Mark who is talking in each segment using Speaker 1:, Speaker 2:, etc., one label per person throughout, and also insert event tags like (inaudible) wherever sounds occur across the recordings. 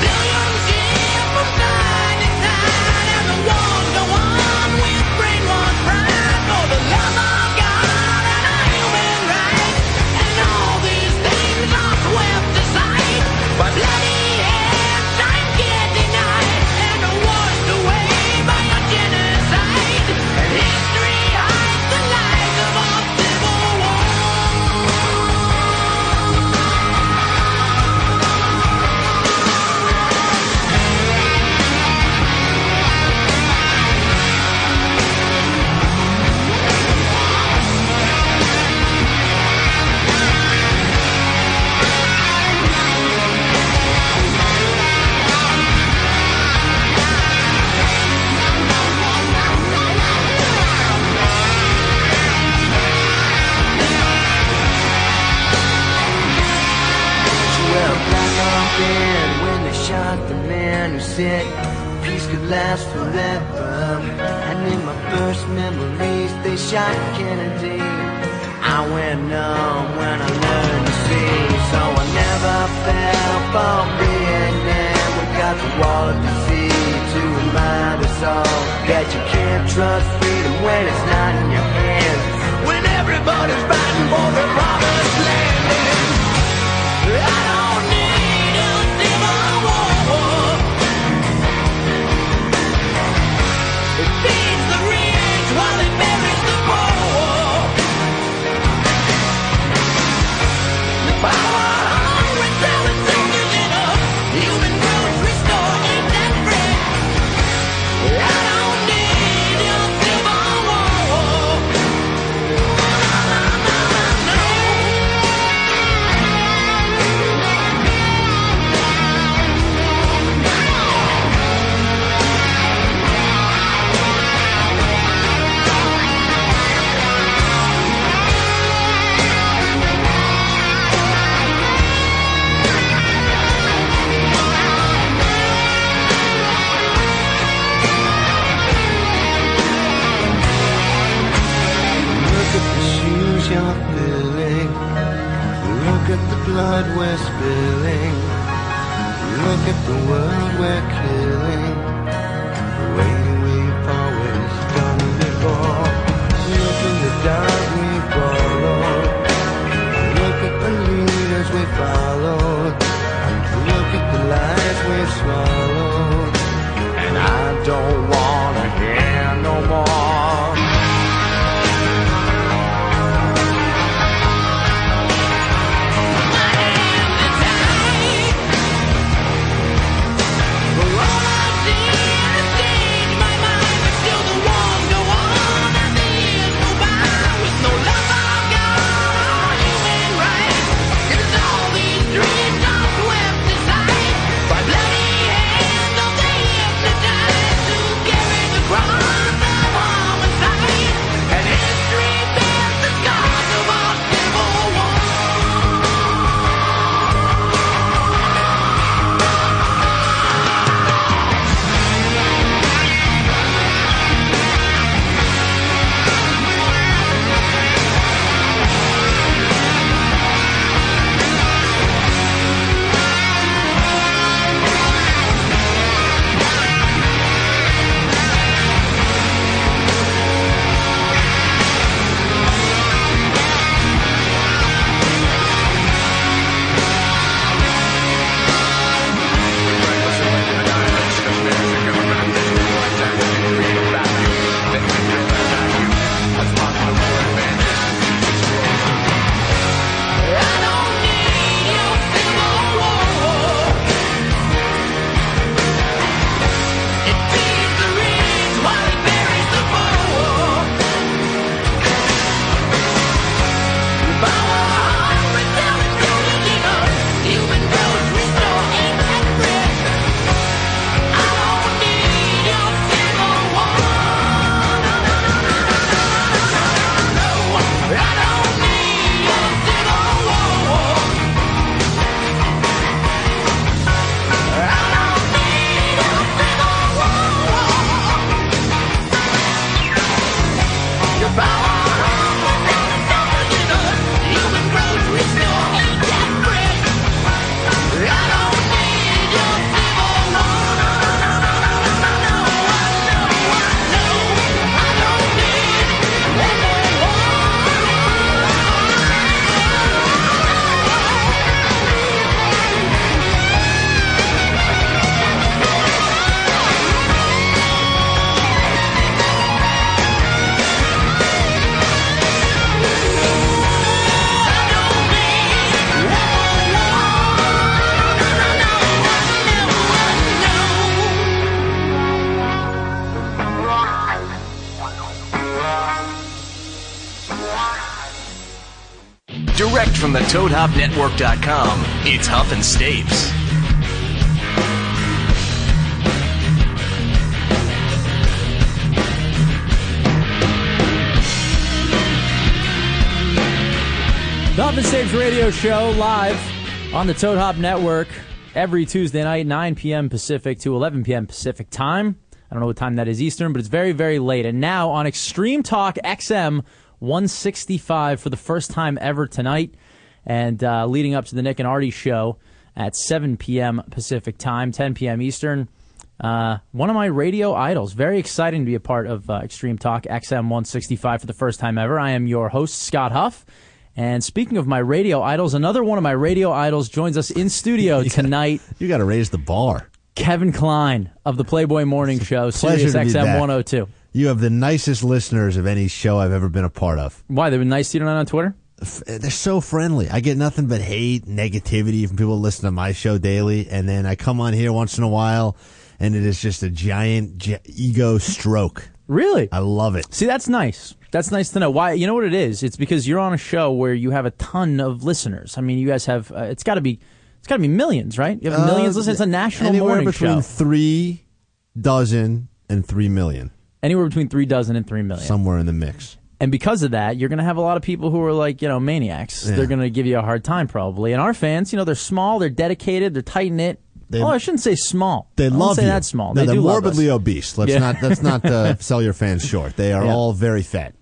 Speaker 1: Billion the ToadHopNetwork.com, it's Huff and Stapes.
Speaker 2: The Huff and Stapes radio show live on the Toad Hop Network every Tuesday night, 9 p.m. Pacific to 11 p.m. Pacific time. I don't know what time that is Eastern, but it's very, very late. And now on Extreme Talk XM 165 for the first time ever tonight, and uh, leading up to the Nick and Artie show at 7 p.m. Pacific time, 10 p.m. Eastern. Uh, one of my radio idols. Very exciting to be a part of uh, Extreme Talk XM 165 for the first time ever. I am your host, Scott Huff. And speaking of my radio idols, another one of my radio idols joins us in studio (laughs) tonight.
Speaker 3: You got to raise the bar.
Speaker 2: Kevin Klein of the Playboy Morning Show, Sirius XM 102.
Speaker 3: You have the nicest listeners of any show I've ever been a part of.
Speaker 2: Why? They've been nice to you tonight on Twitter?
Speaker 3: They're so friendly. I get nothing but hate, negativity from people who listen to my show daily, and then I come on here once in a while, and it is just a giant ge- ego stroke.
Speaker 2: Really?
Speaker 3: I love it.
Speaker 2: See, that's nice. That's nice to know. Why? You know what it is? It's because you're on a show where you have a ton of listeners. I mean, you guys have. Uh, it's got to be. It's got to be millions, right? You have millions.
Speaker 3: Uh,
Speaker 2: Listen, it's a national
Speaker 3: anywhere
Speaker 2: morning
Speaker 3: between
Speaker 2: show.
Speaker 3: three dozen and three million,
Speaker 2: Anywhere between three dozen and three million.
Speaker 3: somewhere in the mix.
Speaker 2: And because of that, you're going to have a lot of people who are like, you know, maniacs.
Speaker 3: Yeah.
Speaker 2: They're going to give you a hard time probably. And our fans, you know, they're small, they're dedicated, they're tight knit.
Speaker 3: They-
Speaker 2: Oh, I shouldn't say small.
Speaker 3: They
Speaker 2: I
Speaker 3: love
Speaker 2: say
Speaker 3: you.
Speaker 2: that small.
Speaker 3: No,
Speaker 2: they love
Speaker 3: morbidly obese. Let's
Speaker 2: Yeah.
Speaker 3: not let's not uh, (laughs) sell your fans short. They are
Speaker 2: Yeah.
Speaker 3: all very fat.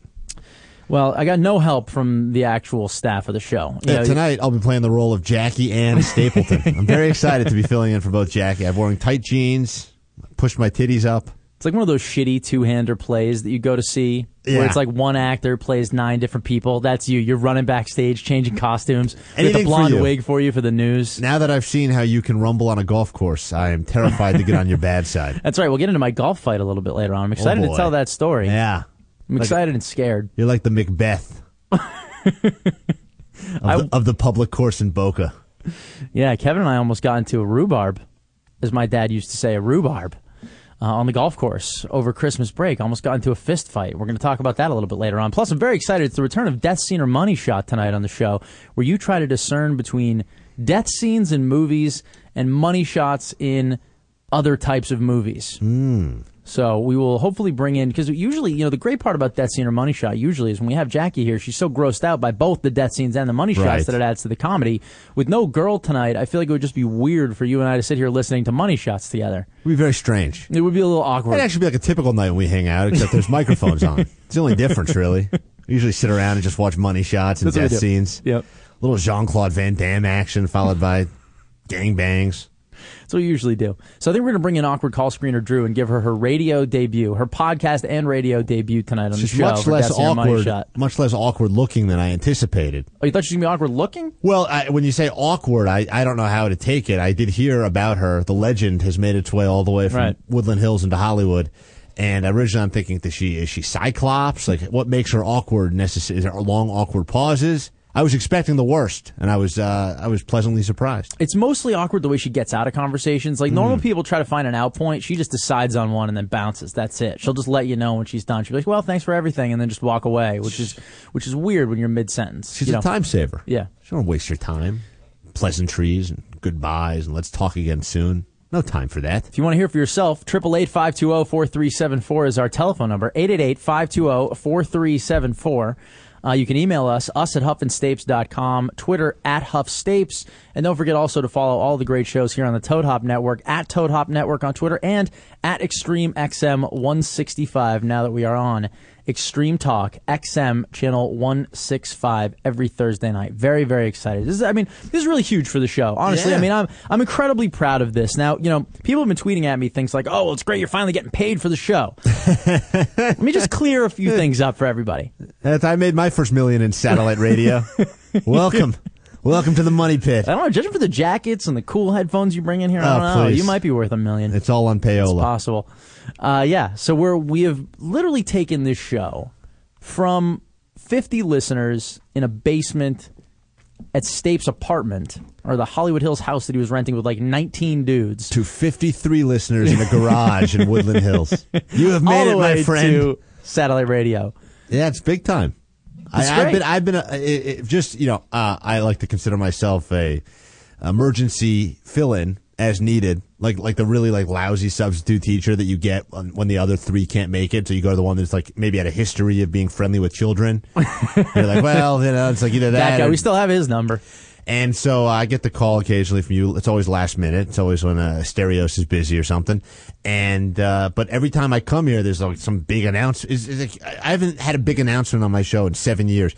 Speaker 2: Well, I got no help from the actual staff of the show.
Speaker 3: Yeah,
Speaker 2: know,
Speaker 3: tonight I'll be playing the role of Jackie Ann Stapleton. (laughs) I'm very excited to be filling in for both Jackie. I'm wearing tight jeans, pushed my titties up.
Speaker 2: It's like one of those shitty two-hander plays that you go to see, where it's like one actor plays nine different people. That's you. You're running backstage, changing costumes. (laughs)
Speaker 3: Anything
Speaker 2: the
Speaker 3: for
Speaker 2: blonde
Speaker 3: you.
Speaker 2: wig for you for the news.
Speaker 3: Now that I've seen how you can rumble on a golf course, I am terrified to get on your bad side. (laughs)
Speaker 2: That's right. We'll get into my golf fight a little bit later on. I'm oh, excited to
Speaker 3: Oh, boy.
Speaker 2: tell that story.
Speaker 3: Yeah.
Speaker 2: I'm excited and scared.
Speaker 3: You're like the Macbeth (laughs) of, the, of the public course in Boca.
Speaker 2: Yeah, Kevin and I almost got into a rhubarb, as my dad used to say, a rhubarb. Uh, on the golf course over Christmas break, almost got into a fist fight. We're going to talk about that a little bit later on. Plus, I'm very excited. It's the return of Death Scene or Money Shot tonight on the show, where you try to discern between death scenes in movies and money shots in other types of movies. So we will hopefully bring in because usually, you know, the great part about Death Scene or Money Shot usually is when we have Jackie here, she's so grossed out by both the death scenes and the money shots
Speaker 3: Right.
Speaker 2: that it adds to the comedy. With no girl tonight, I feel like it would just be weird for you and I to sit here listening to money shots together.
Speaker 3: It'd be very strange.
Speaker 2: It would be a little awkward.
Speaker 3: It'd actually be like a typical night when we hang out, except there's microphones on. It's the only difference, really. We usually sit around and just watch money shots and
Speaker 2: That's
Speaker 3: death scenes.
Speaker 2: Yep.
Speaker 3: little Jean Claude Van Damme action followed by gangbangs.
Speaker 2: That's what we usually do. So I think we're going to bring in awkward call screener Drew and give her her radio debut, her podcast and radio debut tonight on
Speaker 3: She's
Speaker 2: the show.
Speaker 3: much less
Speaker 2: Death Scene or Money
Speaker 3: awkward, much less awkward looking than I anticipated.
Speaker 2: Oh, you thought she was going to be awkward looking?
Speaker 3: Well, I, when you say awkward, I, I don't know how to take it. I did hear about her. The legend has made its way all the way from
Speaker 2: Right.
Speaker 3: Woodland Hills into Hollywood. And originally, I'm thinking that she is she Cyclops. Like, what makes her awkward? Necessary? Is there long awkward pauses? I was expecting the worst, and I was uh, I was pleasantly surprised.
Speaker 2: It's mostly awkward the way she gets out of conversations. Like
Speaker 3: Mm.
Speaker 2: normal people try to find an out point. She just decides on one and then bounces. That's it. She'll just let you know when she's done. She'll be like, "Well, thanks for everything," and then just walk away, which is which is weird when you're mid sentence.
Speaker 3: She's a time saver.
Speaker 2: Yeah.
Speaker 3: She don't waste your time. Pleasantries and goodbyes and let's talk again soon. No time for that.
Speaker 2: If you want to hear for yourself, 888-520-4374 is our telephone number. 888-520-4374. Uh, you can email us, us at huffandstapes.com, Twitter at huffstapes, and don't forget also to follow all the great shows here on the Toad Hop Network, at Toad Hop Network on Twitter, and at Extreme XM 165 now that we are on Extreme Talk XM channel 165 every Thursday night. Very, very excited. This is, I mean, this is really huge for the show. Honestly,
Speaker 3: Yeah.
Speaker 2: I mean, I'm I'm incredibly proud of this. Now, you know, people have been tweeting at me things like, "Oh, well, it's great you're finally getting paid for the show." (laughs) Let me just clear a few things up for everybody.
Speaker 3: I made my first million in satellite radio. (laughs) Welcome. Welcome to the money pit.
Speaker 2: I don't know, judging for the jackets and the cool headphones you bring in here, I
Speaker 3: Oh,
Speaker 2: don't know.
Speaker 3: Oh, please.
Speaker 2: You might be worth a million.
Speaker 3: It's all on payola.
Speaker 2: possible. Uh, yeah, so we're we have literally taken this show from 50 listeners in a basement at Stape's apartment or the Hollywood Hills house that he was renting with like 19 dudes.
Speaker 3: to 53 listeners in a garage in Woodland Hills. (laughs) You have made it, my friend.
Speaker 2: to satellite radio.
Speaker 3: Yeah, it's big time.
Speaker 2: It's
Speaker 3: I, I've been, I've been, a, it, it, just you know, uh, I like to consider myself a emergency fill-in as needed, like like the really like lousy substitute teacher that you get when, when the other three can't make it. So you go to the one that's like maybe had a history of being friendly with children. (laughs) You're like, well, you know, it's like either that.
Speaker 2: that guy.
Speaker 3: or-
Speaker 2: We still have his number.
Speaker 3: and so I get the call occasionally from you. It's always last minute. It's always when uh, Stereos is busy or something. And uh, but every time I come here, there's like some big announcement. Is, is like, I haven't had a big announcement on my show in seven years.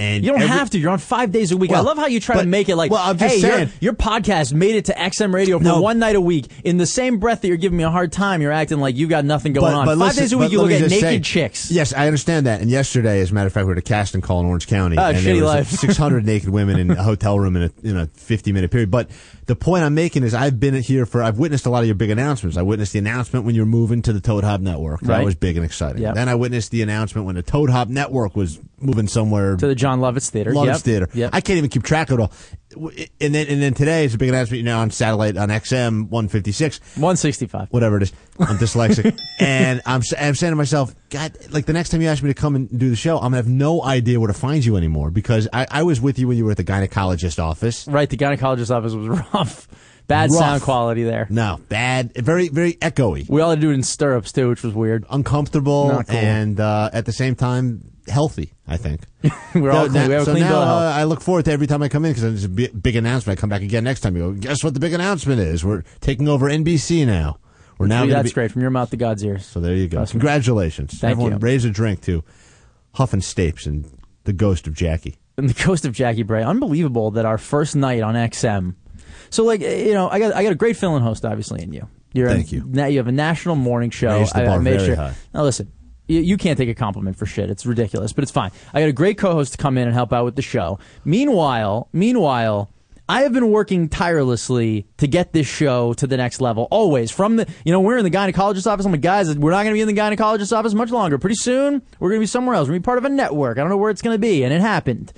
Speaker 3: And
Speaker 2: You don't
Speaker 3: every-
Speaker 2: have to. You're on five days a week. I love how you try to make it like,
Speaker 3: well, I'm just
Speaker 2: hey,
Speaker 3: saying.
Speaker 2: Your, podcast made it to XM Radio for
Speaker 3: No.
Speaker 2: one night a week. In the same breath that you're giving me a hard time, you're acting like you got nothing going on. five
Speaker 3: listen-
Speaker 2: days a week, you look at naked
Speaker 3: say-
Speaker 2: chicks.
Speaker 3: Yes, I understand that. And yesterday, as a matter of fact, we were at a casting call in Orange County,
Speaker 2: Ah,
Speaker 3: and
Speaker 2: shitty
Speaker 3: there was
Speaker 2: life.
Speaker 3: 600 naked women in a hotel room in a in a 50 minute period. But the point I'm making is, I've been here for, I've witnessed a lot of your big announcements. I witnessed the announcement when you were moving to the Toad Hop Network. That was big and exciting.
Speaker 2: Yep.
Speaker 3: Then I witnessed the announcement when the Toad Hop Network was moving somewhere
Speaker 2: To the Jon Lovitz Theater.
Speaker 3: Love's
Speaker 2: Yep.
Speaker 3: Theater.
Speaker 2: Yep.
Speaker 3: I can't even keep track of it all. And then and then today it's a big announcement. You know, on satellite on XM 156
Speaker 2: 165.
Speaker 3: whatever it is. I'm dyslexic, (laughs) and I'm I'm saying to myself, God, like the next time you ask me to come and do the show, I'm gonna have no idea where to find you anymore because I, I was with you when you were at the gynecologist office.
Speaker 2: Right, the gynecologist office was (laughs) rough. Bad
Speaker 3: Rough.
Speaker 2: sound quality there.
Speaker 3: No, bad, very very echoey,
Speaker 2: We all had to do it in stirrups too, which was weird.
Speaker 3: uncomfortable,
Speaker 2: cool.
Speaker 3: and uh, at the same time healthy. I think. (laughs)
Speaker 2: We're all clean.
Speaker 3: now-
Speaker 2: we have a
Speaker 3: so
Speaker 2: clean
Speaker 3: now,
Speaker 2: bill of health.
Speaker 3: uh, I look forward to every time I come in because there's a big, big announcement. I come back again next time. You go, guess what the big announcement is? We're taking over NBC now. We're now
Speaker 2: See, that's
Speaker 3: be.
Speaker 2: great from your mouth to God's ears.
Speaker 3: So there you go. Congratulations.
Speaker 2: Thank
Speaker 3: Everyone
Speaker 2: you.
Speaker 3: raise a drink to Huff and Stapes and the ghost of Jackie.
Speaker 2: and the ghost of Jackie Bray. Unbelievable that our first night on XM. So like eh, you know, I got I got a great fill-in host obviously in you. You're a-
Speaker 3: Thank you.
Speaker 2: Now you have a national morning show. I, I made sure.
Speaker 3: high.
Speaker 2: Now listen, you, can't take a compliment for shit. It's ridiculous, but it's fine. I got a great co-host to come in and help out with the show. Meanwhile, meanwhile. I have been working tirelessly to get this show to the next level. Always from the, you know, we're in the gynecologist's office. Oh I'm like, guys, we're not going to be in the gynecologist's office much longer. Pretty soon, we're going to be somewhere else. We're going to be part of a network. I don't know where it's going to be, and it happened.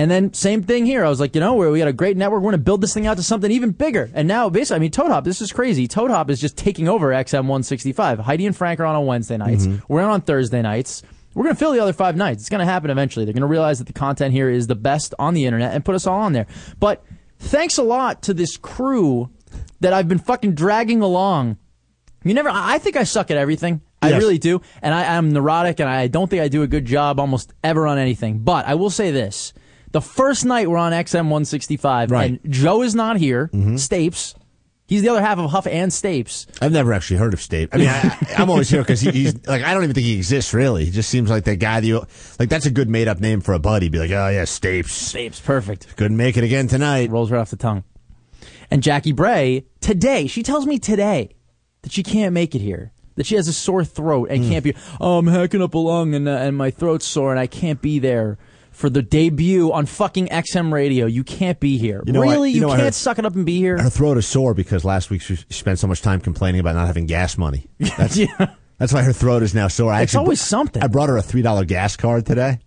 Speaker 2: And then same thing here. I was like, you know, we we got a great network. We're going to build this thing out to something even bigger. And now, basically, I mean, Toad Hop, this is crazy. Toad Hop is just taking over XM 165. Heidi and Frank are on on Wednesday nights. Mm-hmm. We're on on Thursday nights. We're going to fill the other five nights. It's going to happen eventually. They're going to realize that the content here is the best on the internet and put us all on there. But thanks a lot to this crew that I've been fucking dragging along. You never. I I think I suck at everything. I
Speaker 3: Yes.
Speaker 2: really do, and I, I'm neurotic, and I don't think I do a good job almost ever on anything. But I will say this: the first night we're on XM 165,
Speaker 3: Right.
Speaker 2: and Joe is not here. Stapes, he's the other half of Huff and Stapes.
Speaker 3: I've never actually heard of Stapes. I mean, I, (laughs) I'm always here because he, he's like, I don't even think he exists really. He just seems like that guy that you, like, that's a good made up name for a buddy. Be like, oh yeah, Stapes.
Speaker 2: Stapes, perfect.
Speaker 3: Couldn't make it again tonight.
Speaker 2: Rolls right off the tongue. And Jackie Bray today, she tells me today that she can't make it here. That she has a sore throat and can't be. Oh, I'm hacking up a lung and uh, and my throat's sore and I can't be there for the debut on fucking XM radio. You can't be here.
Speaker 3: You know
Speaker 2: really?
Speaker 3: you
Speaker 2: You,
Speaker 3: know
Speaker 2: can't
Speaker 3: heard-
Speaker 2: suck it up and be here.
Speaker 3: Her throat is sore because last week she spent so much time complaining about not having gas money. (laughs) That's,
Speaker 2: Yeah.
Speaker 3: that's why her throat is now sore. I
Speaker 2: It's
Speaker 3: actually
Speaker 2: always something.
Speaker 3: I brought her a three dollar gas card today.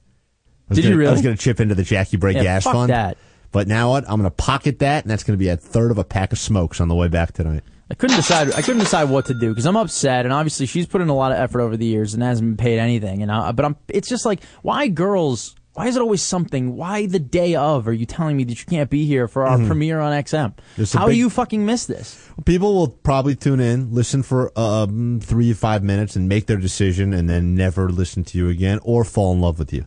Speaker 3: I
Speaker 2: Did you
Speaker 3: gonna, I
Speaker 2: really?
Speaker 3: was going to chip into the Jackie Bray
Speaker 2: Yeah,
Speaker 3: gas
Speaker 2: fuck
Speaker 3: fund.
Speaker 2: that.
Speaker 3: But now what? I'm going to pocket that, and that's going to be a third of a pack of smokes on the way back tonight.
Speaker 2: I couldn't decide. I couldn't decide what to do because I'm upset, and obviously she's put in a lot of effort over the years and hasn't been paid anything. And I, but I'm. It's just like why girls. Why is it always something? Why the day of are you telling me that you can't be here for our premiere on XM? How
Speaker 3: big-
Speaker 2: do you fucking miss this?
Speaker 3: People will probably tune in, listen for um, three five minutes, and make their decision, and then never listen to you again or fall in love with you.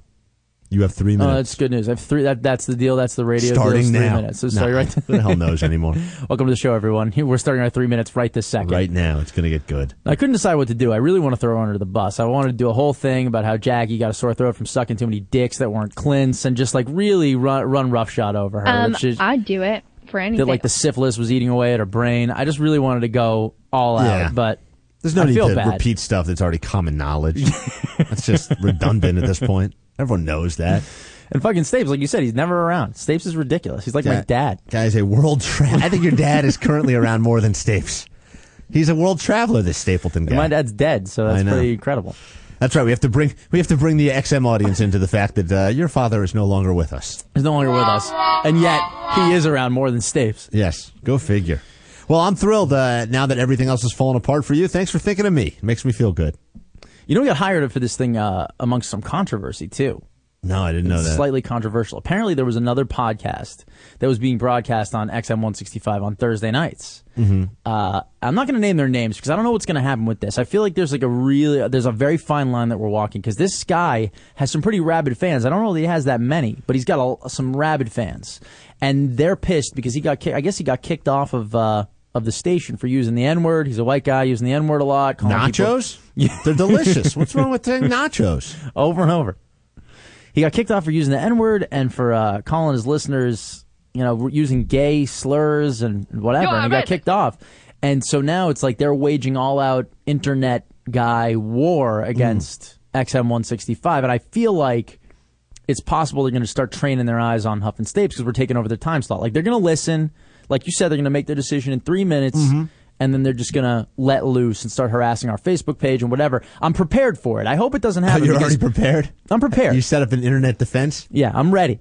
Speaker 3: You have three minutes.
Speaker 2: Oh, that's good news. I have three. That that's the deal. That's the radio
Speaker 3: starting
Speaker 2: deal. It's three
Speaker 3: now.
Speaker 2: minutes. So
Speaker 3: Nah,
Speaker 2: sorry, right.
Speaker 3: Who the hell (laughs) knows anymore?
Speaker 2: Welcome to the show, everyone. We're starting our three minutes right this second.
Speaker 3: right now, it's going to get good.
Speaker 2: I couldn't decide what to do. I really want to throw under the bus. I wanted to do a whole thing about how Jackie got a sore throat from sucking too many dicks that weren't cleansed, and just like really run run roughshod over her.
Speaker 4: Um,
Speaker 2: That she-
Speaker 4: I'd do it for anything.
Speaker 2: that like the syphilis was eating away at her brain. I just really wanted to go all
Speaker 3: Yeah.
Speaker 2: out, but
Speaker 3: There's no
Speaker 2: I
Speaker 3: need to
Speaker 2: bad.
Speaker 3: repeat stuff that's already common knowledge. (laughs) that's just redundant at this point. Everyone knows that. (laughs)
Speaker 2: and fucking Stapes, like you said, he's never around. Stapes is ridiculous. He's like my dad.
Speaker 3: Guy's a world traveler. (laughs) I think your dad is currently around more than Stapes. He's a world traveler, this Stapleton guy.
Speaker 2: My dad's dead, so
Speaker 3: I
Speaker 2: that's
Speaker 3: know.
Speaker 2: pretty incredible.
Speaker 3: That's right. We have to bring we have to bring the XM audience into the fact that uh, your father is no longer with us.
Speaker 2: He's no longer with us, and yet he is around more than Stapes.
Speaker 3: Yes, go figure. Well, I'm thrilled uh, now that everything else has fallen apart for you. Thanks for thinking of me. It makes me feel good.
Speaker 2: You know, we got hired for this thing uh, amongst some controversy too.
Speaker 3: No, I didn't know
Speaker 2: It's
Speaker 3: that.
Speaker 2: Slightly controversial. Apparently, there was another podcast that was being broadcast on XM165 on Thursday nights. Mm-hmm. Uh, I'm not going to name their names because I don't know what's going to happen with this. I feel like there's like a really there's a very fine line that we're walking because this guy has some pretty rabid fans. I don't know that he has that many, but he's got a, some rabid fans, and they're pissed because he got I guess he got kicked off of. Uh, of the station for using the N word. He's a white guy using the N word a lot. calling people-
Speaker 3: nachos? (laughs) They're delicious. What's wrong with saying nachos? (laughs)
Speaker 2: over and over. He got kicked off for using the N word and for uh, calling his listeners, you know, using gay slurs and whatever. and he got kicked off. And so now it's like they're waging all out internet guy war against XM 165. And I feel like it's possible they're going to start training their eyes on Huff and Stapes because we're taking over their time slot. Like they're going to listen. Like you said, they're going to make their decision in three minutes. And then they're just gonna let loose and start harassing our Facebook page and whatever. I'm prepared for it. I hope it doesn't happen.
Speaker 3: You're already prepared.
Speaker 2: I'm prepared.
Speaker 3: You set up an internet defense.
Speaker 2: Yeah, I'm ready.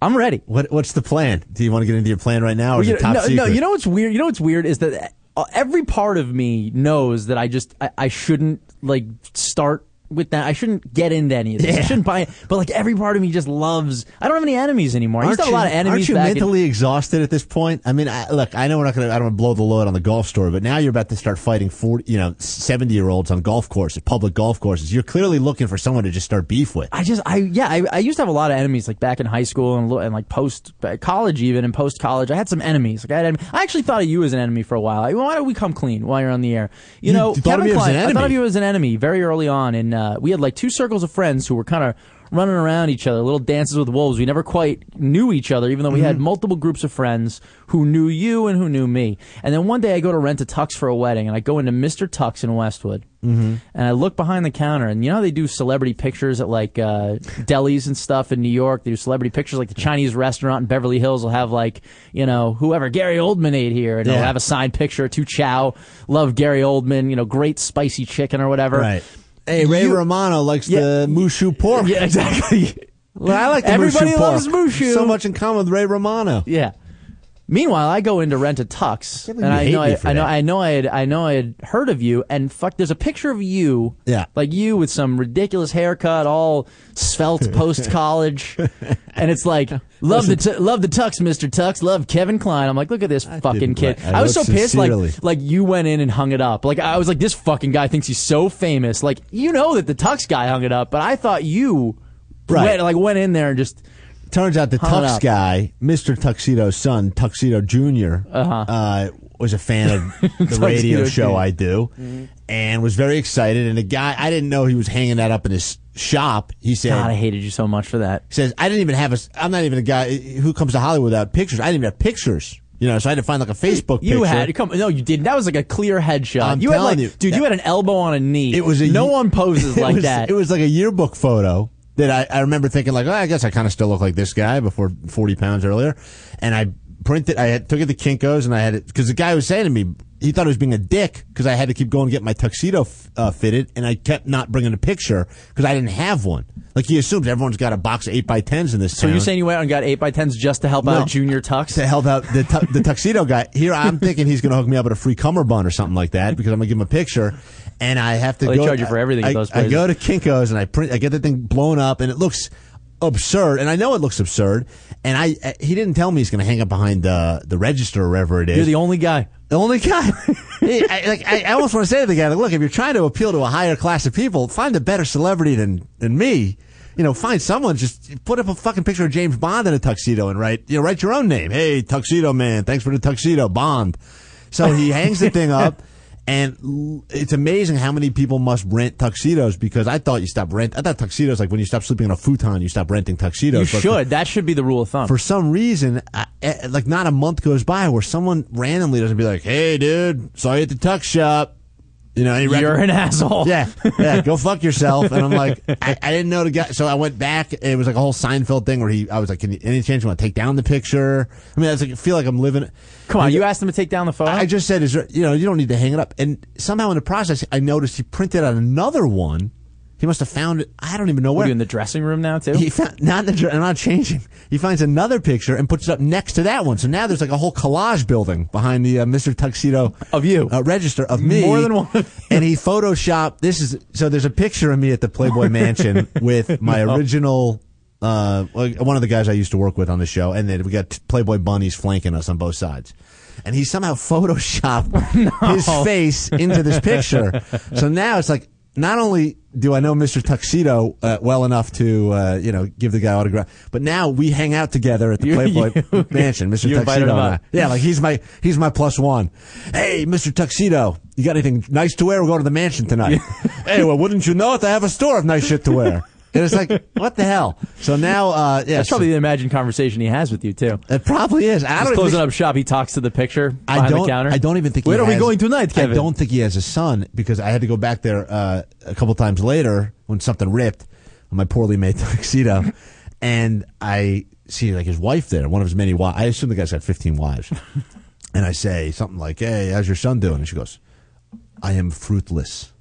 Speaker 2: I'm ready.
Speaker 3: What What's the plan? Do you want to get into your plan right now, or is
Speaker 2: You
Speaker 3: it
Speaker 2: know-
Speaker 3: top
Speaker 2: no,
Speaker 3: secret?
Speaker 2: no, you know what's weird? You know what's weird is that uh, every part of me knows that I just I, I shouldn't like start with that. I shouldn't get into any of this. I shouldn't buy. It. But like every part of me just loves. I don't have any enemies anymore. I used
Speaker 3: Aren't
Speaker 2: to have a lot of enemies
Speaker 3: Aren't you
Speaker 2: back in-
Speaker 3: mentally exhausted at this point? I mean, I, look, I know we're not going to. I don't want to blow the load on the golf story, but now you're about to start fighting forty, you know, seventy year olds on golf courses, public golf courses. You're clearly looking for someone to just start beef with.
Speaker 2: I just, I yeah, I, I used to have a lot of enemies like back in high school and, and like post uh, college even and post college. I had some enemies. Like I had, I actually thought of you as an enemy for a while. Like, why don't we come clean while you're on the air? You,
Speaker 3: You
Speaker 2: know, Kevin Klein. I thought of you as an enemy very early on, in. uh, we had like two circles of friends who were kind of running around each other, little dances with wolves. We never quite knew each other, even though we had
Speaker 3: Mm-hmm.
Speaker 2: multiple groups of friends who knew you and who knew me. And then one day I go to rent a tux for a wedding, and I go into Mr. Tux in Westwood,
Speaker 3: Mm-hmm.
Speaker 2: and I look behind the counter, and you know how they do celebrity pictures at like uh, delis and stuff in New York. They do celebrity pictures, like the Chinese restaurant in Beverly Hills will have like you know whoever Gary Oldman ate here, and they'll have a signed picture. To Chow, love Gary Oldman, you know, great spicy chicken or whatever.
Speaker 3: Right. Hey, Ray
Speaker 2: You-
Speaker 3: Romano likes
Speaker 2: Yeah.
Speaker 3: the moo shu pork.
Speaker 2: Yeah, exactly. (laughs)
Speaker 3: Well, I like the
Speaker 2: Everybody
Speaker 3: moo shu
Speaker 2: loves
Speaker 3: pork.
Speaker 2: moo shu.
Speaker 3: So much in common with Ray Romano.
Speaker 2: Yeah. Meanwhile, I go in to rent a tux,
Speaker 3: can't
Speaker 2: and I know, I, I know. I know, I had, I know, I had heard of you, and fuck, there's a picture of you,
Speaker 3: Yeah.
Speaker 2: like you with some ridiculous haircut, all svelte (laughs) post college, and it's like, (laughs) love the, tu- love the tux, Mister Tux, love Kevin Klein. I'm like, look at this fucking
Speaker 3: didn't
Speaker 2: kid.
Speaker 3: like- I
Speaker 2: I was so
Speaker 3: looked
Speaker 2: pissed, like, like you went in and hung it up. Like I was like, this fucking guy thinks he's so famous. Like you know that the tux guy hung it up, but I thought you,
Speaker 3: Right.
Speaker 2: went, like went in there and just.
Speaker 3: Turns out the
Speaker 2: Hung
Speaker 3: Tux
Speaker 2: up.
Speaker 3: guy, Mr. Tuxedo's son, Tuxedo junior uh-huh. uh was a fan of (laughs) the radio show
Speaker 2: Jr.
Speaker 3: I do, mm-hmm. and was very excited. And the guy, I didn't know he was hanging that up in his shop. He said,
Speaker 2: God, I hated you so much for that.
Speaker 3: He says, I didn't even have a, I'm not even a guy eh, who comes to Hollywood without pictures. I didn't even have pictures. You know, so I had to find like a Facebook
Speaker 2: You
Speaker 3: picture.
Speaker 2: had come no, you didn't. That was like a clear headshot.
Speaker 3: I'm
Speaker 2: you had like,
Speaker 3: you,
Speaker 2: dude, you had an elbow on a knee.
Speaker 3: It was a
Speaker 2: no one poses (laughs) like
Speaker 3: was-
Speaker 2: that.
Speaker 3: It was like a yearbook photo that I, I remember thinking like, oh, I guess I kind of still look like this guy before 40 pounds earlier. And I printed, I had, took it to Kinko's and I had it, cause the guy was saying to me, he thought I was being a dick because I had to keep going to get my tuxedo f- uh, fitted and I kept not bringing a picture because I didn't have one. Like he assumes everyone's got a box of 8 by 10s in this
Speaker 2: so
Speaker 3: town.
Speaker 2: you're saying you went out and got eight by tens just to help
Speaker 3: No.
Speaker 2: out Junior Tux?
Speaker 3: to help out the tu- the (laughs) tuxedo guy. Here, I'm thinking he's going to hook me up with a free cummerbund or something like that because I'm going to give him a picture, and I have to
Speaker 2: Oh, they
Speaker 3: go.
Speaker 2: charge you for everything
Speaker 3: I, I go to Kinkos and I print. I get the thing blown up, and it looks absurd, and I know it looks absurd. And I, I he didn't tell me he's going to hang up behind the the register or wherever it is.
Speaker 2: You're the only guy.
Speaker 3: The only guy. (laughs) I, like, I, I almost want to say to the guy, like, look, if you're trying to appeal to a higher class of people, find a better celebrity than than me. You know, find someone. Just put up a fucking picture of James Bond in a tuxedo and write, you know, write your own name. Hey, tuxedo man, thanks for the tuxedo, Bond. So he hangs the thing up. And it's amazing how many people must rent tuxedos because I thought you stopped rent. I thought tuxedos like when you stop sleeping on a futon, you stop renting tuxedos.
Speaker 2: You
Speaker 3: But for-
Speaker 2: should. That should be the rule of thumb.
Speaker 3: for some reason, I, eh, like not a month goes by where someone randomly doesn't be like, "Hey, dude, saw you at the tux shop." You know, any
Speaker 2: You're an asshole.
Speaker 3: yeah, yeah, go fuck (laughs) yourself. And I'm like, I, I didn't know the guy, so I went back. It was like a whole Seinfeld thing where he, I was like, Can you, any chance you want to take down the picture? I mean, I was like, I feel like I'm living.
Speaker 2: Come on, you asked him to take down the photo.
Speaker 3: I just said, is there, you know, you don't need to hang it up. And somehow in the process, I noticed he printed out another one. He must have found it. I don't even know
Speaker 2: What,
Speaker 3: where.
Speaker 2: are you in the dressing room now too?
Speaker 3: He found not in the, I'm not changing. He finds another picture and puts it up next to that one. So now there's like a whole collage building behind the uh, Mr. Tuxedo
Speaker 2: Of you.
Speaker 3: uh, register of me.
Speaker 2: More than one. (laughs)
Speaker 3: And he photoshopped. This is so. There's a picture of me at the Playboy Mansion (laughs) with my original uh, one of the guys I used to work with on the show, and then we got Playboy bunnies flanking us on both sides. And he somehow photoshopped (laughs) his face into this picture. So now it's like, not only do I know Mr. Tuxedo uh, well enough to, uh, you know, give the guy autograph, but now we hang out together at the
Speaker 2: You-
Speaker 3: Playboy (laughs)
Speaker 2: you-
Speaker 3: Mansion, Mr. Tuxedo. and I. Yeah, like he's my he's my plus one. Hey, Mr. Tuxedo, you got anything nice to wear? We're going to the mansion tonight. (laughs) hey, well, wouldn't you know it? I have a store of nice shit to wear. And it's like, (laughs) what the hell? So now, uh, yeah,
Speaker 2: That's probably the imagined conversation he has with you too.
Speaker 3: it probably is. I don't
Speaker 2: closing
Speaker 3: think-
Speaker 2: up shop. He talks to the picture
Speaker 3: I
Speaker 2: behind
Speaker 3: don't.
Speaker 2: the counter.
Speaker 3: I don't even think.
Speaker 2: Where
Speaker 3: he
Speaker 2: are we
Speaker 3: has-
Speaker 2: going tonight, Kevin?
Speaker 3: I don't think he has a son because I had to go back there uh, a couple times later when something ripped on my poorly made (laughs) tuxedo, and I see like his wife there, one of his many wives. I assume the guy's got fifteen wives, (laughs) and I say something like, "Hey, how's your son doing?" And she goes, "I am fruitless,"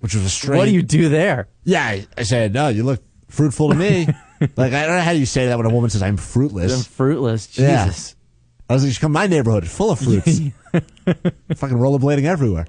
Speaker 3: which was a strange.
Speaker 2: What do you do there?
Speaker 3: Yeah, I, I said, "No, you look fruitful to me." (laughs) like I don't know how you say that when a woman says, "I'm fruitless."
Speaker 2: I'm fruitless.
Speaker 3: Yeah.
Speaker 2: Jesus.
Speaker 3: I was like, you come to my neighborhood, full of fruits. (laughs) Fucking rollerblading everywhere.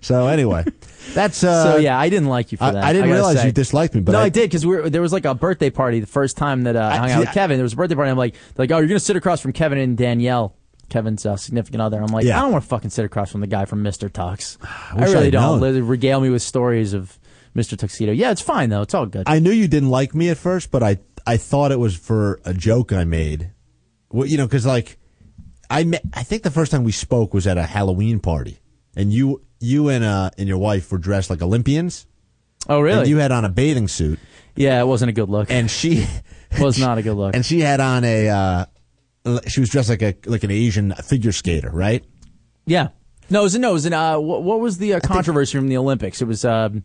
Speaker 3: So anyway, (laughs) that's uh
Speaker 2: so yeah, I didn't like you for that.
Speaker 3: I didn't
Speaker 2: gotta
Speaker 3: realize
Speaker 2: say.
Speaker 3: you disliked me, but
Speaker 2: no, I,
Speaker 3: I,
Speaker 2: did because we were, there was like a birthday party the first time that uh, I hung out with. Kevin. There was a birthday party. I'm like, like, oh, you're gonna sit across from Kevin and Danielle, Kevin's uh, significant other. I'm like,
Speaker 3: Yeah.
Speaker 2: I don't want to fucking sit across from the guy from Mr. Tux. (sighs) I,
Speaker 3: wish
Speaker 2: really
Speaker 3: I'd
Speaker 2: don't.
Speaker 3: known.
Speaker 2: Regale me with stories of Mr. Tuxedo. Yeah, it's fine though. It's all good.
Speaker 3: I knew you didn't like me at first, but I I thought it was for a joke I made. Well, you know, because like I met, I think the first time we spoke was at a Halloween party, and you you and uh and your wife were dressed like Olympians,
Speaker 2: oh really?
Speaker 3: and you had on a bathing suit,
Speaker 2: yeah, it wasn't a good look.
Speaker 3: and she (laughs)
Speaker 2: was (laughs) not a good look.
Speaker 3: and she had on a uh she was dressed like a like an Asian figure skater, right?
Speaker 2: Yeah. No, it was no, it was an, uh, what, what was the uh, controversy from the Olympics? It was um,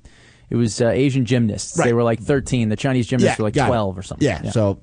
Speaker 2: it was uh, Asian gymnasts. They were like 13. The Chinese gymnasts were like
Speaker 3: got it.
Speaker 2: 12 or something.
Speaker 3: Yeah, so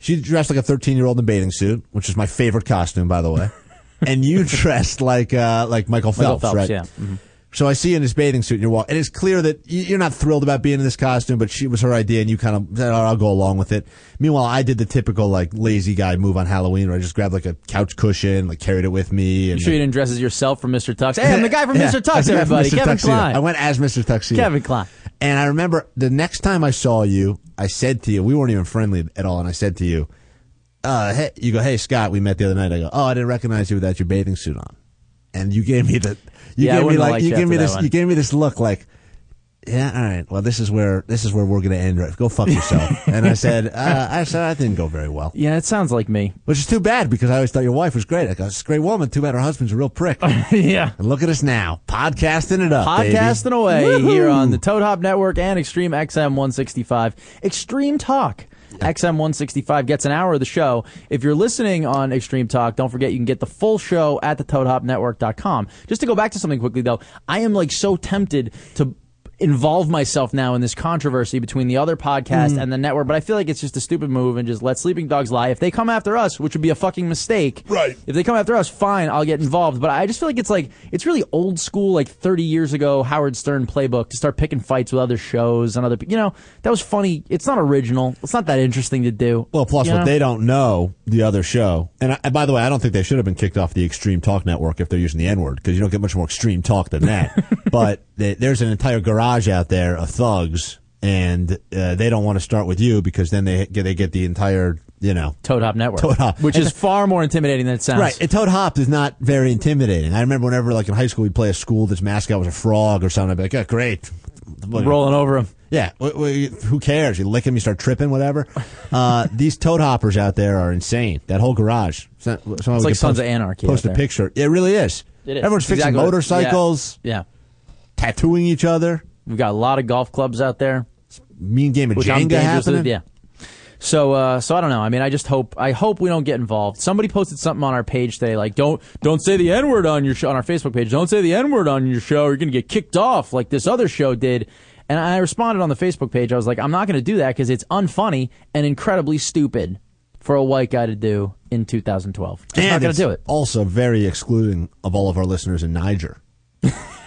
Speaker 3: she dressed like a 13 year old in a bathing suit, which is my favorite costume, by the way. (laughs) and you dressed like uh, like Michael
Speaker 2: Michael
Speaker 3: Phelps,
Speaker 2: Phelps,
Speaker 3: right?
Speaker 2: yeah. Mhm.
Speaker 3: So I see you in this bathing suit, and you're walking, and it's clear that you're not thrilled about being in this costume, but she was her idea, and you kind of said, "Oh, "I'll go along with it." Meanwhile, I did the typical like lazy guy move on Halloween, where I just grabbed like a couch cushion, like carried it with me, and
Speaker 2: You sure you didn't dress as yourself from Mr. Tux? Hey, I'm the (laughs) guy from
Speaker 3: Yeah,
Speaker 2: Mr. Tux, (laughs) everybody.
Speaker 3: Mr.
Speaker 2: Kevin
Speaker 3: Tuxedo.
Speaker 2: Klein.
Speaker 3: I went as Mr. Tuxedo.
Speaker 2: Kevin Klein.
Speaker 3: And I remember the next time I saw you, I said to you, we weren't even friendly at all, and I said to you, uh, hey, you go, hey Scott, we met the other night. I go, oh, I didn't recognize you without your bathing suit on, and you gave me the, you
Speaker 2: Yeah,
Speaker 3: gave me like, you gave me this,
Speaker 2: one.
Speaker 3: you gave me this look like, yeah, all right, well, this is where this is where we're gonna end. Right, go fuck yourself. (laughs) and I said, uh, I said I didn't go very well,
Speaker 2: Yeah, it sounds like me.
Speaker 3: which is too bad because I always thought your wife was great. I go, it's a great woman. Too bad her husband's a real prick. (laughs) and
Speaker 2: yeah.
Speaker 3: look at us now, podcasting it up, baby.
Speaker 2: Podcasting away here on the Toad Hop Network and Extreme XM 165. Extreme Talk. XM 165 gets an hour of the show. If you're listening on Extreme Talk, don't forget you can get the full show at the ToadHopNetwork.com. Just to go back to something quickly though, I am like so tempted to involve myself now in this controversy between the other podcast
Speaker 3: Mm.
Speaker 2: and the network, but I feel like it's just a stupid move and just let sleeping dogs lie. If they come after us, which would be a fucking mistake.
Speaker 3: Right.
Speaker 2: If they come after us, fine, I'll get involved. But I just feel like it's like it's really old school, like 30 years ago Howard Stern playbook to start picking fights with other shows and other. You know, that was funny. It's not original. It's not that interesting to do.
Speaker 3: Well, plus what
Speaker 2: know?
Speaker 3: they don't know, the other show, and, I, and by the way, I don't think they should have been kicked off the Extreme Talk Network if they're using the N word because you don't get much more extreme talk than that. (laughs) but they, there's an entire garage out there of thugs, and uh, they don't want to start with you because then they get they get the entire you know.
Speaker 2: Toad Hop Network,
Speaker 3: Toad Hop.
Speaker 2: which
Speaker 3: And
Speaker 2: is far more intimidating than it sounds.
Speaker 3: Right, and Toad Hop is not very intimidating. I remember whenever, like in high school, we'd play a school that's mascot was a frog or something. I'd be like, "Yeah, great."
Speaker 2: Rolling over him.
Speaker 3: Yeah, wh- wh- who cares? You lick him, you start tripping, whatever. (laughs) Uh, these toad hoppers out there are insane. That whole garage. It's, not,
Speaker 2: It's like Sons of Anarchy
Speaker 3: Post a
Speaker 2: there.
Speaker 3: picture. It really is.
Speaker 2: It is.
Speaker 3: Everyone's fixing
Speaker 2: Exactly
Speaker 3: motorcycles,
Speaker 2: Yeah.
Speaker 3: tattooing each other.
Speaker 2: We've got a lot of golf clubs out there.
Speaker 3: Mean game of
Speaker 2: which I'm
Speaker 3: Jenga
Speaker 2: dangerous with. Yeah. So, uh, so I don't know. I mean, I just hope I hope we don't get involved. Somebody posted something on our page today, like don't don't say the n word on your show on our Facebook page. Don't say the n word on your show. You're gonna get kicked off like this other show did. And I responded on the Facebook page. I was like, I'm not gonna do that because it's unfunny and incredibly stupid for a white guy to do in 2012. Just not
Speaker 3: And
Speaker 2: gonna do it.
Speaker 3: also very excluding of all of our listeners in Niger. (laughs)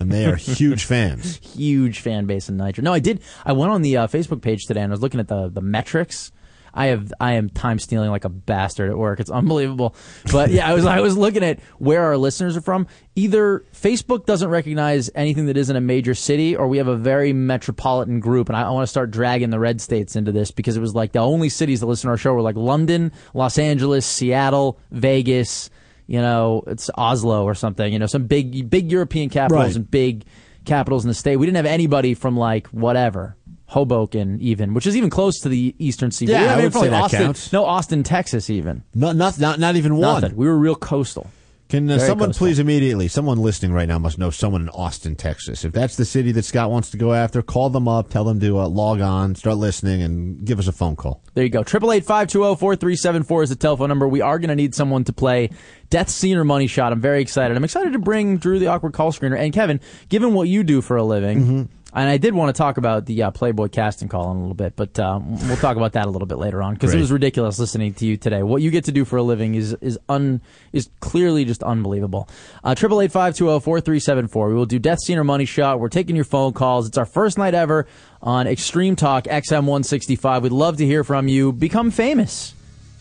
Speaker 3: and they are huge fans. (laughs)
Speaker 2: huge fan base in Niger. No, I did. I went on the uh, Facebook page today and I was looking at the the metrics. I have I am time stealing like a bastard at work. It's unbelievable. But yeah, I was I was looking at where our listeners are from. Either Facebook doesn't recognize anything that isn't a major city, or we have a very metropolitan group. And I, I want to start dragging the red states into this because it was like the only cities that listen to our show were like London, Los Angeles, Seattle, Vegas. You know, it's Oslo or something. You know, some big big European capitals
Speaker 3: Right.
Speaker 2: and big capitals in the state. We didn't have anybody from like whatever. Hoboken, even, which is even close to the eastern seaboard.
Speaker 3: Yeah,
Speaker 2: didn't
Speaker 3: I would say that
Speaker 2: Austin,
Speaker 3: counts.
Speaker 2: No, Austin, Texas, even.
Speaker 3: Not, not, not, not even one.
Speaker 2: Nothing. We were real coastal.
Speaker 3: Can uh, someone please immediately? Someone listening right now must know someone in Austin, Texas. If that's the city that Scott wants to go after, call them up, tell them to uh, log on, start listening, and give us a phone call.
Speaker 2: There you go. Triple eight five two zero four three seven four is the telephone number. We are going to need someone to play Death Scene or Money Shot. I'm very excited. I'm excited to bring Drew the awkward call screener and Kevin. Given what you do for a living,
Speaker 3: Mm-hmm.
Speaker 2: And I did want to talk about the uh, Playboy casting call in a little bit, but uh, we'll talk about that a little bit later on because it was ridiculous listening to you today. What you get to do for a living is is un is clearly just unbelievable. Uh, Triple eight five two zero four three seven four. We will do Death Scene or Money Shot. We're taking your phone calls. It's our first night ever on Extreme Talk XM one sixty five. We'd love to hear from you. Become famous.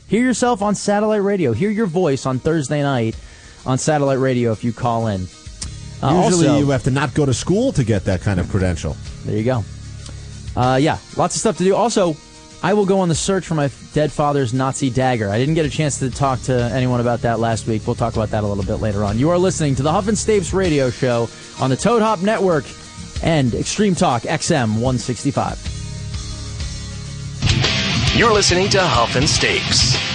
Speaker 2: Hear yourself on satellite radio. Hear your voice on Thursday night on satellite radio if you call in. Uh,
Speaker 3: Usually,
Speaker 2: also,
Speaker 3: you have to not go to school to get that kind of credential.
Speaker 2: there you go. Uh, yeah, lots of stuff to do. Also, I will go on the search for my dead father's Nazi dagger. I didn't get a chance to talk to anyone about that last week. We'll talk about that a little bit later on. You are listening to the Huff and Stapes radio show on the Toad Hop Network and Extreme Talk XM 165.
Speaker 1: You're listening to Huff and Stapes.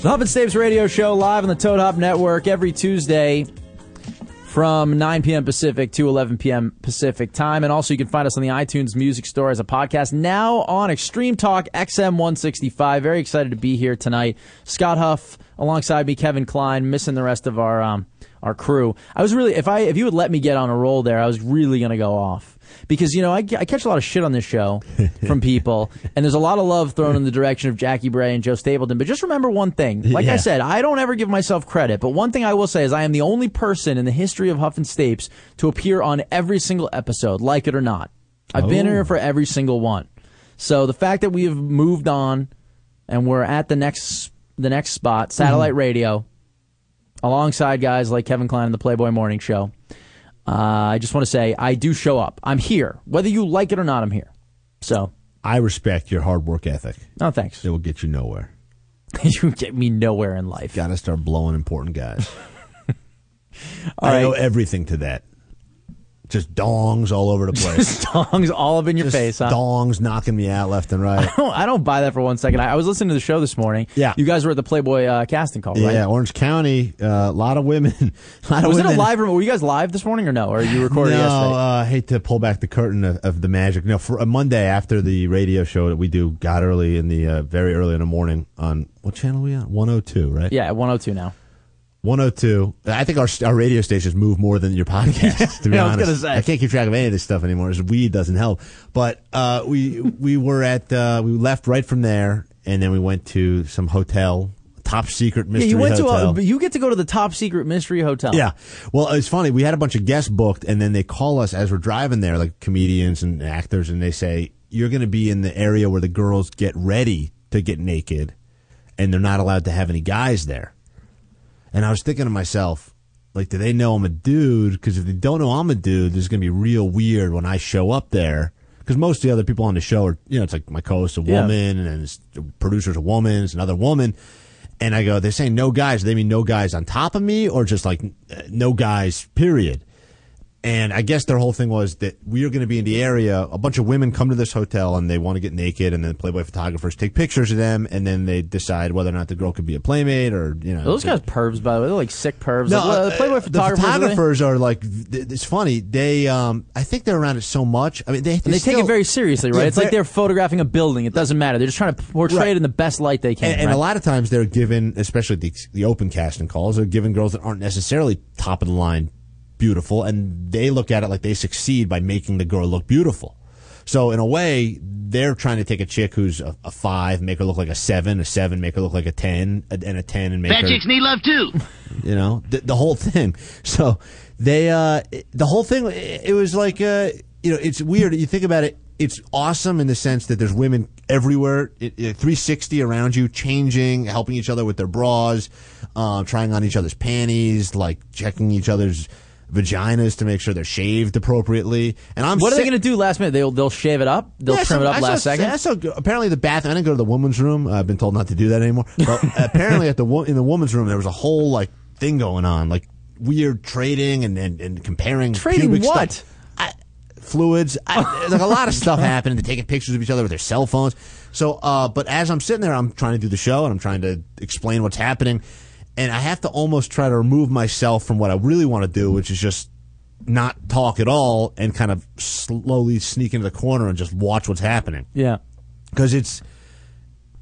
Speaker 4: The
Speaker 2: Huff and Stapes radio show live on the Toad Hop Network every Tuesday from 9 p.m. Pacific to 11 p.m. Pacific time. And also, you can find us on the iTunes Music Store as a podcast now on Extreme Talk XM 165. Very excited to be here tonight. Scott Huff alongside me, Kevin Klein, missing the rest of our um, our crew. I was really, if I if you would let me get on a roll there, I was really going to go off because you know I, I catch a lot of shit on this show from people, (laughs) and there's a lot of love thrown in the direction of Jackie Bray and Joe Stapleton. But just remember one thing: like I said, I don't ever give myself credit, but one thing I will say is I am the only person in the history of Huff and Stapes to appear on every single episode, like it or not. I've been
Speaker 3: Oh.
Speaker 2: here for every single one. So the fact that we have moved on and we're at the next the next spot, satellite mm-hmm. radio, alongside guys like Kevin Klein and the Playboy Morning Show. Uh, I just want to say I do show up. I'm here, whether you like it or not. I'm here. So,
Speaker 3: I respect your hard work ethic.
Speaker 2: no thanks.
Speaker 3: It will get you nowhere. (laughs)
Speaker 2: you get me nowhere in life.
Speaker 3: Got to start blowing important guys. (laughs) I
Speaker 2: right.
Speaker 3: know everything to that. Just dongs all over the (laughs) place.
Speaker 2: dongs all up in your
Speaker 3: Just
Speaker 2: face, huh?
Speaker 3: dongs knocking me out left and right. (laughs)
Speaker 2: I don't, I don't buy that for one second. I, I was listening to the show this morning.
Speaker 3: Yeah.
Speaker 2: you guys were at the Playboy uh, casting call, right?
Speaker 3: Yeah, Orange County, a lot of women. (laughs) Lot of
Speaker 2: Was it a
Speaker 3: women.
Speaker 2: live? Were you guys live this morning or no? Or you recorded
Speaker 3: no,
Speaker 2: yesterday?
Speaker 3: uh, I hate to pull back the curtain of, of the magic. No, for a Monday after the radio show that we do, got early in the uh, very early in the morning on what channel are we on? One hundred two, right?
Speaker 2: yeah, 102 now.
Speaker 3: one hundred two. I think our our radio stations move more than your podcast. (laughs) to be
Speaker 2: Yeah, I was
Speaker 3: honest,
Speaker 2: say.
Speaker 3: I can't keep track of any of this stuff anymore. This weed doesn't help. But uh, we we were at uh, we left right from there, and then we went to some hotel, top secret mystery Yeah,
Speaker 2: you went
Speaker 3: hotel.
Speaker 2: to a, you get to go to the top secret mystery hotel.
Speaker 3: Yeah. Well, it's funny. We had a bunch of guests booked, and then they call us as we're driving there, like comedians and actors, and they say, You're going to be in the area where the girls get ready to get naked, and they're not allowed to have any guys there. And I was thinking to myself, like, do they know I'm a dude? Because if they don't know I'm a dude, this is going to be real weird when I show up there. Because most of the other people on the show are, you know, it's like my co-host a
Speaker 2: Yeah.
Speaker 3: woman, and producer's a woman, it's another woman. And I go, they're saying no guys. They mean no guys on top of me, or just like uh, no guys, period. And I guess their whole thing was that we are going to be in the area. A bunch of women come to this hotel and they want to get naked, and then Playboy photographers take pictures of them, and then they decide whether or not the girl could be a playmate or you know.
Speaker 2: Those guys pervs, by the way. They're like sick pervs.
Speaker 3: No,
Speaker 2: like, well,
Speaker 3: uh,
Speaker 2: the Playboy
Speaker 3: the
Speaker 2: photographers. are
Speaker 3: photographers are like it's funny. They, um, I think they're around it so much. I mean, they
Speaker 2: And they take it very seriously, right?
Speaker 3: Yeah,
Speaker 2: it's like they're photographing a building. It doesn't matter. They're just trying to portray
Speaker 3: Right.
Speaker 2: it in the best light they can.
Speaker 3: And, and
Speaker 2: right?
Speaker 3: a lot of times they're given, especially the, the open casting calls, they're given girls that aren't necessarily top of the line beautiful, and they look at it like they succeed by making the girl look beautiful. So in a way, they're trying to take a chick who's a, a five, make her look like a seven, a seven, make her look like a ten, a- and a ten, and make
Speaker 5: Fat
Speaker 3: her
Speaker 5: chicks need love too. (laughs)
Speaker 3: you know the, the whole thing so they uh the whole thing it it was like uh you know it's weird you think about it it's awesome in the sense that there's women everywhere it, it, 360 around you changing helping each other with their bras uh, trying on each other's panties like checking each other's vaginas to make sure they're shaved appropriately and i'm
Speaker 2: what are they going to do last minute? They'll they'll shave it up. They'll
Speaker 3: yeah,
Speaker 2: trim
Speaker 3: so
Speaker 2: it up
Speaker 3: I
Speaker 2: last
Speaker 3: saw-
Speaker 2: second.
Speaker 3: Saw- apparently, the bathroom. I didn't go to the woman's room. I've been told not to do that anymore. But (laughs) apparently, at the in the woman's room, there was a whole like thing going on, like weird trading and and, and comparing
Speaker 2: Trading
Speaker 3: pubic
Speaker 2: what?
Speaker 3: stuff. I, fluids. I, (laughs) like a lot of stuff happening. They're taking pictures of each other with their cell phones. So, uh, but as I'm sitting there, I'm trying to do the show and I'm trying to explain what's happening, and I have to almost try to remove myself from what I really want to do, which is just not talk at all and kind of slowly sneak into the corner and just watch what's happening.
Speaker 2: Yeah.
Speaker 3: because it's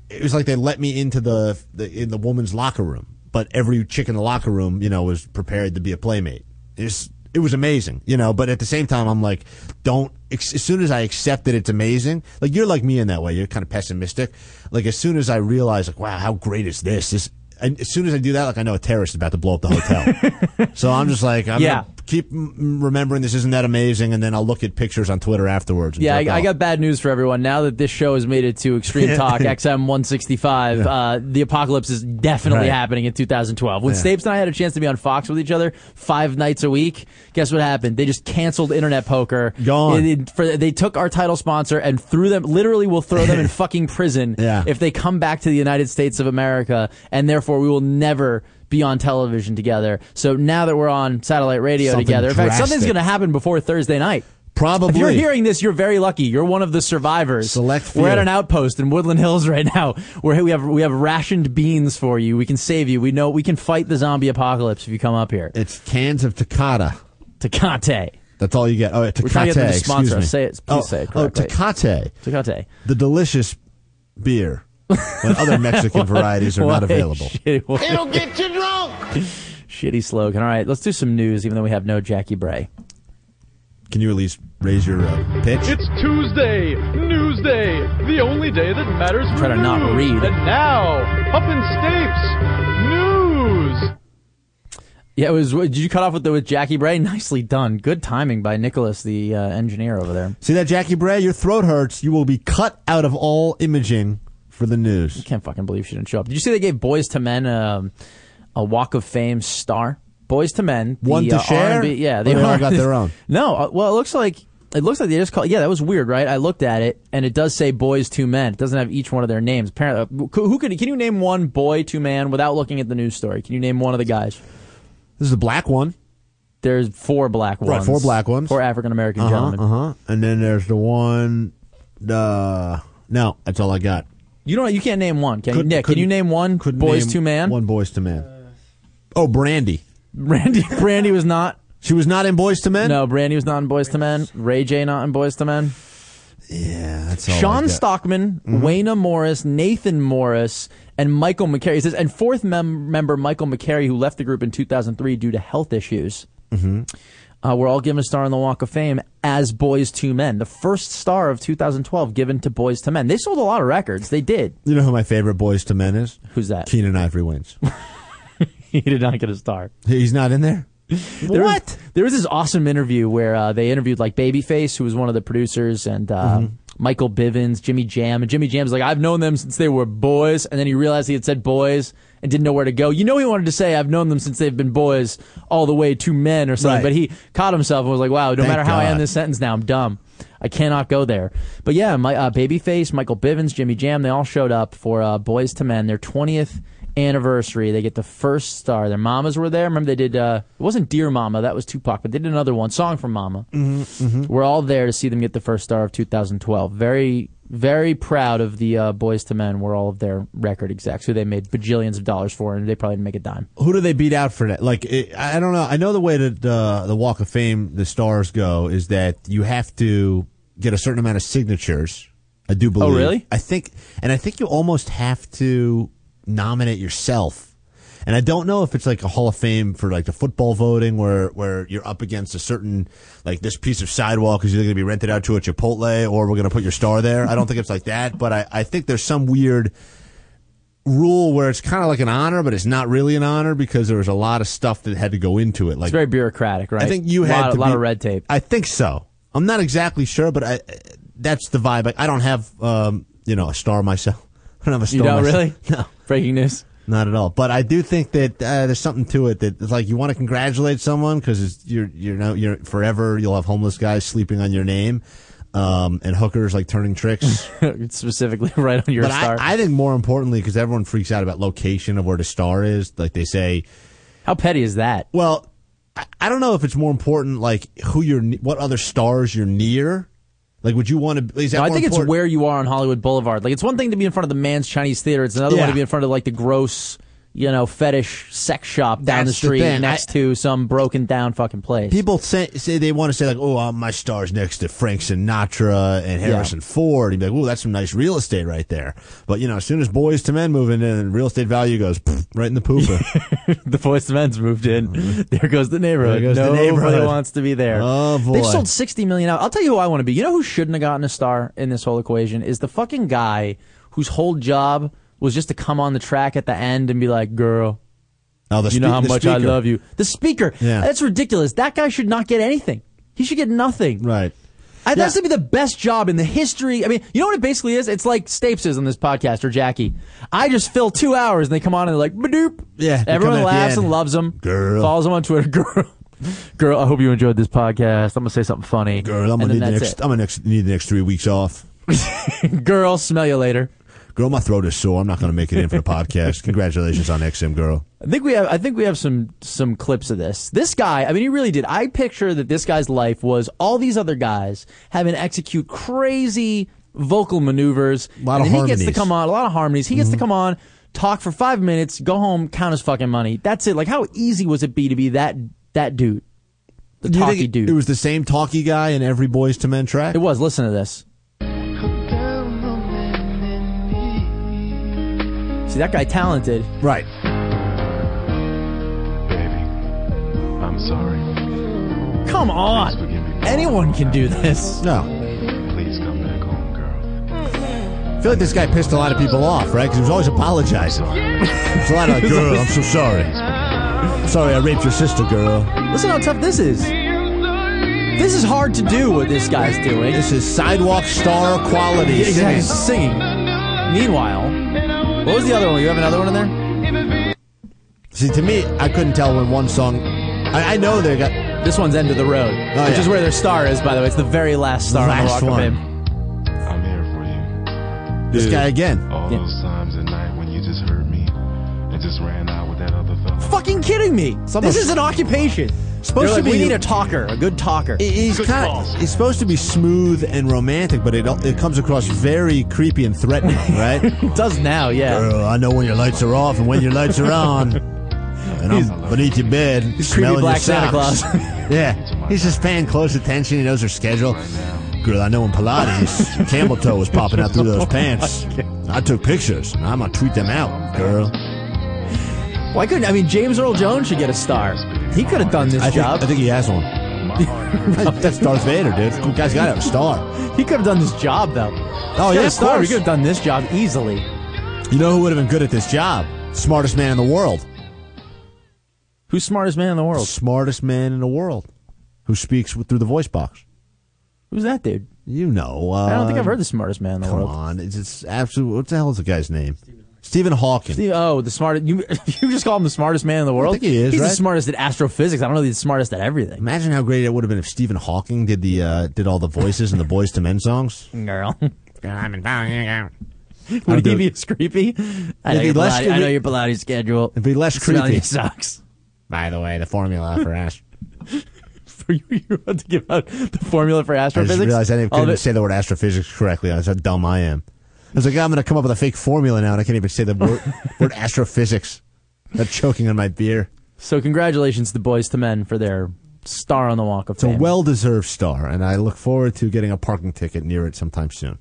Speaker 3: it was like they let me into the, the in the woman's locker room but every chick in the locker room you know was prepared to be a playmate. It's it was amazing you know but at the same time i'm like don't as soon as i accept that it's amazing like you're like me in that way you're kind of pessimistic. Like as soon as i realize like wow how great is this? This and as soon as i do that like i know a terrorist is about to blow up the hotel (laughs) so i'm just like i'm
Speaker 2: Yeah.
Speaker 3: gonna keep remembering this isn't that amazing and then i'll look at pictures on twitter afterwards and
Speaker 2: Yeah, I, I got bad news for everyone. Now that this show has made it to Extreme (laughs) Talk XM 165, uh, the apocalypse is definitely
Speaker 3: Right.
Speaker 2: happening in 2012. When
Speaker 3: Yeah.
Speaker 2: Stapes and I had a chance to be on Fox with each other five nights a week, guess what happened? They just canceled internet poker.
Speaker 3: Gone.
Speaker 2: It- it- for, they took our title sponsor and threw them. Literally, will throw them in (laughs) fucking prison
Speaker 3: Yeah.
Speaker 2: if they come back to the United States of America, and therefore we will never. Be on television together. So now that we're on satellite radio
Speaker 3: Something
Speaker 2: together, in fact, something's going to happen before Thursday night.
Speaker 3: Probably.
Speaker 2: If you're hearing this, you're very lucky. You're one of the survivors.
Speaker 3: Select
Speaker 2: We're at an outpost in Woodland Hills (laughs) right now. Where we have we have rationed beans for you. We can save you. We know we can fight the zombie apocalypse if you come up here.
Speaker 3: It's cans of Takata.
Speaker 2: Tecate.
Speaker 3: That's all you get. Oh, Tecate.
Speaker 2: We're trying to get them to
Speaker 3: excuse
Speaker 2: sponsor us. Say it- please
Speaker 3: oh,
Speaker 2: say it
Speaker 3: Oh,
Speaker 2: correctly.
Speaker 3: Tecate,
Speaker 2: Tecate.
Speaker 3: the delicious beer. When other (laughs) Mexican varieties are not (laughs) available.
Speaker 2: Shitty, what
Speaker 5: It'll get you drunk.
Speaker 2: shitty slogan. All right, let's do some news, even though we have no Jackie Bray.
Speaker 3: Can you at least raise your uh, pitch?
Speaker 6: It's Tuesday, Newsday, the only day that matters for
Speaker 2: Try to not
Speaker 6: news.
Speaker 2: read.
Speaker 6: And now, Huff in Stapes, news.
Speaker 2: Yeah, it was. Did you cut off with the with Jackie Bray? Nicely done. Good timing by Nicholas, the uh, engineer over there.
Speaker 3: See that, Jackie Bray? Your throat hurts. You will be cut out of all imaging for the news.
Speaker 2: I can't fucking believe she didn't show up. Did you see they gave Boyz II Men um, a Walk of Fame star? Boyz II Men, the,
Speaker 3: One to
Speaker 2: uh,
Speaker 3: share?
Speaker 2: R&B yeah,
Speaker 3: they all got their own? (laughs)
Speaker 2: No, uh, well, it looks like it looks like they just called. Yeah, that was weird, right? I looked at it, and it does say Boyz II Men. It doesn't have each one of their names. Apparently, uh, who can can you name one boy to man without looking at the news story? Can you name one of the guys?
Speaker 3: This is the black one.
Speaker 2: There's four black ones.
Speaker 3: Right, four black ones.
Speaker 2: Four African American
Speaker 3: Uh huh.
Speaker 2: gentlemen.
Speaker 3: Uh huh. And then there's the one. Uh, no, that's all I got.
Speaker 2: You don't. You can't name one. Can you,
Speaker 3: Couldn't-
Speaker 2: Nick? Can you
Speaker 3: couldn't-
Speaker 2: name one?
Speaker 3: Couldn't
Speaker 2: Boys
Speaker 3: name
Speaker 2: to man.
Speaker 3: One boys to man. Oh, Brandy.
Speaker 2: Brandy. (laughs) Brandy was not.
Speaker 3: She was not in Boyz II Men.
Speaker 2: No, Brandy was not in Boyz II Men. Ray J not in Boyz II Men.
Speaker 3: Yeah, that's all. I
Speaker 2: Sean
Speaker 3: got.
Speaker 2: Stockman, mm-hmm. Wanya Morris, Nathan Morris, and Michael McCary. Says, and fourth mem- member Michael McCary, who left the group in 2003 due to health issues. Mm-hmm. Uh, were all given a star on the Walk of Fame as Boyz II Men, the first star of 2012 given to Boyz II Men. They sold a lot of records. They did.
Speaker 3: You know who my favorite Boyz II Men is?
Speaker 2: Who's that?
Speaker 3: Keenen Ivory Wayans. (laughs)
Speaker 2: he did not get a star.
Speaker 3: He's not in there.
Speaker 2: There Was, there was this awesome interview where uh, they interviewed like Babyface, who was one of the producers, and uh,
Speaker 3: Mm-hmm.
Speaker 2: Michael Bivins, Jimmy Jam, and Jimmy Jam's like, I've known them since they were boys, and then he realized he had said boys and didn't know where to go. You know, he wanted to say, I've known them since they've been boys all the way to men or something,
Speaker 3: Right.
Speaker 2: but he caught himself and was like, Wow, no
Speaker 3: Thank
Speaker 2: matter how I end this sentence now, I'm dumb. I cannot go there. But yeah, my uh, Babyface, Michael Bivins, Jimmy Jam, they all showed up for uh, Boyz II Men, their 20th anniversary. They get the first star. Their mamas were there. Remember they did, uh, it wasn't Dear Mama, that was Tupac, but they did another one, Song from Mama. Mm-hmm, We're all there to see them get the first star of 2012. Very, very proud of the uh, Boyz II Men. We're all of their record execs who they made bajillions of dollars for, and they probably didn't make a dime.
Speaker 3: Who do they beat out for that? Like, it, I don't know. I know the way that uh, the Walk of Fame, the stars go, is that you have to get a certain amount of signatures. I do believe.
Speaker 2: Oh, really?
Speaker 3: I think, and I think you almost have to nominate yourself. And I don't know if it's like a Hall of Fame for like the football voting, where where you're up against a certain like this piece of sidewalk is either going to be rented out to a Chipotle or we're going to put your star there. I don't think it's like that, but I, I think there's some weird rule where it's kind of like an honor, but it's not really an honor because there was a lot of stuff that had to go into it. Like
Speaker 2: It's very bureaucratic, right?
Speaker 3: I think you
Speaker 2: a
Speaker 3: had
Speaker 2: lot,
Speaker 3: to
Speaker 2: a lot
Speaker 3: be-
Speaker 2: of red tape.
Speaker 3: I think so. I'm not exactly sure, but I that's the vibe. I, I don't have um, you know a star myself. (laughs) I don't have a star.
Speaker 2: You don't
Speaker 3: myself.
Speaker 2: really? (laughs)
Speaker 3: No,
Speaker 2: Breaking news.
Speaker 3: Not at all. But I do think that uh, there's something to it that it's like you want to congratulate someone because you're you're now you're forever you'll have homeless guys sleeping on your name. Um, and hookers like turning tricks. (laughs)
Speaker 2: Specifically, (laughs) right on your
Speaker 3: but
Speaker 2: star.
Speaker 3: I, I think more importantly, because everyone freaks out about location of where the star is. Like they say,
Speaker 2: How petty is that?
Speaker 3: Well, I, I don't know if it's more important, like who you're, what other stars you're near. Like, would you want to? Is that
Speaker 2: No, I think it's where you are on Hollywood Boulevard. Like, it's one thing to be in front of the Mann's Chinese Theater. It's another one to be in front of like the gross, you know, fetish sex shop down
Speaker 3: That's
Speaker 2: the
Speaker 3: the
Speaker 2: street
Speaker 3: thing.
Speaker 2: next
Speaker 3: I-
Speaker 2: to some broken down fucking place.
Speaker 3: People say say they want to say like, oh, uh, my star's next to Frank Sinatra and Harrison Ford. You'd be like, oh, that's some nice real estate right there. But you know, as soon as boys to men move in, and real estate value goes right in the pooper. (laughs)
Speaker 2: the Boyz II Men's moved in. There goes the neighborhood.
Speaker 3: There goes the neighborhood.
Speaker 2: wants to be there.
Speaker 3: Oh, boy.
Speaker 2: They've sold sixty million out. I'll tell you who I want to be. You know who shouldn't have gotten a star in this whole equation is the fucking guy whose whole job was just to come on the track at the end and be like, "Girl,
Speaker 3: oh, the
Speaker 2: you know how much I love you." The speaker.
Speaker 3: Yeah.
Speaker 2: That's ridiculous. That guy should not get anything. He should get nothing.
Speaker 3: Right.
Speaker 2: I, That's
Speaker 3: Yeah.
Speaker 2: to be the best job in the history. I mean, you know what it basically is? It's like Stapes is on this podcast or Jackie. I just fill two hours and they come on and they're like, "Badoop."
Speaker 3: Yeah,
Speaker 2: Everyone
Speaker 3: come in at the
Speaker 2: laughs and loves them.
Speaker 3: Girl.
Speaker 2: Follows them on Twitter. (laughs) Girl. Girl, I hope you enjoyed this podcast. I'm going to say something funny.
Speaker 3: Girl, I'm gonna need the next. I'm gonna next, need the next three weeks off. (laughs)
Speaker 2: Girl, smell you later.
Speaker 3: Girl, my throat is sore. I'm not going to make it in for the podcast. Congratulations on XM, girl.
Speaker 2: I think we have. I think we have some some clips of this. This guy. I mean, he really did. I picture that this guy's life was all these other guys having to execute crazy vocal maneuvers.
Speaker 3: A lot
Speaker 2: and
Speaker 3: of
Speaker 2: he gets to.
Speaker 3: Mm-hmm.
Speaker 2: come on. A lot of harmonies. He gets to come on, talk for five minutes, go home, count his fucking money. That's it. Like, how easy was it be to be that that dude, the talky dude?
Speaker 3: It was the same talky guy in every Boyz II Men track.
Speaker 2: It was. Listen to this. See that guy talented.
Speaker 3: right.
Speaker 5: Baby, I'm sorry.
Speaker 2: Come on.
Speaker 5: Forgive me.
Speaker 2: Anyone can do this.
Speaker 3: No.
Speaker 5: Please come back home, girl. Mm-hmm.
Speaker 3: I feel like this guy pissed a lot of people off, right? Because he was always apologizing. There's a lot of like, girl, I'm so sorry. Sorry, I raped your sister, girl.
Speaker 2: Listen how tough this is. This is hard to do what this guy's doing.
Speaker 3: This is sidewalk star quality.
Speaker 2: Yeah, exactly.
Speaker 3: singing.
Speaker 2: Singing. Meanwhile, what was the other one? You have another one in there?
Speaker 3: See, to me, I couldn't tell when one song. I, I know they got
Speaker 2: This one's End of the Road, oh, which
Speaker 3: yeah.
Speaker 2: is where their star is, by the way. It's the very last star on the
Speaker 3: Last
Speaker 2: Walk
Speaker 3: one.
Speaker 2: of Fame.
Speaker 5: I'm here for you.
Speaker 3: this guy again.
Speaker 5: All
Speaker 2: Yeah.
Speaker 5: those times at night when you just heard me and just ran out with that other fella.
Speaker 2: Fucking kidding me.
Speaker 3: almost-
Speaker 2: This is an occupation.
Speaker 3: Supposed
Speaker 2: They're
Speaker 3: to be-
Speaker 2: we need a talker, a good talker.
Speaker 3: He- He's
Speaker 5: Good
Speaker 3: kind of, he's supposed to be smooth and romantic, but it it comes across very creepy and threatening, (laughs) right?
Speaker 2: It does now, yeah.
Speaker 3: Girl, I know when your lights are off and when your lights are on. (laughs) And I'm beneath your bed,
Speaker 2: creepy
Speaker 3: smelling
Speaker 2: black
Speaker 3: your
Speaker 2: Santa. Claus. (laughs)
Speaker 3: yeah, he's just paying close attention. He knows her schedule. Girl, I know when Pilates, camel toe was popping out through those pants. I took pictures. I'm gonna tweet them out, girl.
Speaker 2: Why couldn't I mean James Earl Jones should get a star? He could have done this
Speaker 3: I think,
Speaker 2: job.
Speaker 3: I think he has one. (laughs) That's Darth Vader, dude. Guy's got a star.
Speaker 2: he could have done this job though.
Speaker 3: Oh,
Speaker 2: He's
Speaker 3: yeah,
Speaker 2: a
Speaker 3: of
Speaker 2: star. He
Speaker 3: course.
Speaker 2: could have done this job easily.
Speaker 3: You know who would have been good at this job? Smartest man in the world.
Speaker 2: Who's smartest man in the world?
Speaker 3: Smartest man in the world. Who speaks with, through the voice box.
Speaker 2: Who's that dude?
Speaker 3: You know. Uh,
Speaker 2: I don't think I've heard the smartest man in the
Speaker 3: Come
Speaker 2: world.
Speaker 3: on. It's, it's absolute. What the hell is the guy's name? Stephen Hawking.
Speaker 2: Steve- Oh, the smartest. You, (laughs) you just call him the smartest man in the world?
Speaker 3: I think he is,
Speaker 2: He's the smartest at astrophysics. I don't know if he's the smartest at everything.
Speaker 3: Imagine how great it would have been if Stephen Hawking did the uh, did all the voices in the Boyz II Men songs. (laughs)
Speaker 2: Girl.
Speaker 3: It'd (laughs)
Speaker 2: Would he
Speaker 3: it.
Speaker 2: be as creepy? I know,
Speaker 3: be
Speaker 2: your
Speaker 3: less
Speaker 2: Pilates, I know
Speaker 3: creepy.
Speaker 2: your Pilates schedule.
Speaker 3: It'd be less
Speaker 2: Smelling
Speaker 3: creepy.
Speaker 2: your socks.
Speaker 3: By the way, the formula for ass.
Speaker 2: For you, you about to give out the formula for
Speaker 3: I
Speaker 2: astrophysics?
Speaker 3: just realized I didn't,
Speaker 2: All
Speaker 3: couldn't
Speaker 2: it-
Speaker 3: say the word astrophysics correctly. That's how dumb I am. I was like, I'm going to come up with a fake formula now, and I can't even say the word, (laughs) word astrophysics. I'm choking on my beer.
Speaker 2: So congratulations to Boyz II Men for their star on the Walk of
Speaker 3: It's a well deserved star, and I look forward to getting a parking ticket near it sometime soon.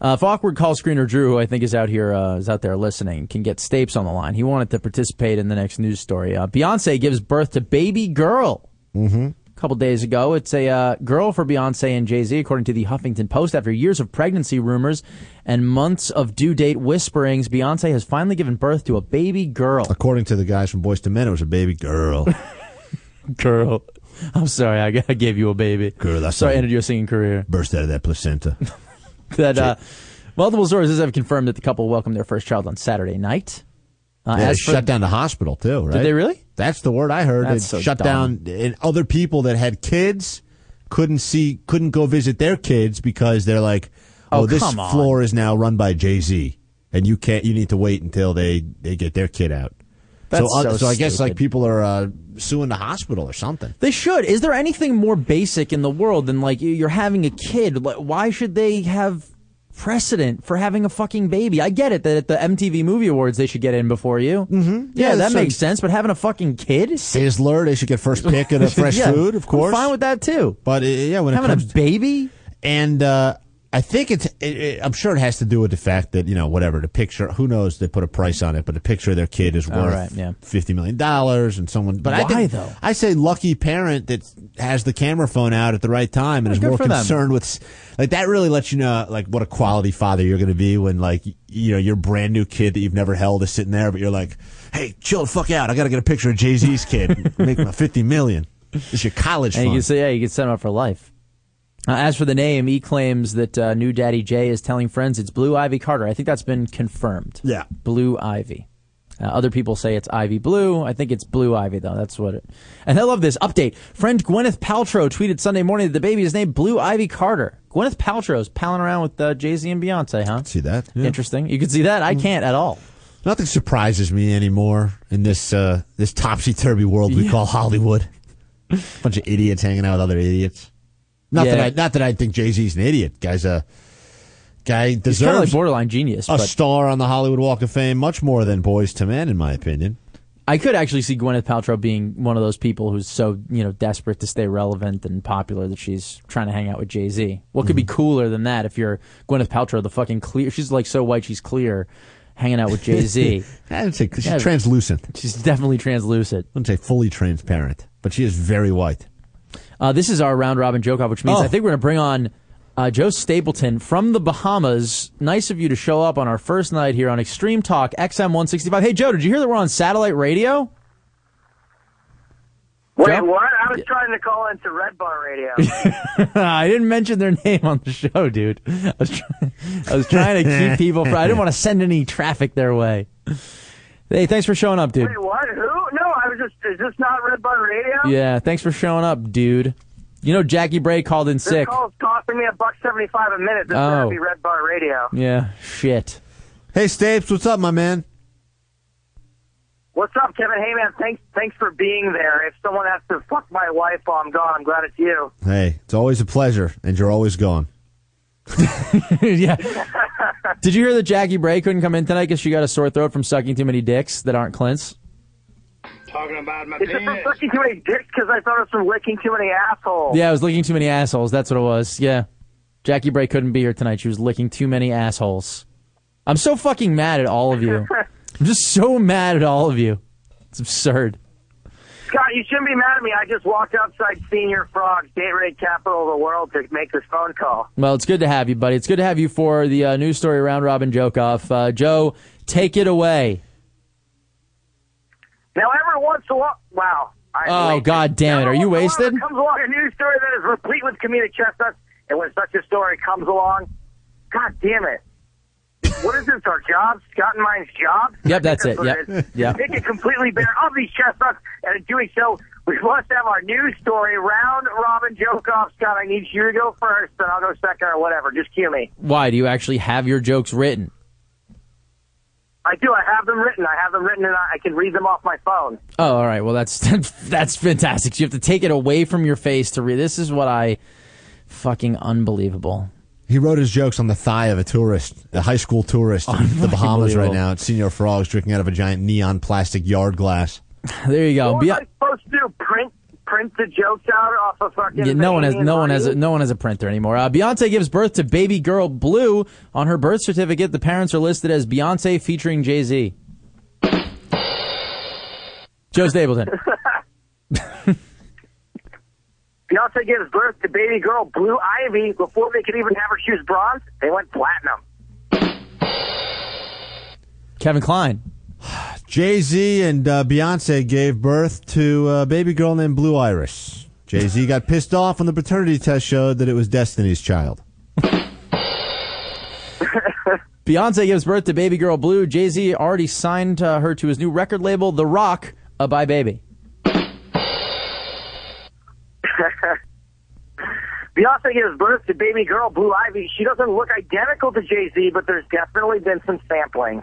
Speaker 2: Uh, if awkward call screener Drew, who I think is out here, uh, is out there listening, can get Stapes on the line. He wanted to participate in the next news story. Uh, Beyonce gives birth to baby girl. Mm-hmm. A couple days ago, it's a uh, girl for Beyonce and Jay Z, according to the Huffington Post. After years of pregnancy rumors and months of due date whisperings, Beyonce has finally given birth to a baby girl.
Speaker 3: According to the guys from Boyz II Men, it was a baby girl. (laughs)
Speaker 2: Girl, I'm sorry, I, g- I gave you a baby.
Speaker 3: Girl, that's
Speaker 2: sorry, I
Speaker 3: something.
Speaker 2: ended your singing career.
Speaker 3: Burst out of that placenta. (laughs)
Speaker 2: that uh, multiple sources have confirmed that the couple welcomed their first child on Saturday night. Uh, for-
Speaker 3: shut down the hospital too, right?
Speaker 2: Did they really?
Speaker 3: That's the word I heard.
Speaker 2: That's
Speaker 3: they
Speaker 2: so
Speaker 3: shut
Speaker 2: dumb.
Speaker 3: down, and other people that had kids couldn't see, couldn't go visit their kids because they're like, "Oh,
Speaker 2: Oh,
Speaker 3: this floor is now run by Jay Z, and you can't. You need to wait until they they get their kid out."
Speaker 2: That's
Speaker 3: so, uh,
Speaker 2: so
Speaker 3: I guess like people are uh, suing the hospital or something.
Speaker 2: They should. Is there anything more basic in the world than like you- you're having a kid? Like, Why should they have precedent for having a fucking baby? I get it that at the MTV Movie Awards they should get in before you. Mm-hmm. Yeah,
Speaker 3: Yeah,
Speaker 2: that
Speaker 3: so-
Speaker 2: makes sense. But having a fucking kid,
Speaker 3: Sizzler, they should get first pick at a (laughs) fresh
Speaker 2: Yeah,
Speaker 3: food, of course.
Speaker 2: I'm fine with that too.
Speaker 3: but uh, yeah, when
Speaker 2: having
Speaker 3: it comes
Speaker 2: a baby.
Speaker 3: And uh, I think it's. It, it, I'm sure it has to do with the fact that you know whatever the picture. Who knows? They put a price on it, but the picture of their kid is worth
Speaker 2: right, yeah.
Speaker 3: fifty million dollars, and someone. But I think,
Speaker 2: though?
Speaker 3: I say lucky parent that has the camera phone out at the right time and
Speaker 2: Yeah,
Speaker 3: is more
Speaker 2: for them.
Speaker 3: concerned with. Like that really lets you know like what a quality father you're going to be when like you know your brand new kid that you've never held is sitting there, but you're like, hey, chill the fuck out. I got to get a picture of Jay Z's kid, make my fifty million. It's your college
Speaker 2: And you
Speaker 3: fund.
Speaker 2: can say, yeah, you can set him up for life. Uh, as for the name, he claims that uh, new daddy Jay is telling friends it's Blue Ivy Carter. I think that's been confirmed.
Speaker 3: Yeah.
Speaker 2: Blue Ivy. Uh, other people say it's Ivy Blue. I think it's Blue Ivy though. That's what it. And I love this update. Friend Gwyneth Paltrow tweeted Sunday morning that the baby is named Blue Ivy Carter. Gwyneth Paltrow's palling around with uh, Jay Z and Beyonce, huh?
Speaker 3: See that? Yeah.
Speaker 2: Interesting. You can see that. I can't at all.
Speaker 3: Nothing surprises me anymore in this uh, this topsy turvy world we call Hollywood. (laughs) Bunch of idiots hanging out with other idiots. Not
Speaker 2: Yeah.
Speaker 3: that I not that I think Jay Z's an idiot. Guy's a guy
Speaker 2: He's kind of
Speaker 3: deserves
Speaker 2: like borderline genius,
Speaker 3: a
Speaker 2: but
Speaker 3: star on the Hollywood Walk of Fame much more than Boyz II Men, in my opinion.
Speaker 2: I could actually see Gwyneth Paltrow being one of those people who's so you know desperate to stay relevant and popular that she's trying to hang out with Jay Z. What could be mm-hmm. cooler than that if you're Gwyneth Paltrow, the fucking clear? She's like so white she's clear, hanging out with Jay Z.
Speaker 3: I would say she's
Speaker 2: Yeah.
Speaker 3: translucent.
Speaker 2: she's definitely translucent.
Speaker 3: I wouldn't say fully transparent, but she is very white.
Speaker 2: Uh, this is our round robin joke off, which means
Speaker 3: Oh.
Speaker 2: I think we're going to bring on uh, Joe Stapleton from the Bahamas. Nice of you to show up on our first night here on Extreme Talk XM 165. Hey, Joe, did you hear that we're on satellite radio?
Speaker 7: Wait,
Speaker 2: Joe?
Speaker 7: what? I was trying to call into Red Bar Radio. (laughs)
Speaker 2: I didn't mention their name on the show, dude. I was trying, I was trying to keep (laughs) people from. I didn't want to send any traffic their way. Hey, thanks for showing up, dude.
Speaker 7: Wait, what? Who? No, I was just. Is this not Red Bar Radio?
Speaker 2: Yeah, thanks for showing up, dude. You know Jackie Bray called in
Speaker 7: This
Speaker 2: sick.
Speaker 7: call's costing me a buck seventy-five a minute. This
Speaker 2: Oh.
Speaker 7: better be Red Bar Radio.
Speaker 2: Yeah, shit.
Speaker 3: Hey, Stapes, what's up, my man?
Speaker 7: What's up, Kevin? Hey, man. Thanks. Thanks for being there. If someone has to fuck my wife while I'm gone, I'm glad it's you.
Speaker 3: Hey, it's always a pleasure, and you're always gone. (laughs)
Speaker 2: yeah. Did you hear that Jackie Bray couldn't come in tonight because she got a sore throat from sucking too many dicks that aren't Clint's?
Speaker 8: Talking about my
Speaker 7: Is it from sucking too many dicks? Because I thought it was from licking too many assholes.
Speaker 2: Yeah, I was licking too many assholes. That's what it was. Yeah. Jackie Bray couldn't be here tonight. She was licking too many assholes. I'm so fucking mad at all of you. (laughs) I'm just so mad at all of you. It's absurd.
Speaker 7: Scott, you shouldn't be mad at me. I just walked outside Senor Frogs, Gatorade capital of the world, to make this phone call.
Speaker 2: Well, it's good to have you, buddy. It's good to have you for the uh, news story round robin joke off. Uh, Joe, take it away.
Speaker 7: Now, every once in a while, wow. I'm
Speaker 2: Oh,
Speaker 7: wasted.
Speaker 2: God damn it. Are you
Speaker 7: once in a
Speaker 2: wasted?
Speaker 7: Comes along a news story that is replete with comedic chestnuts, and when such a story comes along, God damn it. What is this, our job? Scott and mine's job?
Speaker 2: Yep,
Speaker 7: I
Speaker 2: that's it. Yep. Yep.
Speaker 7: Make it completely bare of these chestnuts, and in doing so, we must have our news story, round robin joke off. Scott, I need you to go first, then I'll go second or whatever. Just cue me.
Speaker 2: Why? Do you actually have your jokes written?
Speaker 7: I do. I have them written. I have them written, and I I can read them off my phone.
Speaker 2: Oh, all right. Well, that's (laughs) that's fantastic. So you have to take it away from your face to read. This is what I fucking unbelievable.
Speaker 3: He wrote his jokes on the thigh of a tourist, a high school tourist in the Bahamas right now at Senor Frogs, drinking out of a giant neon plastic yard glass.
Speaker 2: There you go.
Speaker 7: What
Speaker 2: Be-
Speaker 7: was I supposed to do? Print print the jokes out off of fucking.
Speaker 2: Yeah, no one has no one has a, no one has a printer anymore. Uh, Beyonce gives birth to baby girl Blue on her birth certificate. The parents are listed as Beyonce featuring Jay Z. Joe Stapleton. (laughs)
Speaker 7: Beyonce gives birth to baby girl Blue Ivy before they could even have her shoes bronze. They went platinum.
Speaker 2: Kevin Klein. (sighs) (sighs)
Speaker 3: Jay Z and uh, Beyonce gave birth to a baby girl named Blue Iris. Jay Z (laughs) got pissed off when the paternity test showed that it was Destiny's child. (laughs)
Speaker 2: Beyonce gives birth to baby girl Blue. Jay Z already signed uh, her to his new record label, The Rock, uh, by Baby. (laughs)
Speaker 7: Beyonce gives birth to baby girl Blue Ivy. She doesn't look identical to Jay Z, but there's definitely been some sampling.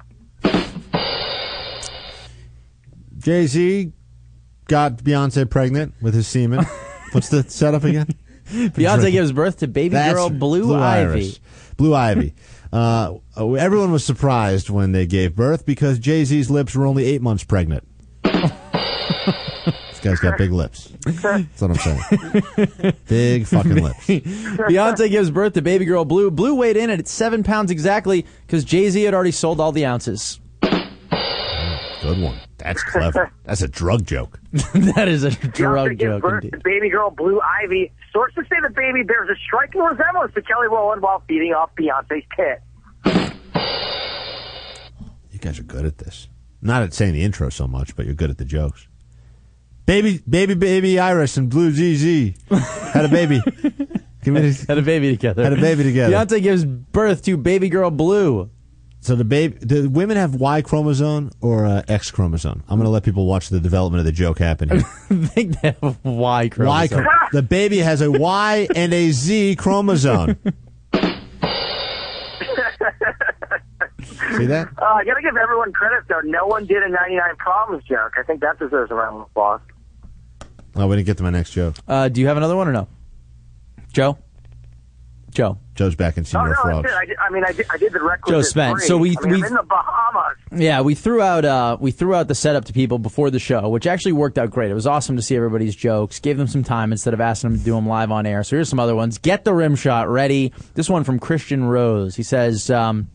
Speaker 3: Jay Z got Beyonce pregnant with his semen. (laughs) What's the setup again?
Speaker 2: Beyonce gives birth to baby
Speaker 3: That's
Speaker 2: girl Blue, Ivy.
Speaker 3: Iris. Blue Ivy. Uh, everyone was surprised when they gave birth because Jay Z's lips were only eight months pregnant. this guy's got big lips. That's what I'm saying. big fucking lips.
Speaker 2: Beyonce gives birth to baby girl Blue. Blue weighed in at seven pounds exactly because Jay Z had already sold all the ounces.
Speaker 3: Good one. That's clever. (laughs) That's a drug joke. (laughs)
Speaker 2: that is a
Speaker 7: Beyonce
Speaker 2: drug
Speaker 7: gives
Speaker 2: joke
Speaker 7: birth
Speaker 2: indeed.
Speaker 7: to baby girl Blue Ivy. Sources say the baby bears a striking resemblance to Kelly Rowland while feeding off Beyonce's tit.
Speaker 3: You guys are good at this. Not at saying the intro so much, but you're good at the jokes. Baby, baby, baby Iris and Blue ZZ had a baby. (laughs)
Speaker 2: Had a baby together.
Speaker 3: Had a baby together.
Speaker 2: Beyonce gives birth to baby girl Blue.
Speaker 3: So the baby, the women have Y chromosome or uh, X chromosome. I'm going to let people watch the development of the joke happen here. (laughs)
Speaker 2: I think they have Y
Speaker 3: Y,
Speaker 2: chromosome.
Speaker 3: chro- the baby has a Y and a Z chromosome. (laughs) See that?
Speaker 7: Uh, I gotta give everyone credit though. No one did a 99 problems joke. I think that deserves a round of applause.
Speaker 3: Oh, we didn't get to my next joke.
Speaker 2: Uh, do you have another one or no? Joe? Joe.
Speaker 3: Joe's back in Senior
Speaker 7: no, I
Speaker 3: Frogs.
Speaker 7: did. I, did, I mean, I did, I did the requisite.
Speaker 2: Joe Spence.
Speaker 7: three.
Speaker 2: So we-
Speaker 7: I mean,
Speaker 2: we-
Speaker 7: I'm in the Bahamas.
Speaker 2: Yeah, we threw out uh, we threw out the setup to people before the show, which actually worked out great. It was awesome to see everybody's jokes. Gave them some time instead of asking them to do them live on air. So here's some other ones. Get the rim shot ready. This one from Christian Rose. He says, um,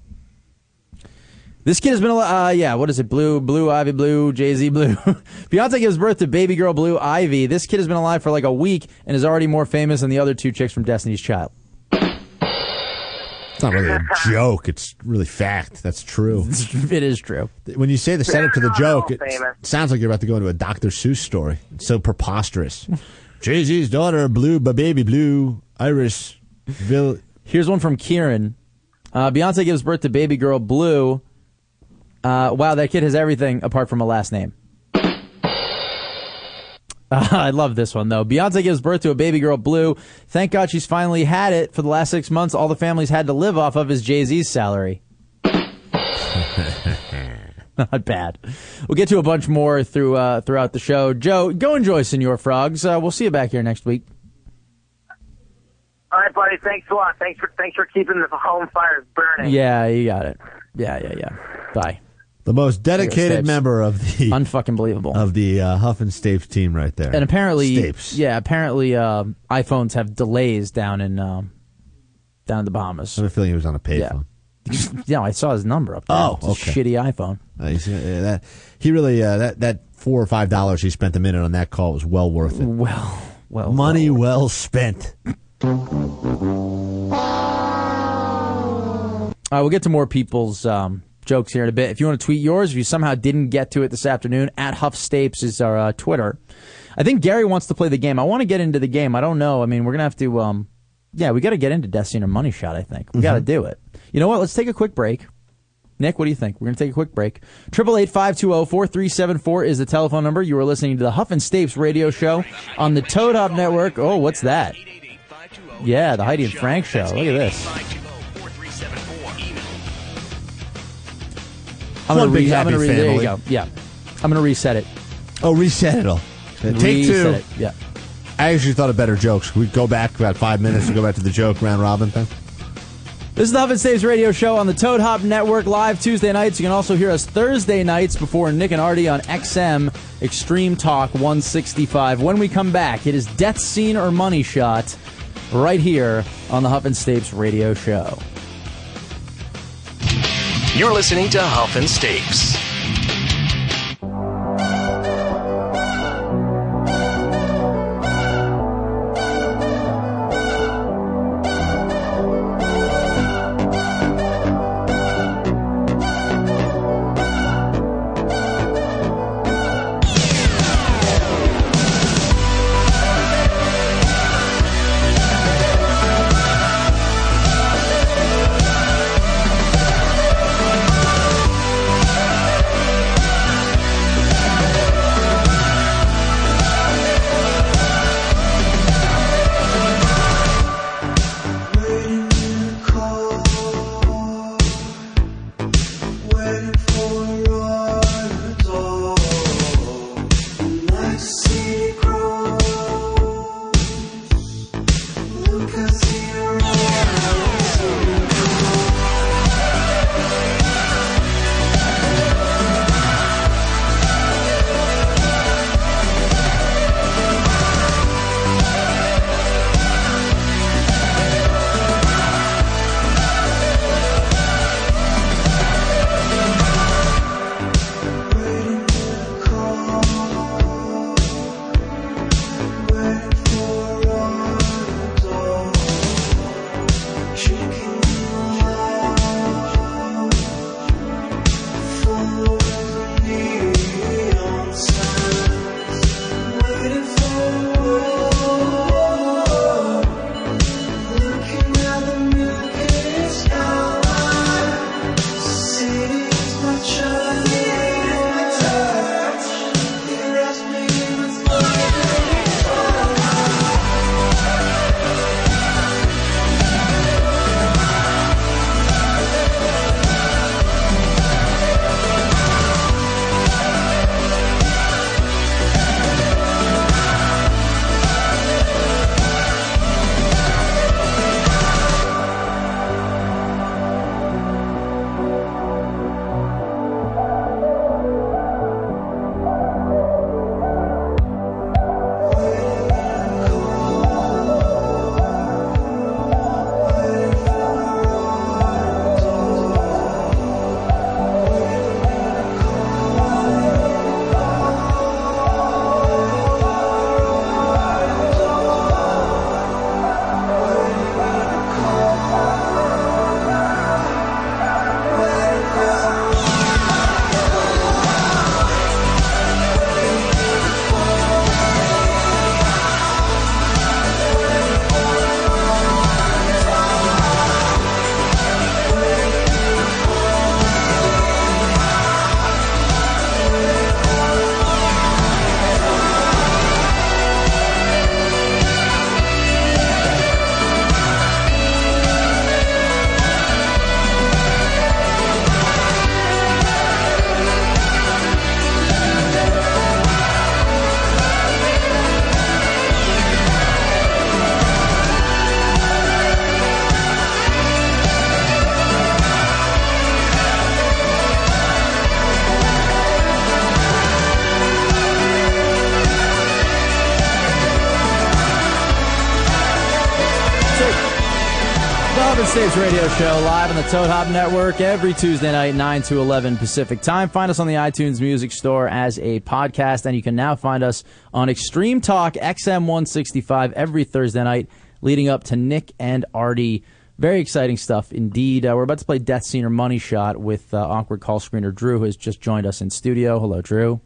Speaker 2: "This kid has been, al- uh, yeah, what is it? Blue, Blue Ivy, Blue Jay Z, Blue. (laughs) Beyonce gives birth to baby girl Blue Ivy. This kid has been alive for like a week and is already more famous than the other two chicks from Destiny's Child.
Speaker 3: It's not really a (laughs) joke. It's really fact. That's true. (laughs)
Speaker 2: it is true.
Speaker 3: When you say the setup to the joke, it sounds like you're about to go into a Dr. Seuss story. It's so preposterous. (laughs) Jay Z's daughter, Blue, ba baby Blue, Iris, Bill.
Speaker 2: Here's one from Kieran. Uh, Beyonce gives birth to baby girl Blue. Uh, wow, that kid has everything apart from a last name. Uh, (laughs) I love this one though. Beyonce gives birth to a baby girl Blue. Thank God she's finally had it. For the last six months, all the families had to live off of is Jay Z's salary. (laughs) Not bad. We'll get to a bunch more through uh, throughout the show. Joe, go enjoy Senor Frogs. Uh, we'll see you back here next week.
Speaker 7: All right, buddy. Thanks a lot. Thanks for thanks for keeping the home fires burning.
Speaker 2: Yeah, you got it. Yeah, yeah, yeah. Bye.
Speaker 3: The most dedicated member of the
Speaker 2: Unfucking believable.
Speaker 3: of the uh, Huff and Stapes team right there.
Speaker 2: And apparently,
Speaker 3: Stapes.
Speaker 2: yeah, apparently um, iPhones have delays down in um, down in the Bahamas.
Speaker 3: I have a feeling he was on a payphone. (laughs)
Speaker 2: yeah, I saw his number up there.
Speaker 3: Oh, okay.
Speaker 2: shitty iPhone.
Speaker 3: Uh, he's- uh, that he really uh, that that four or five dollars he spent a minute on that call was well worth it.
Speaker 2: Well, well,
Speaker 3: Money well spent.
Speaker 2: Uh, we'll get to more people's um, jokes here in a bit. If you want to tweet yours, if you somehow didn't get to it this afternoon, at Huff Stapes is our uh, Twitter. I think Gary wants to play the game. I want to get into the game. I don't know. I mean, we're gonna have to. Um, yeah, we got to get into Destiny or Money Shot. I think we got to do it. You know what? Let's take a quick break. Nick, what do you think? We're going to take a quick break. Triple eight five two zero four three seven four is the telephone number. You are listening to the Huff and Stapes radio show on the Toad Hop Network. Oh, what's that? Yeah, the Heidi and Frank show. Look at this. I'm
Speaker 3: One
Speaker 2: gonna
Speaker 3: big
Speaker 2: re- I'm
Speaker 3: happy
Speaker 2: gonna re- There you
Speaker 3: family.
Speaker 2: go. Yeah, I'm gonna reset it.
Speaker 3: Oh, reset it all. Take
Speaker 2: reset
Speaker 3: two.
Speaker 2: It. Yeah.
Speaker 3: I actually thought of better jokes. We go back about five minutes and go back to the joke round robin thing?
Speaker 2: This is the Huff and Stapes radio show on the Toad Hop Network live Tuesday nights. You can also hear us Thursday nights before Nick and Artie on XM Extreme Talk 165. When we come back, it is Death Scene or Money Shot right here on the Huff and Stapes radio show.
Speaker 1: You're listening to Huff and Stapes.
Speaker 2: States Radio Show live on the Toad Hop Network every Tuesday night, 9 to 11 Pacific time. Find us on the iTunes Music Store as a podcast, and you can now find us on Extreme Talk XM 165 every Thursday night, leading up to Nick and Artie. Very exciting stuff indeed. Uh, we're about to play Death Scene or Money Shot with uh, awkward call screener Drew, who has just joined us in studio. Hello, Drew.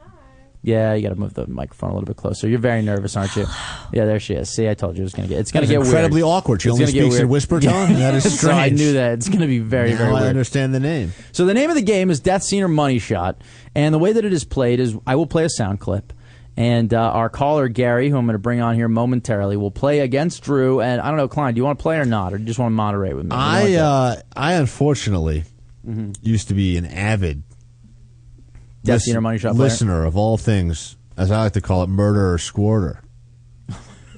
Speaker 2: Yeah, you got to move the microphone a little bit closer. You're very nervous, aren't you? Yeah, there she is. See, I told you it was gonna get. It's gonna get
Speaker 3: incredibly
Speaker 2: weird.
Speaker 3: awkward. She
Speaker 2: It's
Speaker 3: only speaks in whisper tone? That is (laughs)
Speaker 2: so I knew that it's gonna be very, very
Speaker 3: I
Speaker 2: weird.
Speaker 3: understand the name.
Speaker 2: So the name of the game is Death Scene or Money Shot, and the way that it is played is I will play a sound clip, and uh, our caller Gary, who I'm going to bring on here momentarily, will play against Drew. And I don't know, Klein, do you want to play or not, or do you just want to moderate with me? What do you
Speaker 3: I uh, I unfortunately
Speaker 2: Mm-hmm.
Speaker 3: used to be an avid
Speaker 2: Death Scene or Money Shot player?
Speaker 3: listener of all things, as I like to call it, murder or squirter.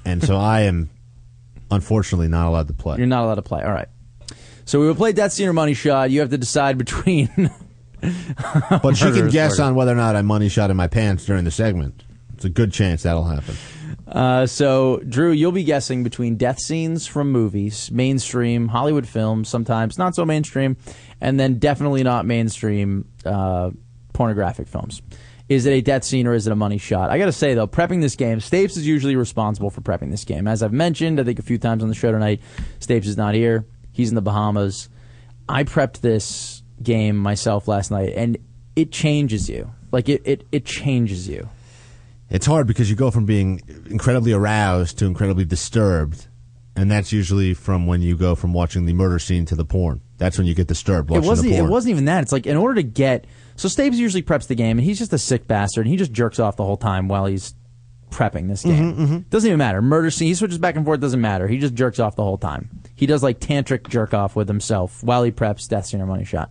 Speaker 3: and so I am unfortunately not allowed to play.
Speaker 2: You're not allowed to play. All right. So we will play Death Scene or Money Shot. You have to decide between. (laughs)
Speaker 3: but she can guess on whether or not I money shot in my pants during the segment. It's a good chance that'll happen.
Speaker 2: Uh, so, Drew, you'll be guessing between death scenes from movies, mainstream Hollywood films, sometimes not so mainstream, and then definitely not mainstream uh, pornographic films. Is it a death scene or is it a money shot? I got to say though, prepping this game, Stapes is usually responsible for prepping this game. As I've mentioned, I think a few times on the show tonight, Stapes is not here. He's in the Bahamas. I prepped this game myself last night, and it changes you. Like it, it, it changes you.
Speaker 3: It's hard because you go from being incredibly aroused to incredibly disturbed, and that's usually from when you go from watching the murder scene to the porn. That's when you get disturbed watching
Speaker 2: it wasn't.
Speaker 3: the
Speaker 2: It wasn't even that. It's like in order to get. So Stapes usually preps the game, and he's just a sick bastard, and he just jerks off the whole time while he's prepping this game.
Speaker 3: Mm-hmm,
Speaker 2: Doesn't even matter. Murder scene. He switches back and forth. Doesn't matter. He just jerks off the whole time. He does like tantric jerk off with himself while he preps Death Scene or Money Shot.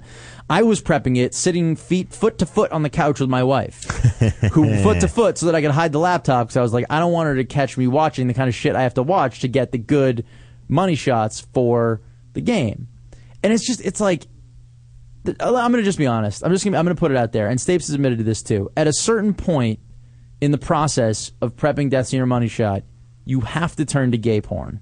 Speaker 2: I was prepping it, sitting feet foot to foot on the couch with my wife, (laughs) who foot to foot, so that I could hide the laptop because I was like, I don't want her to catch me watching the kind of shit I have to watch to get the good money shots for the game. And it's just, it's like, I'm going to just be honest. I'm just gonna, I'm going to put it out there. And Stapes has admitted to this too. At a certain point in the process of prepping Death Scene or Money Shot, you have to turn to gay porn.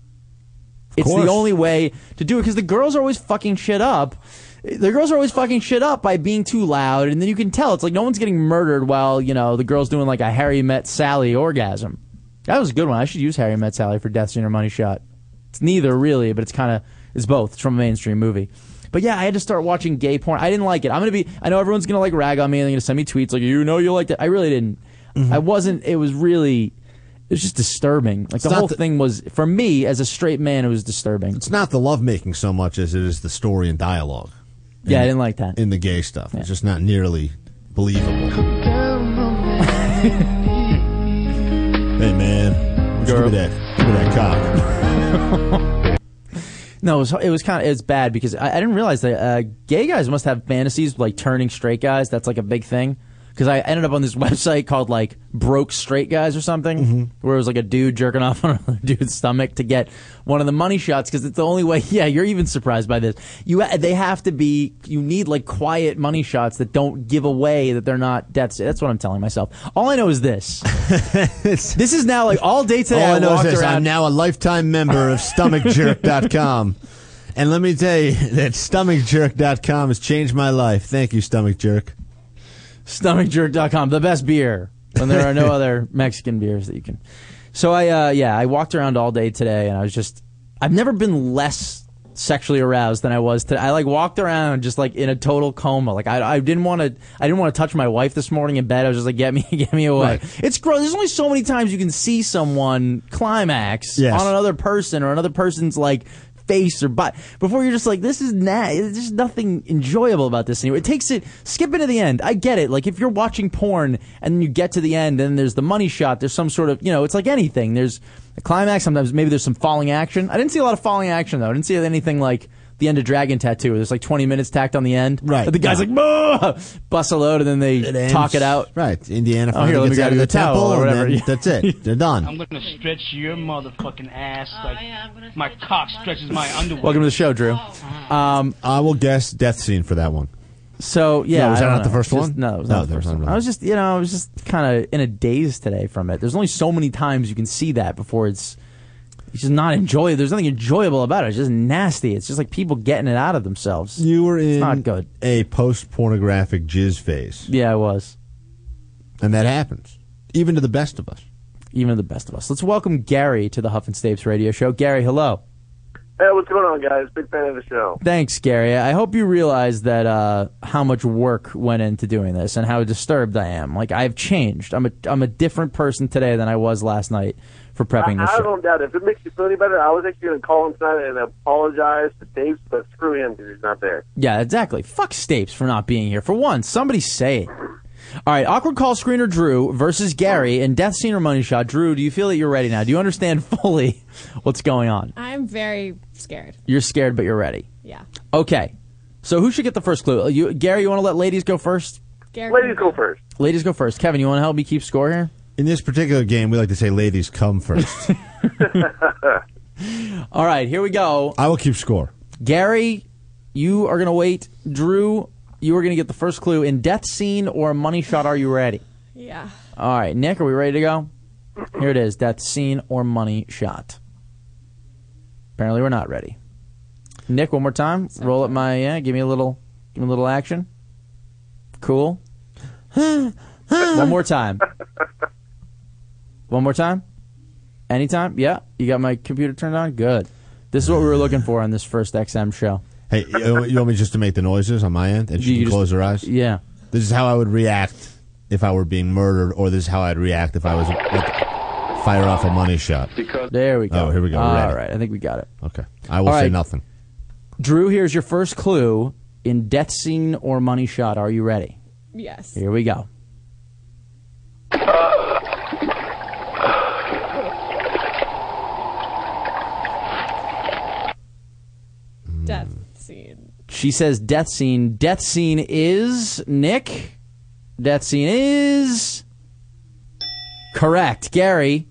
Speaker 2: It's the only way to do it because the girls are always fucking shit up. The girls are always fucking shit up by being too loud, and then you can tell it's like no one's getting murdered while you know the girl's doing like a Harry Met Sally orgasm. That was a good one. I should use Harry Met Sally for Death Scene or Money Shot. It's neither really, but it's kind of it's both. It's from a mainstream movie. But yeah, I had to start watching gay porn. I didn't like it. I'm gonna be. I know everyone's gonna like rag on me and they're gonna send me tweets like you know you liked it. I really didn't. Mm-hmm. I wasn't. It was really. It was just disturbing. Like the whole
Speaker 3: the-
Speaker 2: thing was for me as a straight man. It was disturbing.
Speaker 3: It's not the lovemaking so much as it is the story and dialogue.
Speaker 2: Yeah, I didn't like that.
Speaker 3: in the gay stuff. It's just not nearly believable. (laughs) hey man, just give me that, give me that cock. (laughs)
Speaker 2: No, it was, it was kind of it's bad because I, I didn't realize that uh, gay guys must have fantasies like turning straight guys. That's like a big thing. Because I ended up on this (laughs) website called like broke straight guys or something,
Speaker 3: Mm-hmm.
Speaker 2: where it was like a dude jerking (laughs) off on another dude's stomach to get one of the money shots. Because it's the only way. (laughs) Yeah, you're even surprised by this. You they have to be. You need like quiet money shots that don't give away that they're not deaths. That's what I'm telling myself. All I know is this. this is now like all day today.
Speaker 3: All I know is this:
Speaker 2: around.
Speaker 3: I'm now a lifetime member of StomachJerk.com. And let me tell you that StomachJerk.com has changed my life. Thank you, Stomach Jerk.
Speaker 2: StomachJerk.com, the best beer when there are no (laughs) other Mexican beers that you can. So I, uh, yeah, I walked around all day today, and I was just, I've never been less sexually aroused than I was today. I like walked around just like in a total coma. Like I, I didn't want to, I didn't want to touch my wife this morning in bed. I was just like, get me, (laughs) get me away.
Speaker 3: Right.
Speaker 2: It's gross. There's only so many times you can see someone climax
Speaker 3: Yes.
Speaker 2: on another person or another person's like face or butt. Before you're just like this is nah there's nothing enjoyable about this anymore. It takes it skip it to the end. I get it. Like if you're watching porn and you get to the end and there's the money shot there's some sort of you know it's like anything. There's a climax sometimes maybe there's some falling action. I didn't see a lot of falling action though. I didn't see anything like the end of Dragon Tattoo. There's like 20 minutes tacked on the end.
Speaker 3: Right.
Speaker 2: The guy's like, "Bah!" bust a load, and then they
Speaker 3: ends-
Speaker 2: talk it out.
Speaker 3: Right. Indiana
Speaker 2: Oh, here,
Speaker 3: finally
Speaker 2: let me
Speaker 3: gets out of
Speaker 2: you
Speaker 3: the
Speaker 2: towel
Speaker 3: temple,
Speaker 2: or
Speaker 3: and
Speaker 2: whatever.
Speaker 3: then that's it. (laughs) They're done.
Speaker 8: I'm gonna stretch your motherfucking ass like my cock stretches my (laughs) underwear.
Speaker 2: Welcome to the show, Drew. Um,
Speaker 3: I will guess death scene for that one.
Speaker 2: So yeah,
Speaker 3: No, was
Speaker 2: I
Speaker 3: that
Speaker 2: don't
Speaker 3: not the first
Speaker 2: Just-
Speaker 3: one?
Speaker 2: No, it was
Speaker 3: No,
Speaker 2: not the
Speaker 3: there was
Speaker 2: first one.
Speaker 3: another
Speaker 2: I was just, you know, I was just kind of in a daze today from it. There's only so many times you can see that before it's It's just not enjoyable. There's nothing enjoyable about it. It's just nasty. It's just like people getting it out of themselves.
Speaker 3: You were in
Speaker 2: not good.
Speaker 3: a post pornographic jizz phase,
Speaker 2: Yeah, I was.
Speaker 3: and that happens, even to the best of us.
Speaker 2: Even the best of us. Let's welcome Gary to the Huff and Stapes radio show. Gary, hello.
Speaker 9: Hey, what's going on, guys? Big fan of the show.
Speaker 2: Thanks, Gary. I hope you realize that uh, how much work went into doing this and how disturbed I am. Like I've changed. I'm a I'm a different person today than I was last night for prepping
Speaker 9: I,
Speaker 2: the
Speaker 9: I
Speaker 2: show.
Speaker 9: don't doubt it. If it makes you feel any better, I was actually going to call him tonight and apologize to Stapes, but screw him because he's not there.
Speaker 2: Yeah, exactly. Fuck Stapes for not being here. For one, somebody say it. All right, awkward call screener Drew versus Gary in Death Scene or Money Shot. Drew, do you feel that you're ready now? Do you understand (laughs) fully what's going on?
Speaker 10: I'm very scared.
Speaker 2: You're scared, but you're ready.
Speaker 10: Yeah.
Speaker 2: Okay. So who should get the first clue? You, Gary, you want to let ladies go first?
Speaker 10: Gary
Speaker 9: Ladies go first.
Speaker 2: Ladies go first. Kevin, you want to help me keep score here?
Speaker 3: In this particular game, we like to say ladies come first. (laughs) (laughs)
Speaker 2: All right, here we go.
Speaker 3: I will keep score.
Speaker 2: Gary, you are going to wait. Drew, you are going to get the first clue in Death Scene or Money Shot. Are you ready?
Speaker 10: Yeah.
Speaker 2: All right, Nick, are we ready to go? Here it is Death Scene or Money Shot. Apparently, we're not ready. Nick, one more time. Roll up my, yeah, give me a little, give me a little action. Cool. (gasps) one more time. (laughs) One more time. Anytime? Yeah. You got my computer turned on? Good. This is what we were looking for on this first XM show.
Speaker 3: Hey, you you want me just to make the noises on my end, and she
Speaker 2: You
Speaker 3: can
Speaker 2: just-
Speaker 3: close her eyes?
Speaker 2: Yeah.
Speaker 3: This is how I would react if I were being murdered, or this is how I'd react if I was like, fire off a money shot.
Speaker 2: There we go.
Speaker 3: Oh, here we go. We're
Speaker 2: All
Speaker 3: ready.
Speaker 2: right. I think we got it.
Speaker 3: Okay, I will
Speaker 2: All
Speaker 3: say
Speaker 2: right.
Speaker 3: nothing.
Speaker 2: Drew, here's your first clue in Death Scene or Money Shot. Are you ready?
Speaker 10: Yes.
Speaker 2: Here we go.
Speaker 10: Uh, Death scene.
Speaker 2: She says death scene. Death scene is Nick. Death scene is correct. Gary,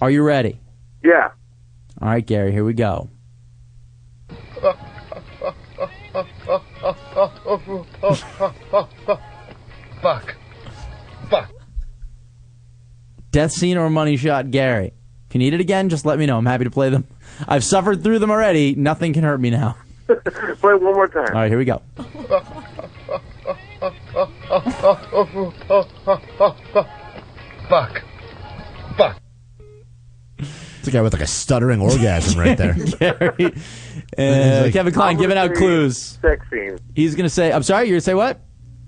Speaker 2: are you ready?
Speaker 9: Yeah.
Speaker 2: All right, Gary, here we go.
Speaker 9: Fuck. Fuck.
Speaker 2: Death scene or money shot, Gary. If you need it again, just let me know. I'm happy to play them. I've suffered through them already. Nothing can hurt me now. (laughs)
Speaker 9: Play it one more time.
Speaker 2: All right, here we go.
Speaker 9: Fuck. Fuck.
Speaker 3: It's a guy with like a stuttering orgasm right there. (laughs)
Speaker 2: Gary, uh,
Speaker 3: like-
Speaker 2: Kevin Klein giving out clues.
Speaker 9: Sex scene.
Speaker 2: He's gonna say, "I'm sorry." You're gonna say what?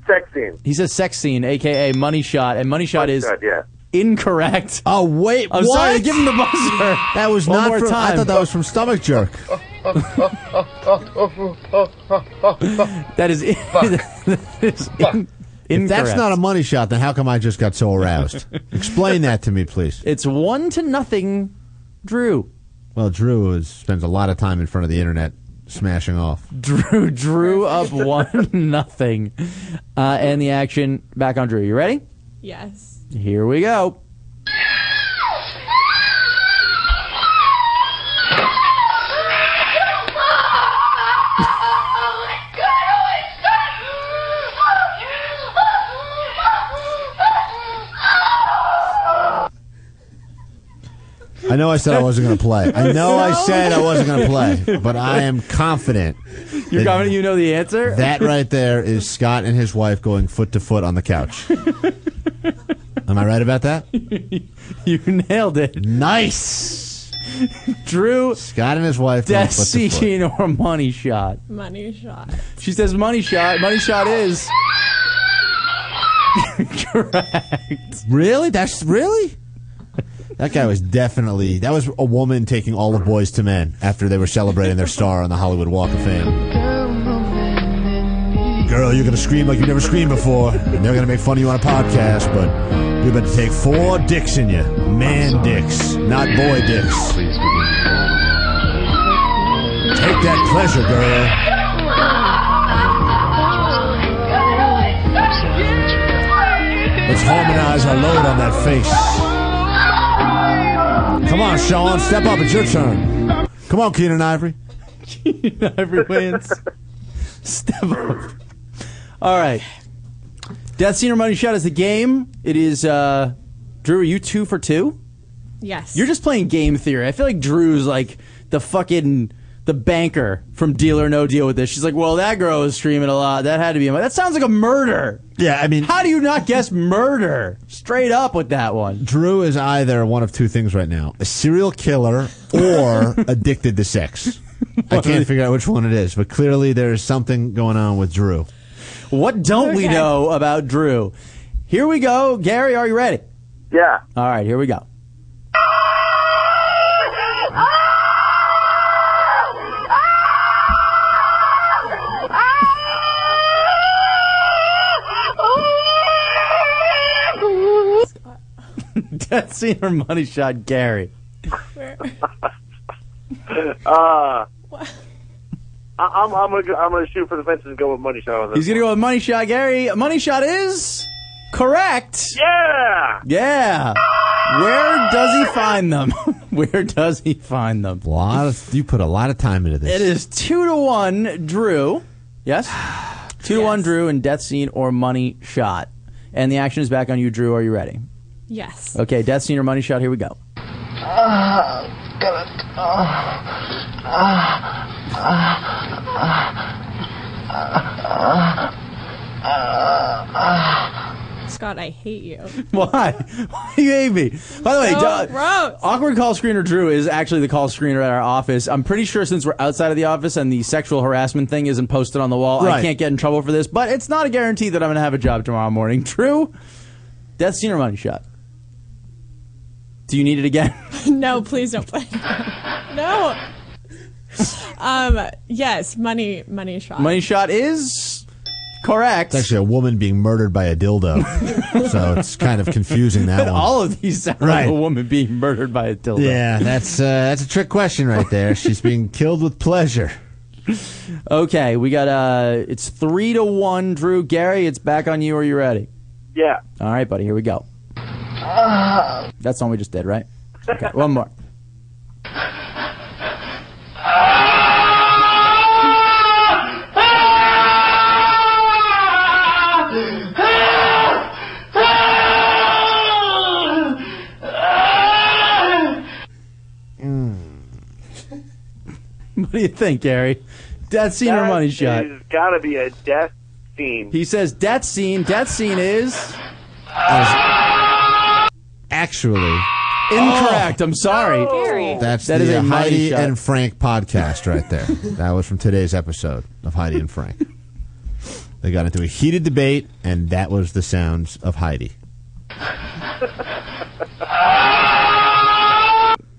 Speaker 9: Sex scene.
Speaker 2: He says sex scene, aka money shot, and money shot is
Speaker 9: Good, yeah.
Speaker 2: incorrect.
Speaker 3: oh wait,
Speaker 2: I'm
Speaker 3: what?
Speaker 2: sorry give him the buzzer.
Speaker 3: That was
Speaker 2: One
Speaker 3: not
Speaker 2: more
Speaker 3: from. I
Speaker 2: time.
Speaker 3: thought that was from Stomach Jerk. (laughs)
Speaker 2: That is, that is in, (laughs)
Speaker 3: If that's not a money shot, then how come I just got so aroused? Explain that to me, please.
Speaker 2: It's one to nothing, Drew.
Speaker 3: Well, Drew is, spends a lot of time in front of the internet smashing off.
Speaker 2: Drew drew up (laughs) one nothing, uh, and the action back on Drew. You ready?
Speaker 10: Yes.
Speaker 2: Here we go.
Speaker 3: I know I said I wasn't going to play. I know I (laughs) said I wasn't going to play, but I am confident
Speaker 2: You're
Speaker 3: that-
Speaker 2: confident you know the answer?
Speaker 3: that right there is Scott and his wife going foot to foot on the couch. Am I right about that? (laughs)
Speaker 2: you nailed it.
Speaker 3: Nice.
Speaker 2: Drew,
Speaker 3: Scott and his wife going
Speaker 2: death
Speaker 3: foot to foot.
Speaker 2: scene or money shot?
Speaker 10: Money shot.
Speaker 2: She says money shot. Money shot is (laughs) correct.
Speaker 3: Really? That's really? That guy was definitely. That was a woman taking all the Boyz II Men after they were celebrating their star on the Hollywood Walk of Fame. Girl, you're gonna scream like you never screamed before, and they're gonna make fun of you on a podcast, but about to take four dicks in you, man dicks, not boy dicks. Take that pleasure, girl. Let's harmonize our load on that face. Come on, Sean, step up. It's your turn. Come on, Keenen Ivory. (laughs)
Speaker 2: Keenen Ivory wins. Step up. All right. Death scene or money shot is the game. It is uh Drew, are you two for two?
Speaker 10: Yes.
Speaker 2: You're just playing game theory. I feel like Drew's like the fucking the banker from Deal or No Deal with this. She's like, well, that girl was streaming a lot. That had to be. That sounds like a murder.
Speaker 3: Yeah, I mean,
Speaker 2: How do you not guess murder? Straight up with that one.
Speaker 3: Drew is either one of two things right now: a serial killer or (laughs) addicted to sex. I can't figure out which one it is, but clearly there's something going on with Drew.
Speaker 2: What don't we know about Drew? Here we go. Gary, are you ready?
Speaker 9: Yeah.
Speaker 2: All right, here we go. (laughs) Death scene or money shot, Gary. (laughs)
Speaker 9: Uh, I, I'm I'm gonna I'm gonna shoot for the fences and go with money shot on this.
Speaker 2: He's gonna go with money shot, Gary. Money shot is correct.
Speaker 9: Yeah.
Speaker 2: Yeah. Where does he find them? (laughs) Where does he find them?
Speaker 3: A lot of you put a lot of time into this.
Speaker 2: It is two to one, Drew. Yes, two to one, Drew, and death scene or money shot. And the action is back on you, Drew. Are you ready?
Speaker 10: Yes.
Speaker 2: Okay, death scene or money shot. Here we go.
Speaker 10: Scott, I hate you. (laughs)
Speaker 2: Why? Why do you hate me? By the way,
Speaker 10: So
Speaker 2: Duh-
Speaker 10: gross.
Speaker 2: awkward call screener Drew is actually the call screener at our office. I'm pretty sure since we're outside of the office and the sexual harassment thing isn't posted on the wall, I
Speaker 3: Right.
Speaker 2: can't get in trouble for this. But it's not a guarantee that I'm going to have a job tomorrow morning. (laughs) True. death scene or money shot? Do you need it again? (laughs)
Speaker 10: no, please don't play. (laughs) no. Um. Yes. Money. Money shot.
Speaker 2: money shot is correct.
Speaker 3: It's actually a woman being murdered by a dildo, (laughs) so it's kind of confusing that one.
Speaker 2: All of these sound like a woman being murdered by a dildo.
Speaker 3: yeah, that's uh, that's a trick question right there. She's being killed with pleasure.
Speaker 2: Okay, we got uh it's three to one, Drew. Gary, it's back on you. Are you ready?
Speaker 9: Yeah.
Speaker 2: All right, buddy, here we go. That's the one we just did, right? Okay, one more. What do you think, Gary? Death scene or money shot?
Speaker 9: It's got to be a death scene.
Speaker 2: He says death scene. Death scene is
Speaker 3: Actually, oh.
Speaker 2: incorrect. I'm sorry.
Speaker 10: Gary.
Speaker 3: that's
Speaker 2: That
Speaker 3: the
Speaker 2: is a money
Speaker 3: Heidi
Speaker 2: shot.
Speaker 3: and Frank podcast right there. (laughs) that was from today's episode of Heidi and Frank. They got into a heated debate, and that was the sounds of Heidi.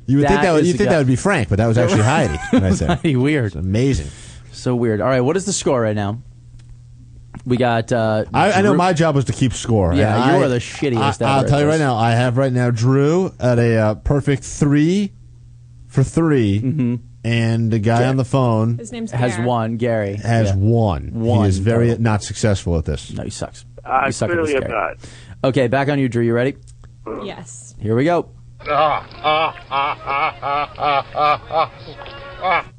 Speaker 3: You would
Speaker 2: That
Speaker 3: think that would,
Speaker 2: is
Speaker 3: you
Speaker 2: the
Speaker 3: think
Speaker 2: guy-
Speaker 3: that would be Frank, but that was (laughs) actually Heidi. Right there.
Speaker 2: Pretty (laughs) weird.
Speaker 3: Amazing.
Speaker 2: So weird. All right, what is the score right now? We got. Uh,
Speaker 3: I, I know my job was to keep score.
Speaker 2: Yeah,
Speaker 3: and
Speaker 2: you
Speaker 3: I-
Speaker 2: are the shittiest
Speaker 3: I, I'll tell you right now. I have right now Drew at a uh, perfect three for 3
Speaker 2: Mm-hmm.
Speaker 3: and the guy on the phone
Speaker 10: His name's
Speaker 2: has
Speaker 10: Gare.
Speaker 2: one. Gary
Speaker 3: has
Speaker 2: Yeah.
Speaker 3: one.
Speaker 2: One
Speaker 3: He is very
Speaker 2: total.
Speaker 3: not successful at this.
Speaker 2: No, he sucks.
Speaker 9: I
Speaker 2: you suck
Speaker 9: clearly
Speaker 2: this,
Speaker 9: am not.
Speaker 2: Okay, back on you, Drew. You ready?
Speaker 10: Yes.
Speaker 2: Here we go. (laughs) Ah, ah, ah,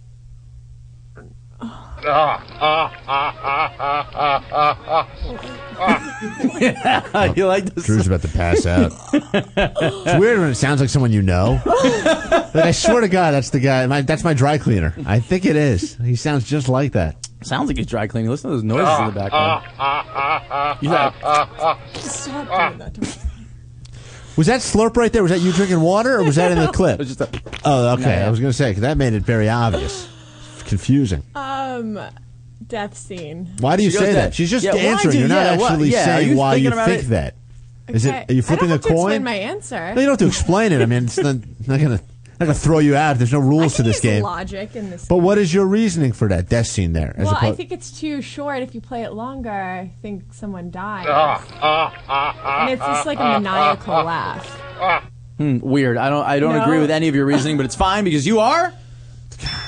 Speaker 2: (laughs) you like this?
Speaker 3: Drew's about to pass out. it's weird when it sounds like someone you know. Like, I swear to God, that's the guy. My, that's my dry cleaner. I think it is. He sounds just like that.
Speaker 2: Sounds like he's dry cleaning. Listen to those noises in the background. You like,
Speaker 10: Stop doing that to me.
Speaker 3: Was that slurp right there? Was that you drinking water, or was that in the (laughs) clip?
Speaker 2: it was just a,
Speaker 3: Oh, okay.
Speaker 2: Yeah, yeah.
Speaker 3: I was going to say because that made it very obvious, confusing.
Speaker 10: Um. Death scene.
Speaker 3: Why do you
Speaker 2: She goes
Speaker 3: say
Speaker 2: dead.
Speaker 3: that? She's just
Speaker 2: Yeah, why
Speaker 3: answering.
Speaker 2: do-
Speaker 3: You're not
Speaker 2: yeah, what-
Speaker 3: actually
Speaker 2: yeah, are
Speaker 3: saying
Speaker 2: you
Speaker 3: why you
Speaker 2: about
Speaker 3: think
Speaker 2: it?
Speaker 3: that. Is
Speaker 10: Okay.
Speaker 3: it? Are you flipping
Speaker 10: I
Speaker 3: a
Speaker 10: don't have to
Speaker 3: coin?
Speaker 10: explain my answer.
Speaker 3: No, you don't have to explain it. I mean, it's not, not gonna not gonna throw you out. There's no
Speaker 10: I
Speaker 3: rules to this
Speaker 10: use
Speaker 3: game.
Speaker 10: logic in this.
Speaker 3: But what is your reasoning for that death scene there? As
Speaker 10: well, I
Speaker 3: opposed-
Speaker 10: think it's too short. If you play it longer, I think someone dies. Ah, ah, ah, and it's just like a maniacal laugh.
Speaker 2: hmm, weird. I don't. I don't
Speaker 10: No.
Speaker 2: agree with any of your reasoning, but it's fine because you are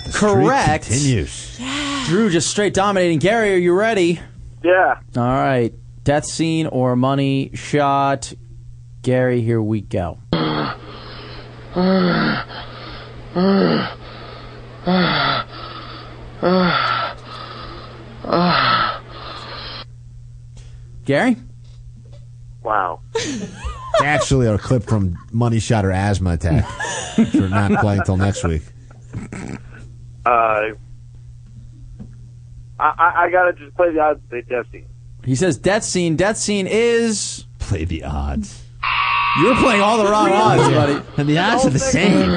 Speaker 3: the streak
Speaker 2: correct.
Speaker 3: Continues.
Speaker 2: Drew just straight dominating. Gary, are you ready?
Speaker 9: Yeah.
Speaker 2: All right. Death scene or money shot. Gary, here we go. Gary?
Speaker 9: Wow.
Speaker 3: It's (laughs) actually a clip from Money Shot or Asthma Attack. (laughs) which We're not playing till next week.
Speaker 9: Uh, I, I, I gotta just play the odds. Say death scene.
Speaker 2: He says death scene. Death scene is.
Speaker 3: Play the odds.
Speaker 2: You're playing all the wrong odds, buddy.
Speaker 3: And the odds are the same.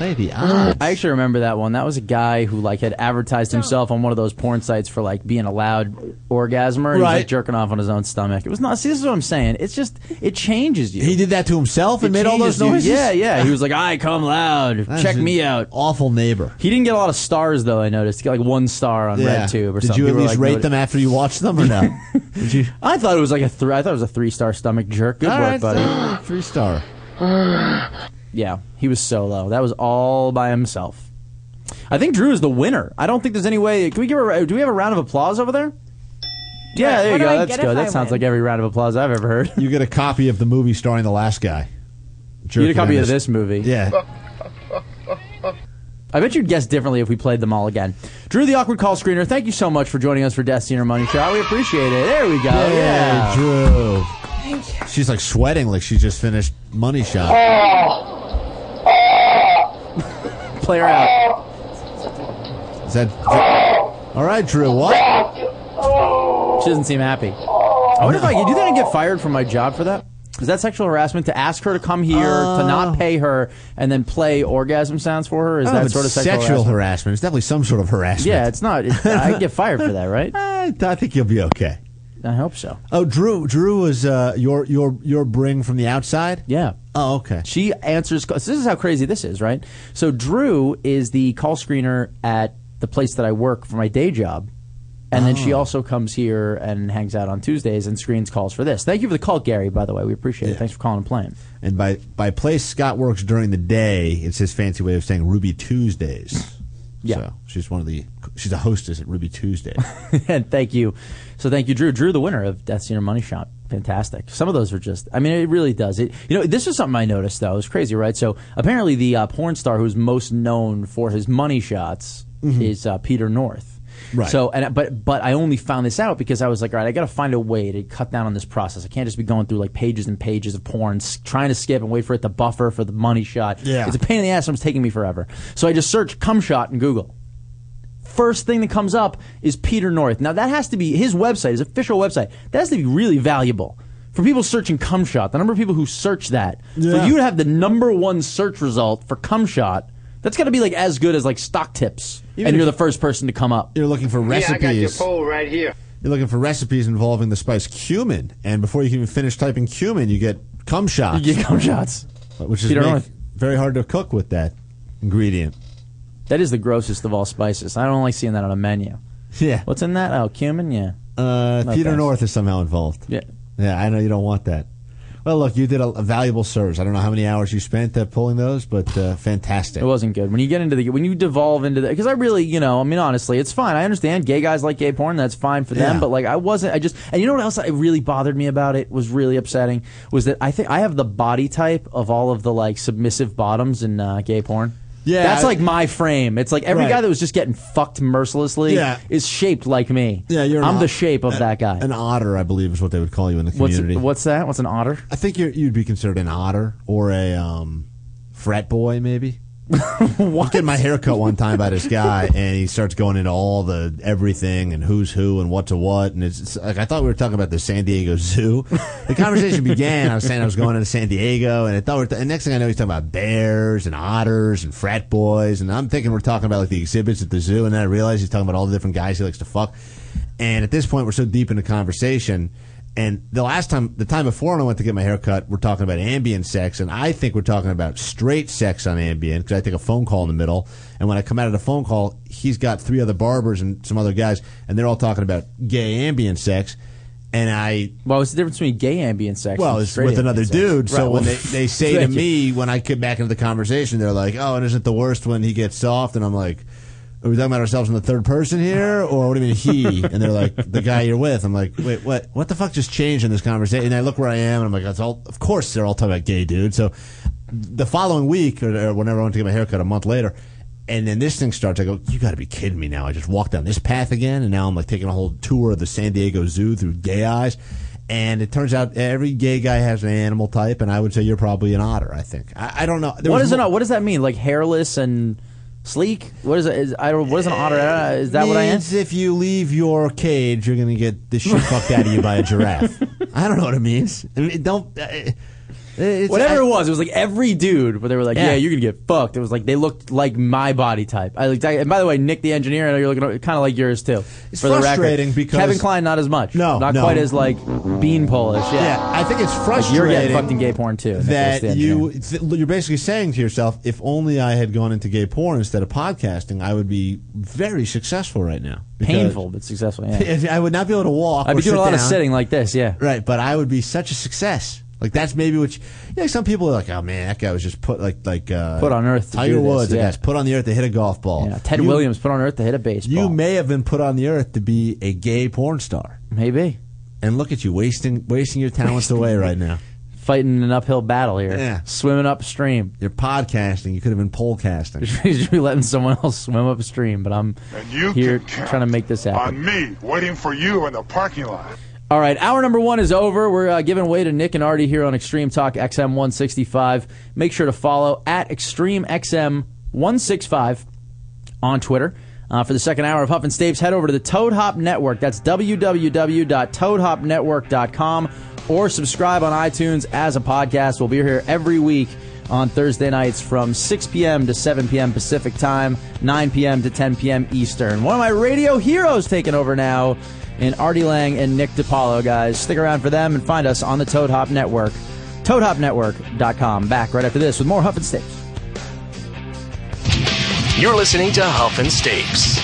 Speaker 3: Play the odds.
Speaker 2: I actually remember that one. That was a guy who like had advertised himself on one of those porn sites for like being a loud orgasmer. And He was
Speaker 3: Right.
Speaker 2: like jerking off on his own stomach. It was not. See, this is what I'm saying. It's just it changes you.
Speaker 3: He did that to himself and
Speaker 2: It
Speaker 3: made all those
Speaker 2: changes you.
Speaker 3: noises.
Speaker 2: Yeah, yeah. He was like, "I come loud.
Speaker 3: That's
Speaker 2: Check
Speaker 3: an
Speaker 2: me out."
Speaker 3: Awful neighbor.
Speaker 2: He didn't get a lot of stars though. I noticed. He got like one star on
Speaker 3: Yeah.
Speaker 2: RedTube or
Speaker 3: Did
Speaker 2: something.
Speaker 3: you at
Speaker 2: People were
Speaker 3: least
Speaker 2: like,
Speaker 3: rate
Speaker 2: "No."
Speaker 3: them after you watched them or no? (laughs) Did you?
Speaker 2: I thought it was like a three. I thought it was a three star stomach jerk. Good
Speaker 3: All
Speaker 2: work,
Speaker 3: right,
Speaker 2: buddy.
Speaker 3: Three star.
Speaker 2: Yeah, he was solo. That was all by himself. I think Drew is the winner. I don't think there's any way. Can we give a? Do we have a round of applause over there? Yeah, there
Speaker 10: What
Speaker 2: you
Speaker 10: do
Speaker 2: go.
Speaker 10: I
Speaker 2: That's
Speaker 10: get
Speaker 2: good.
Speaker 10: if
Speaker 2: That
Speaker 10: I
Speaker 2: sounds
Speaker 10: win?
Speaker 2: like every round of applause I've ever heard.
Speaker 3: You get a copy of the movie starring the last guy.
Speaker 2: You get a copy of this movie.
Speaker 3: Yeah.
Speaker 2: I bet you'd guess differently if we played them all again. Drew, the awkward call screener. Thank you so much for joining us for Death Scene or Money Shot. We appreciate it. There we go.
Speaker 3: Hey,
Speaker 2: Yeah.
Speaker 3: Drew. She's like sweating like she just finished Money Shot.
Speaker 2: Play her out.
Speaker 3: Is that? All right, Drew. What?
Speaker 2: She doesn't seem happy. I wonder if I could do think I get fired from my job for that? Is that sexual harassment to ask her to come here to not pay her and then play orgasm sounds for her? Is
Speaker 3: I don't know
Speaker 2: that
Speaker 3: if
Speaker 2: sort of
Speaker 3: it's
Speaker 2: sexual,
Speaker 3: sexual
Speaker 2: harassment?
Speaker 3: harassment. It's definitely some sort of harassment.
Speaker 2: Yeah, it's not. It, I get fired for that, (laughs) right?
Speaker 3: I, I think you'll be okay.
Speaker 2: I hope so.
Speaker 3: Oh, Drew. Drew was uh, your your your bring from the outside.
Speaker 2: Yeah.
Speaker 3: Oh, okay.
Speaker 2: She answers. This is how crazy this is, right? So Drew is the call screener at the place that I work for my day job, and then she
Speaker 3: Oh.
Speaker 2: also comes here and hangs out on Tuesdays and screens calls for this. Thank you for the call, Gary. By the way, we appreciate it. Thanks for calling and playing.
Speaker 3: And by by place Scott works during the day, it's his fancy way of saying Ruby Tuesdays.
Speaker 2: Yeah.
Speaker 3: So she's one of the she's a hostess at Ruby Tuesday. (laughs)
Speaker 2: and thank you. So thank you, Drew. Drew, the winner of Death Scene or Money Shot. Fantastic. Some of those are just, I mean, it really does. It, you know, this is something I noticed though. It's crazy, right? So apparently the uh, porn star who's most known for his money shots is uh, Peter North.
Speaker 3: Right.
Speaker 2: So, and but but I only found this out because I was like, all right, I got to find a way to cut down on this process. I can't just be going through like pages and pages of porn, s- trying to skip and wait for it to buffer for the money shot.
Speaker 3: Yeah.
Speaker 2: It's a pain in the ass. and It's taking me forever. So I just searched cum shot in Google first thing that comes up is Peter North. Now that has to be his website, his official website. That has to be really valuable for people searching cum shot. The number of people who search that
Speaker 3: Yeah.
Speaker 2: for you to have the number one search result for cum shot. That's got to be like as good as like stock tips, and you're the first person to come up.
Speaker 3: You're looking for recipes.
Speaker 11: pole right here.
Speaker 3: You're looking for recipes involving the spice cumin, and before you can even finish typing cumin, you get cum shots,
Speaker 2: You get cum shots.
Speaker 3: which is
Speaker 2: Peter
Speaker 3: make-
Speaker 2: North.
Speaker 3: very hard to cook with that ingredient.
Speaker 2: That is the grossest of all spices. I don't like seeing that on a menu.
Speaker 3: Yeah.
Speaker 2: What's in that? Oh, cumin. Yeah.
Speaker 3: Uh,
Speaker 2: No
Speaker 3: Peter
Speaker 2: thanks.
Speaker 3: North is somehow involved.
Speaker 2: Yeah.
Speaker 3: Yeah, I know you don't want that. Well, look, you did a, a valuable service. I don't know how many hours you spent uh, pulling those, but uh, fantastic.
Speaker 2: It wasn't good. When you get into the when you devolve into the because I really you know I mean honestly it's fine. I understand gay guys like gay porn. That's fine for them.
Speaker 3: Yeah.
Speaker 2: But like I wasn't. I just and you know what else that really bothered me about it was really upsetting was that I think I have the body type of all of the like submissive bottoms in uh, gay porn.
Speaker 3: Yeah,
Speaker 2: that's like my frame. It's like every
Speaker 3: Right.
Speaker 2: guy that was just getting fucked mercilessly
Speaker 3: Yeah.
Speaker 2: is shaped like me.
Speaker 3: Yeah, you're.
Speaker 2: I'm the
Speaker 3: ot-
Speaker 2: shape of
Speaker 3: a-
Speaker 2: that guy.
Speaker 3: An otter, I believe, is what they would call you in the
Speaker 2: what's
Speaker 3: community.
Speaker 2: what's that? What's an otter?
Speaker 3: I think you're, you'd be considered an otter or a um, frat boy, maybe. (laughs) Was getting my hair cut one time by this guy, and he starts going into all the everything and who's who and what's a what, and it's, it's like I thought we were talking about the San Diego Zoo. The conversation began. I was saying I was going into San Diego, and I thought, we we're and next thing I know, he's talking about bears and otters and frat boys, and I'm thinking we're talking about like the exhibits at the zoo, and then I realize he's talking about all the different guys he likes to fuck. And at this point, we're so deep in the conversation. And the last time, the time before when I went to get my hair cut, we're talking about ambient sex, and I think we're talking about straight sex on ambient because I take a phone call in the middle. And when I come out of the phone call, he's got three other barbers and some other guys, and they're all talking about gay ambient sex. And I,
Speaker 2: Well, what's the difference between gay ambient sex?
Speaker 3: well,
Speaker 2: and
Speaker 3: it's with another dude. So
Speaker 2: Right,
Speaker 3: when they, they (laughs) say to
Speaker 2: you.
Speaker 3: me, when I get back into the conversation, they're like, oh, and isn't the worst when he gets soft? And I'm like, are we talking about ourselves in the third person here? Or what do you mean he? And they're like, the guy you're with. I'm like, wait, what? What the fuck just changed in this conversation? And I look where I am and I'm like, that's all, of course they're all talking about gay dude. So the following week or, or whenever I went to get my haircut a month later, and then this thing starts. I go, you got to be kidding me now. I just walked down this path again, and now I'm like taking a whole tour of the San Diego Zoo through gay eyes. And it turns out every gay guy has an animal type, and I would say you're probably an otter. I think. I, I don't know. There
Speaker 2: What is an what does that mean? Like hairless and sleek? What is it? Is, I don't. What is an otter? Uh, Is that what I am?
Speaker 3: means if you leave your cage, you're going to get the shit fucked out of you by a giraffe. (laughs) I don't know what it means. I mean, don't. Uh, it's,
Speaker 2: Whatever
Speaker 3: I-
Speaker 2: it was, it was like every dude where they were like,
Speaker 3: Yeah.
Speaker 2: "Yeah, you're gonna get fucked." It was like they looked like my body type. I like, and by the way, Nick the engineer, I know you're looking kind of like yours too.
Speaker 3: It's
Speaker 2: for the
Speaker 3: frustrating because-
Speaker 2: Kevin Klein not as much.
Speaker 3: No,
Speaker 2: not
Speaker 3: no.
Speaker 2: quite as like bean Polish. Yeah,
Speaker 3: Yeah, I think it's
Speaker 2: Like,
Speaker 3: frustrating.
Speaker 2: you're getting fucked in gay porn too.
Speaker 3: That you th- you're basically saying to yourself, if only I had gone into gay porn instead of podcasting, I would be very successful right now.
Speaker 2: Painful but successful. Yeah. (laughs)
Speaker 3: I would not be able to walk.
Speaker 2: I'd
Speaker 3: or
Speaker 2: be doing
Speaker 3: sit
Speaker 2: a lot of sitting like this. Yeah.
Speaker 3: Right, but I would be such a success. Like that's maybe what you, you know, some people are like, oh man, that guy was just put like like uh,
Speaker 2: Put on earth to
Speaker 3: Tiger
Speaker 2: do this,
Speaker 3: Woods, the
Speaker 2: yeah.
Speaker 3: guy's put on the earth to hit a golf ball.
Speaker 2: Yeah, Ted
Speaker 3: You-
Speaker 2: Williams put on earth to hit a baseball.
Speaker 3: You may have been put on the earth to be a gay porn star,
Speaker 2: maybe
Speaker 3: and look at you wasting wasting your talents away right now.
Speaker 2: fighting an uphill battle here.
Speaker 3: Yeah.
Speaker 2: swimming upstream.
Speaker 3: You're podcasting. You could have been pole casting.
Speaker 2: You should be letting someone else swim upstream, but I'm
Speaker 11: And you
Speaker 2: here trying to make this happen.
Speaker 11: on me waiting for you in the parking lot.
Speaker 2: All right, hour number one is over. We're uh, giving way to Nick and Artie here on Extreme Talk XM 165. Make sure to follow at Extreme XM 165 on Twitter. Uh, for the second hour of Huff and Stapes, head over to the Toad Hop Network. That's www.toadhopnetwork.com or subscribe on iTunes as a podcast. We'll be here every week on Thursday nights from 6 p.m. to 7 p.m. Pacific time, 9 p.m. to 10 p.m. Eastern. One of my radio heroes taking over now in Artie Lange and Nick DiPaolo, guys. Stick around for them and find us on the Toad Hop Network. ToadHopNetwork.com. Back right after this with more Huff and Stapes.
Speaker 1: You're listening to Huff and Stapes.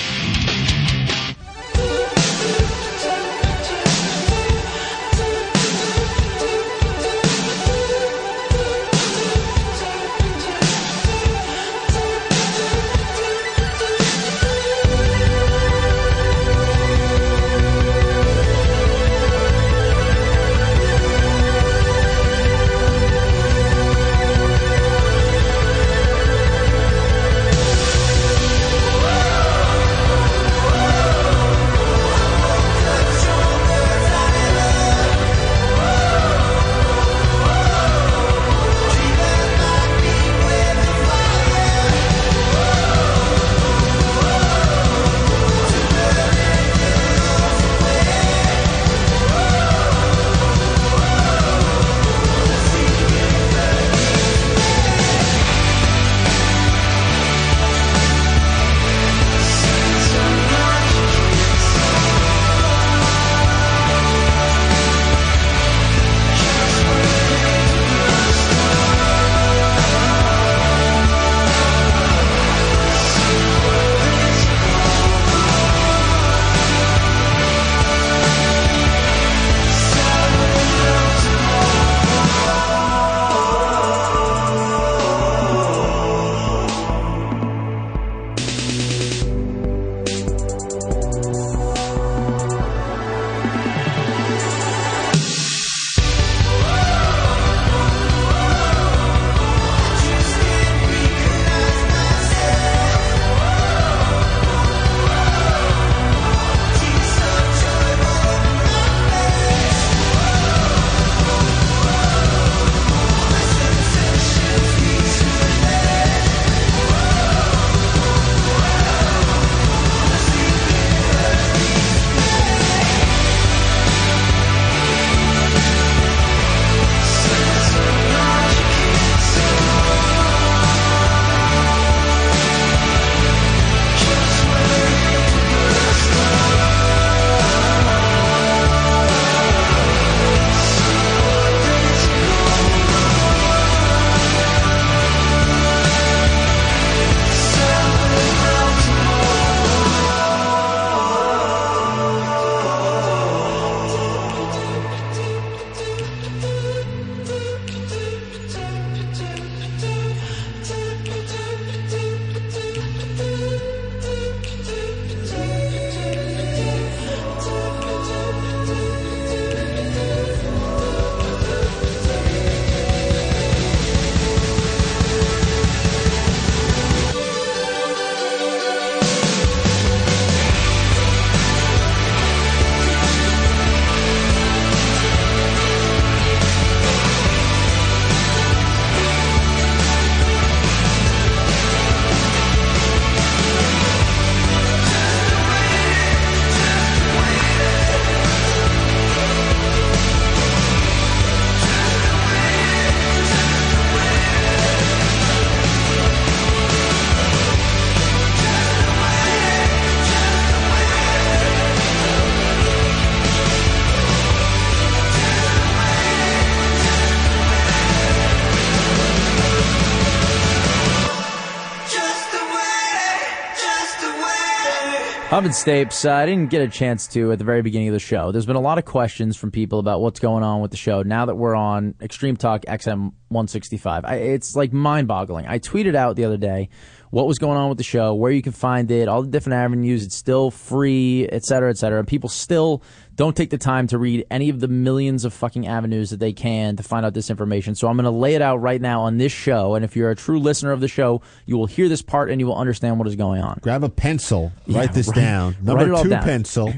Speaker 2: Huff and Stapes, uh, I didn't get a chance to at the very beginning of the show. There's been a lot of questions from people about what's going on with the show now that we're on Extreme Talk XM 165. I, it's like mind boggling. I tweeted out the other day what was going on with the show, where you can find it, all the different avenues. It's still free, et cetera, et cetera. And people still don't take the time to read any of the millions of fucking avenues that they can to find out this information. So I'm going to lay it out right now on this show. And if you're a true listener of the show, you will hear this part and you will understand what is going on.
Speaker 3: Grab a pencil,
Speaker 2: Yeah,
Speaker 3: write this down. Number two
Speaker 2: down.
Speaker 3: pencil.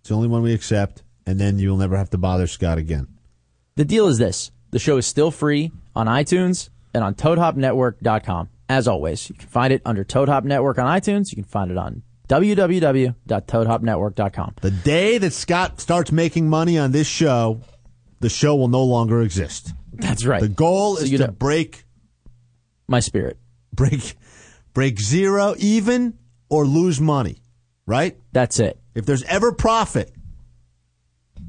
Speaker 3: It's the only one we accept, and then you'll never have to bother Scott again.
Speaker 2: The deal is this the show is still free on iTunes and on ToadHopNetwork.com. As always, you can find it under Toad Hop Network on iTunes. You can find it on www.toadhopnetwork.com.
Speaker 3: The day that Scott starts making money on this show, the show will no longer exist.
Speaker 2: That's right.
Speaker 3: The goal is
Speaker 2: you
Speaker 3: to
Speaker 2: know-
Speaker 3: break
Speaker 2: My spirit.
Speaker 3: break break zero even or lose money, right?
Speaker 2: That's it.
Speaker 3: If there's ever profit,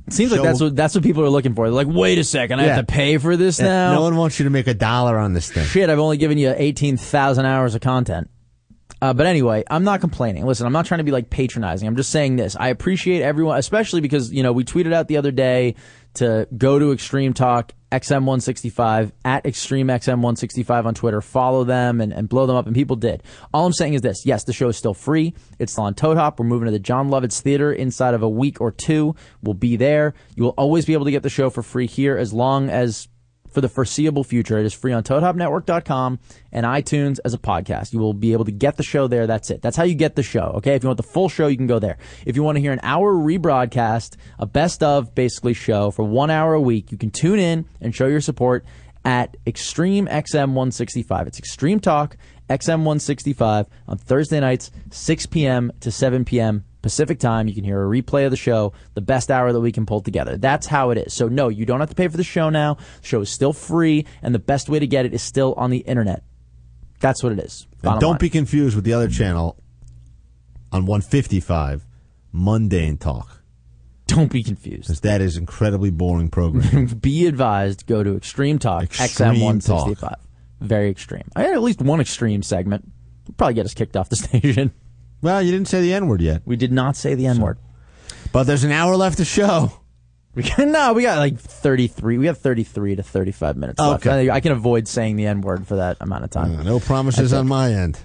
Speaker 2: It seems like that's what that's what people are looking for. They're like, wait a second, I
Speaker 3: Yeah.
Speaker 2: have to pay for this
Speaker 3: eh,
Speaker 2: now.
Speaker 3: no one wants you to make a dollar on this thing.
Speaker 2: Shit, I've only given you eighteen thousand hours of content. Uh, but anyway, I'm not complaining. Listen, I'm not trying to be like patronizing. I'm just saying this. I appreciate everyone, especially because you know we tweeted out the other day to go to Extreme Talk XM165 at Extreme XM165 on Twitter. Follow them and, and blow them up, and people did. All I'm saying is this: yes, the show is still free. It's still on Toad Hop. We're moving to the Jon Lovitz Theater inside of a week or two. We'll be there. You will always be able to get the show for free here as long as for the foreseeable future. It is free on ToadHopNetwork.com and iTunes as a podcast. You will be able to get the show there. That's it. That's how you get the show. Okay. If you want the full show, you can go there. If you want to hear an hour rebroadcast, a best of basically show for one hour a week, you can tune in and show your support at Extreme XM 165. It's Extreme Talk XM 165 on Thursday nights, 6 p.m. to 7 p.m. Pacific time. You can hear a replay of the show, the best hour that we can pull together. That's how it is. So no, you don't have to pay for the show now. The show is still free, and the best way to get it is still on the internet. That's what it is.
Speaker 3: And don't
Speaker 2: line.
Speaker 3: be confused with the other channel on 155, Mundane Talk,
Speaker 2: don't be confused.
Speaker 3: because that is incredibly boring programming. (laughs)
Speaker 2: be advised. Go to Extreme Talk
Speaker 3: Extreme
Speaker 2: XM 165. Very extreme. I had at least one extreme segment. Probably get us kicked off the (laughs) station.
Speaker 3: Well, you didn't say the N word yet,
Speaker 2: We did not say the N word.
Speaker 3: but there's an hour left to show.
Speaker 2: We can, (laughs) no, we got like 33. We have 33 to 35 minutes left.
Speaker 3: Okay.
Speaker 2: I, I can avoid saying the N word for that amount of time.
Speaker 3: Uh, no promises on my end.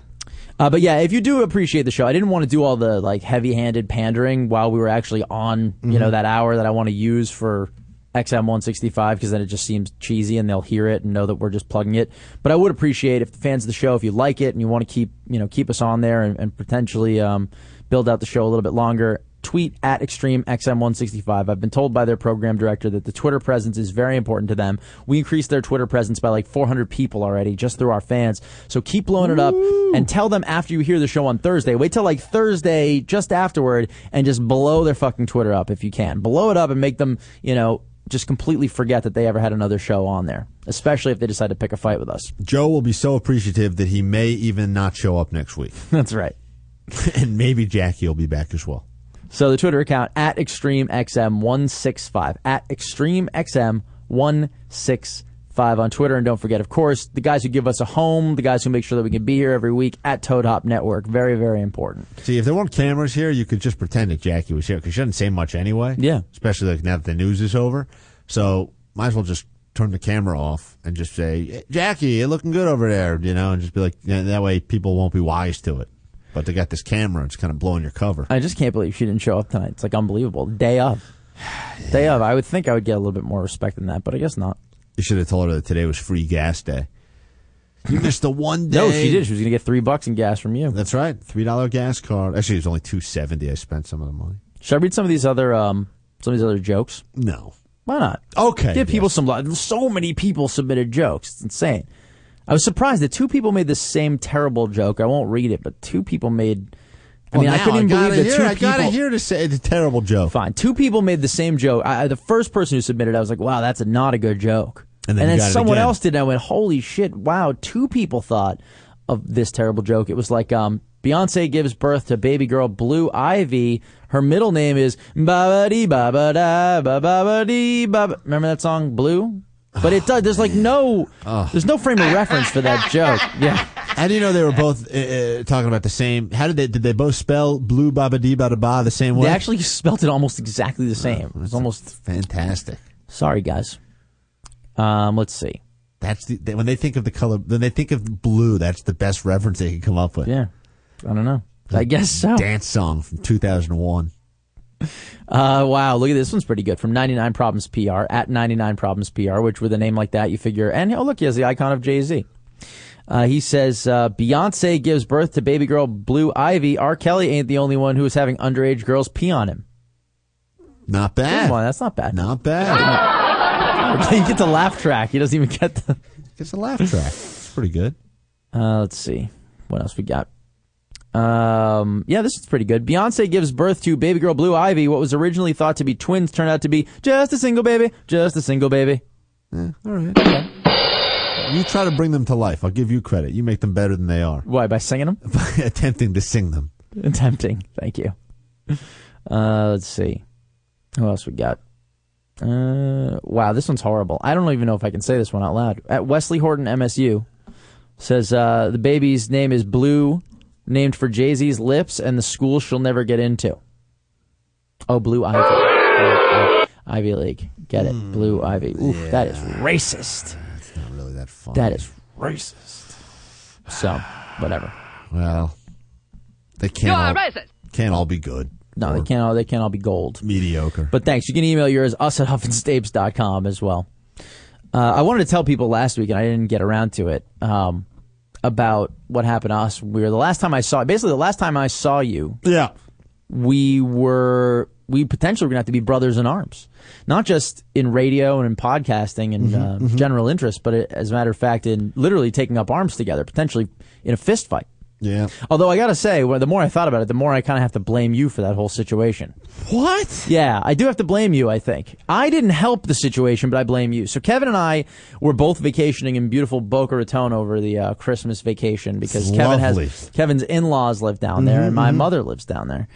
Speaker 2: Uh, but yeah, if you do appreciate the show, I didn't want to do all the like heavy-handed pandering while we were actually on, you know, that hour that I want to use for XM 165 because then it just seems cheesy and they'll hear it and know that we're just plugging it. But I would appreciate if the fans of the show, if you like it and you want to keep, you know, keep us on there and, and potentially um, build out the show a little bit longer. Tweet at Extreme XM165. I've been told by their program director that the Twitter presence is very important to them. We increased their Twitter presence by like 400 people already just through our fans. So keep blowing it up and tell them after you hear the show on Thursday. Wait till like Thursday just afterward and just blow their fucking Twitter up if you can. Blow it up and make them, you know, just completely forget that they ever had another show on there, especially if they decide to pick a fight with us.
Speaker 3: Joe will be so appreciative that he may even not show up next week, (laughs)
Speaker 2: That's right. (laughs)
Speaker 3: and maybe Jackie will be back as well.
Speaker 2: So the Twitter account at ExtremeXM165 at ExtremeXM165 on Twitter, and don't forget, of course, the guys who give us a home, the guys who make sure that we can be here every week at Toad Hop Network. Very, very important.
Speaker 3: See, if there weren't cameras here, you could just pretend that Jackie was here because she doesn't say much anyway.
Speaker 2: Yeah.
Speaker 3: Especially like now that the news is over. So might as well just turn the camera off and just say, Jackie, you're looking good over there, you know, and just be like, that way people won't be wise to it. But they got this camera, it's kind of blowing your cover.
Speaker 2: I just can't believe she didn't show up tonight. It's like unbelievable. Day of. (sighs) Day of. I would think I would get a little bit more respect than that, but I guess not.
Speaker 3: You should have told her that today was free gas day. You missed the one day.
Speaker 2: No, she did. She was going to get three bucks in gas from you.
Speaker 3: That's right. Three dollar gas card. Actually, it was only two seventy. I spent some of the money.
Speaker 2: Should I read some of these other um some of these other jokes?
Speaker 3: No.
Speaker 2: Why not?
Speaker 3: Okay.
Speaker 2: Give people some love. So many people submitted jokes. It's insane. I was surprised that two people made the same terrible joke. I won't read it, but two people made. I
Speaker 3: Well,
Speaker 2: mean, I couldn't even believe that
Speaker 3: hear,
Speaker 2: two
Speaker 3: I gotta hear to say the terrible joke.
Speaker 2: Fine, two people made the same joke. I, I- the first person who submitted, I was like, "Wow, that's a, not a good joke."
Speaker 3: And then got it
Speaker 2: someone else did, and I went, "Holy shit! Wow, two people thought of this terrible joke." It was like, um, Beyonce gives birth to baby girl Blue Ivy. Her middle name is Baba Dee Baba Da Baba Dee Baba. Remember that song, Blue? But it does. There's like no, there's no frame of reference for that joke. (laughs) Yeah,
Speaker 3: How do you know they were both uh, uh, talking about the same? How did they did they both spell blue baba dee bada ba the same way?
Speaker 2: They actually spelt it almost exactly the same. It's almost
Speaker 3: fantastic.
Speaker 2: Sorry, guys. Um, let's see.
Speaker 3: That's the, they, when they think of the color. When they think of blue, that's the best reference they can come up with.
Speaker 2: Yeah, I don't know. I guess so.
Speaker 3: Dance song from 2001.
Speaker 2: Uh, wow, look at this one's pretty good from 99 Problems PR at 99 Problems PR, which with a name like that, you figure, and oh, look, he has the icon of Jay Z. Uh, he says uh, Beyonce gives birth to baby girl Blue Ivy. R. Kelly ain't the only one who is having underage girls pee on him.
Speaker 3: Not bad.
Speaker 2: Come on, that's not bad.
Speaker 3: Not bad.
Speaker 2: He gets a laugh track. He doesn't even get the.
Speaker 3: Gets a laugh track. It's pretty good.
Speaker 2: Uh, let's see what else we got. Um, yeah, this is pretty good. Beyonce gives birth to baby girl Blue Ivy. What was originally thought to be twins turned out to be just a single baby, just a single baby.
Speaker 3: Yeah, all right. You try to bring them to life. I'll give you credit. You make them better than they are.
Speaker 2: Why by singing them? (laughs)
Speaker 3: By attempting to sing them. (laughs)
Speaker 2: Attempting. Thank you. Uh, let's see. Who else we got? Uh, wow, this one's horrible. I don't even know if I can say this one out loud. At Wesley Horton MSU says uh, the baby's name is Blue, named for Jay Z's lips, and the school she'll never get into. Oh, Blue Ivy. Oh, oh, Ivy League. Get it? Blue Ivy. Oof, that is racist.
Speaker 3: It's not really that fun.
Speaker 2: That is racist. So, whatever.
Speaker 3: Well, they can't. all, Can't all be good.
Speaker 2: No, they can't all they can't all be gold.
Speaker 3: Mediocre.
Speaker 2: But thanks. You can email yours us at huffandstapes.com as well. Uh, I wanted to tell people last week, and I didn't get around to it, um, about what happened to us. We were the last time I saw, basically the last time I saw you,
Speaker 3: yeah,
Speaker 2: we were, we potentially were going to have to be brothers in arms. Not just in radio and in podcasting and
Speaker 3: Mm-hmm,
Speaker 2: uh, general interest, but it, as a matter of fact, in literally taking up arms together, potentially in a fist fight.
Speaker 3: Yeah.
Speaker 2: Although I gotta say, well, the more I thought about it, the more I kind of have to blame you for that whole situation.
Speaker 3: What?
Speaker 2: Yeah, I do have to blame you. I think I didn't help the situation, but I blame you. So Kevin and I were both vacationing in beautiful Boca Raton over the uh, Christmas vacation because
Speaker 3: It's
Speaker 2: Kevin
Speaker 3: lovely.
Speaker 2: has Kevin's in-laws live down there, and my mother lives down there,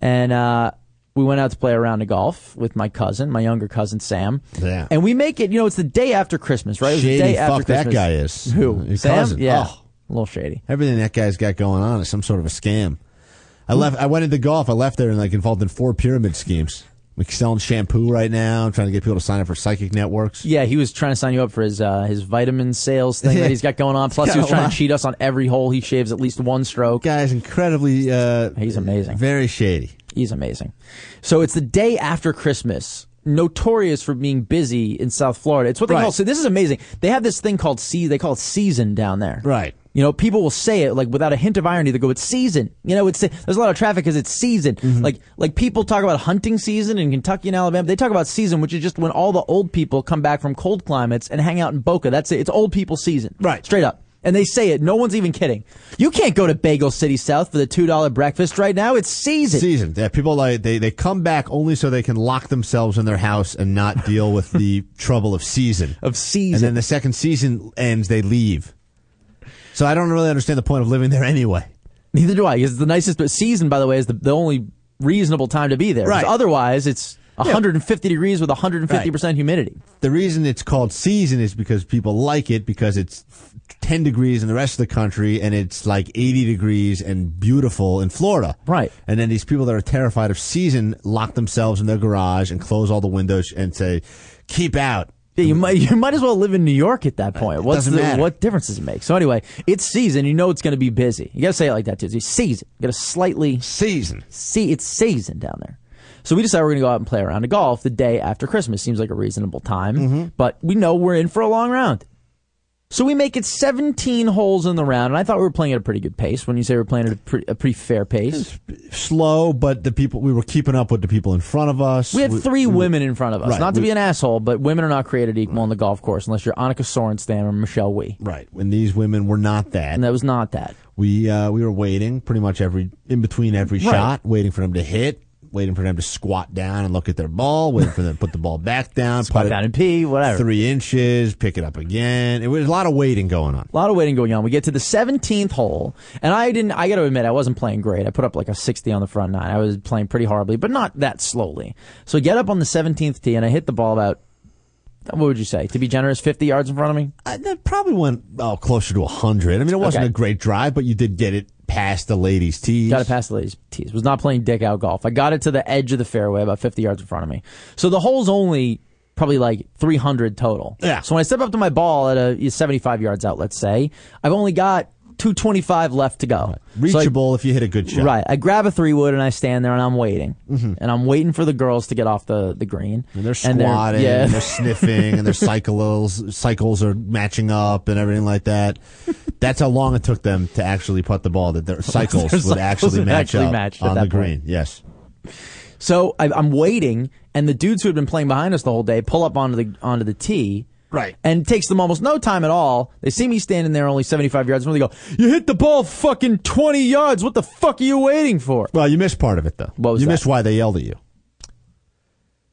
Speaker 2: and uh, we went out to play a round of golf with my cousin, my younger cousin Sam.
Speaker 3: Yeah.
Speaker 2: And we make it. You know, it's the day after Christmas, right? It was the
Speaker 3: Shady
Speaker 2: day after
Speaker 3: fuck that
Speaker 2: Christmas.
Speaker 3: guy is.
Speaker 2: Who?
Speaker 3: Your
Speaker 2: Sam?
Speaker 3: cousin.
Speaker 2: Yeah.
Speaker 3: Oh.
Speaker 2: A little shady.
Speaker 3: Everything that guy's got going on is some sort of a scam. I left. I went into golf. I left there and like involved in four pyramid schemes. Like selling shampoo right now. I'm trying to get people to sign up for psychic networks.
Speaker 2: Yeah, he was trying to sign you up for his uh, his vitamin sales thing that he's got going on. Plus, he was (laughs) trying to cheat us on every hole he shaves at least one stroke.
Speaker 3: Guy's incredibly. Uh,
Speaker 2: He's amazing.
Speaker 3: Very shady.
Speaker 2: He's amazing. So it's the day after Christmas. Notorious for being busy in South Florida. It's what they
Speaker 3: Right.
Speaker 2: call. So this is amazing. They have this thing called sea. They call it season down there.
Speaker 3: Right.
Speaker 2: You know, people will say it like without a hint of irony. They go, "It's season." You know, it's there's a lot of traffic because it's season.
Speaker 3: Mm-hmm.
Speaker 2: Like like people talk about hunting season in Kentucky and Alabama. They talk about season, which is just when all the old people come back from cold climates and hang out in Boca. That's it. It's old people season.
Speaker 3: Right.
Speaker 2: Straight up. And they say it. No one's even kidding. You can't go to Bagel City South for the two dollar breakfast right now. It's season.
Speaker 3: Season. Yeah, people like they they come back only so they can lock themselves in their house and not deal with the (laughs) trouble of season.
Speaker 2: Of season.
Speaker 3: And then the second season ends, they leave. So I don't really understand the point of living there anyway.
Speaker 2: Neither do I. Because it's the nicest. But season, by the way, is the, the only reasonable time to be there.
Speaker 3: Right.
Speaker 2: Otherwise, it's 150 degrees with 150 percent humidity.
Speaker 3: The reason it's called season is because people like it because it's 10 degrees in the rest of the country and it's like 80 degrees and beautiful in Florida.
Speaker 2: Right.
Speaker 3: And then these people that are terrified of season lock themselves in their garage and close all the windows and say, keep out.
Speaker 2: Yeah, you might you might as well live in New York at that point. What's the,
Speaker 3: matter.
Speaker 2: what difference does it make? So anyway, it's season. You know it's going to be busy. You got to say it like that too. It's season. You got to slightly
Speaker 3: Season.
Speaker 2: see it's season down there. So we decided we're going to go out and play a round of golf the day after Christmas. Seems like a reasonable time,
Speaker 3: Mm-hmm.
Speaker 2: but we know we're in for a long round. So we make it 17 holes in the round, and I thought we were playing at a pretty good pace. When you say we're playing at a, pre- a pretty fair pace,
Speaker 3: Slow, but the people, we were keeping up with the people in front of us.
Speaker 2: we had three women in front of us.
Speaker 3: Right,
Speaker 2: Not to
Speaker 3: we-
Speaker 2: be an asshole, but women are not created equal on the golf course unless you're Annika Sorenstam or Michelle Wie,
Speaker 3: Right. When these women were not that.
Speaker 2: and that was not that.
Speaker 3: We uh, we were waiting pretty much every in between every
Speaker 2: Right.
Speaker 3: shot, waiting for them to hit, waiting for them to squat down and look at their ball, waiting for them to put the ball back down,
Speaker 2: Squat
Speaker 3: put
Speaker 2: down and pee, whatever.
Speaker 3: three inches, pick it up again. It was a lot of waiting going on.
Speaker 2: A lot of waiting going on. We get to the 17th hole, and I didn't, I got to admit, I wasn't playing great. I put up like a 60 on the front nine. I was playing pretty horribly, but not that slowly. So I get up on the 17th tee, and I hit the ball about What would you say? To be generous, 50 yards in front of me?
Speaker 3: I, that probably went oh closer to 100. I mean, it wasn't
Speaker 2: Okay.
Speaker 3: a great drive, but you did get it past the ladies' tees.
Speaker 2: Got it past the ladies' tees. Was not playing dick out golf. I got it to the edge of the fairway, about 50 yards in front of me. So the hole's only probably like 300 total.
Speaker 3: Yeah.
Speaker 2: So when I step up to my ball at a 75 yards out, let's say, I've only got 225 left to go. So I-
Speaker 3: Reachable if you hit a good shot.
Speaker 2: Right. I grab a three wood and I stand there and I'm waiting. And I'm waiting for the girls to get off the, the green.
Speaker 3: Mm-hmm. And they're
Speaker 2: And
Speaker 3: squatting,
Speaker 2: yeah.
Speaker 3: and they're sniffing, and their (laughs) cycles cycles are matching up, and everything like that. That's how long it took them to actually put the ball. That their (laughs) cycles
Speaker 2: Their
Speaker 3: would actually
Speaker 2: would
Speaker 3: match
Speaker 2: actually
Speaker 3: up on the
Speaker 2: point.
Speaker 3: green. Yes.
Speaker 2: So I, I'm waiting, and the dudes who had been playing behind us the whole day pull up onto the onto the tee.
Speaker 3: Right.
Speaker 2: And takes them almost no time at all. They see me standing there only 75 yards from. They go, "You hit the ball fucking 20 yards. What the fuck are you waiting for?"
Speaker 3: Well, you missed part of it though.
Speaker 2: What was
Speaker 3: you
Speaker 2: that?
Speaker 3: missed why they yelled at you.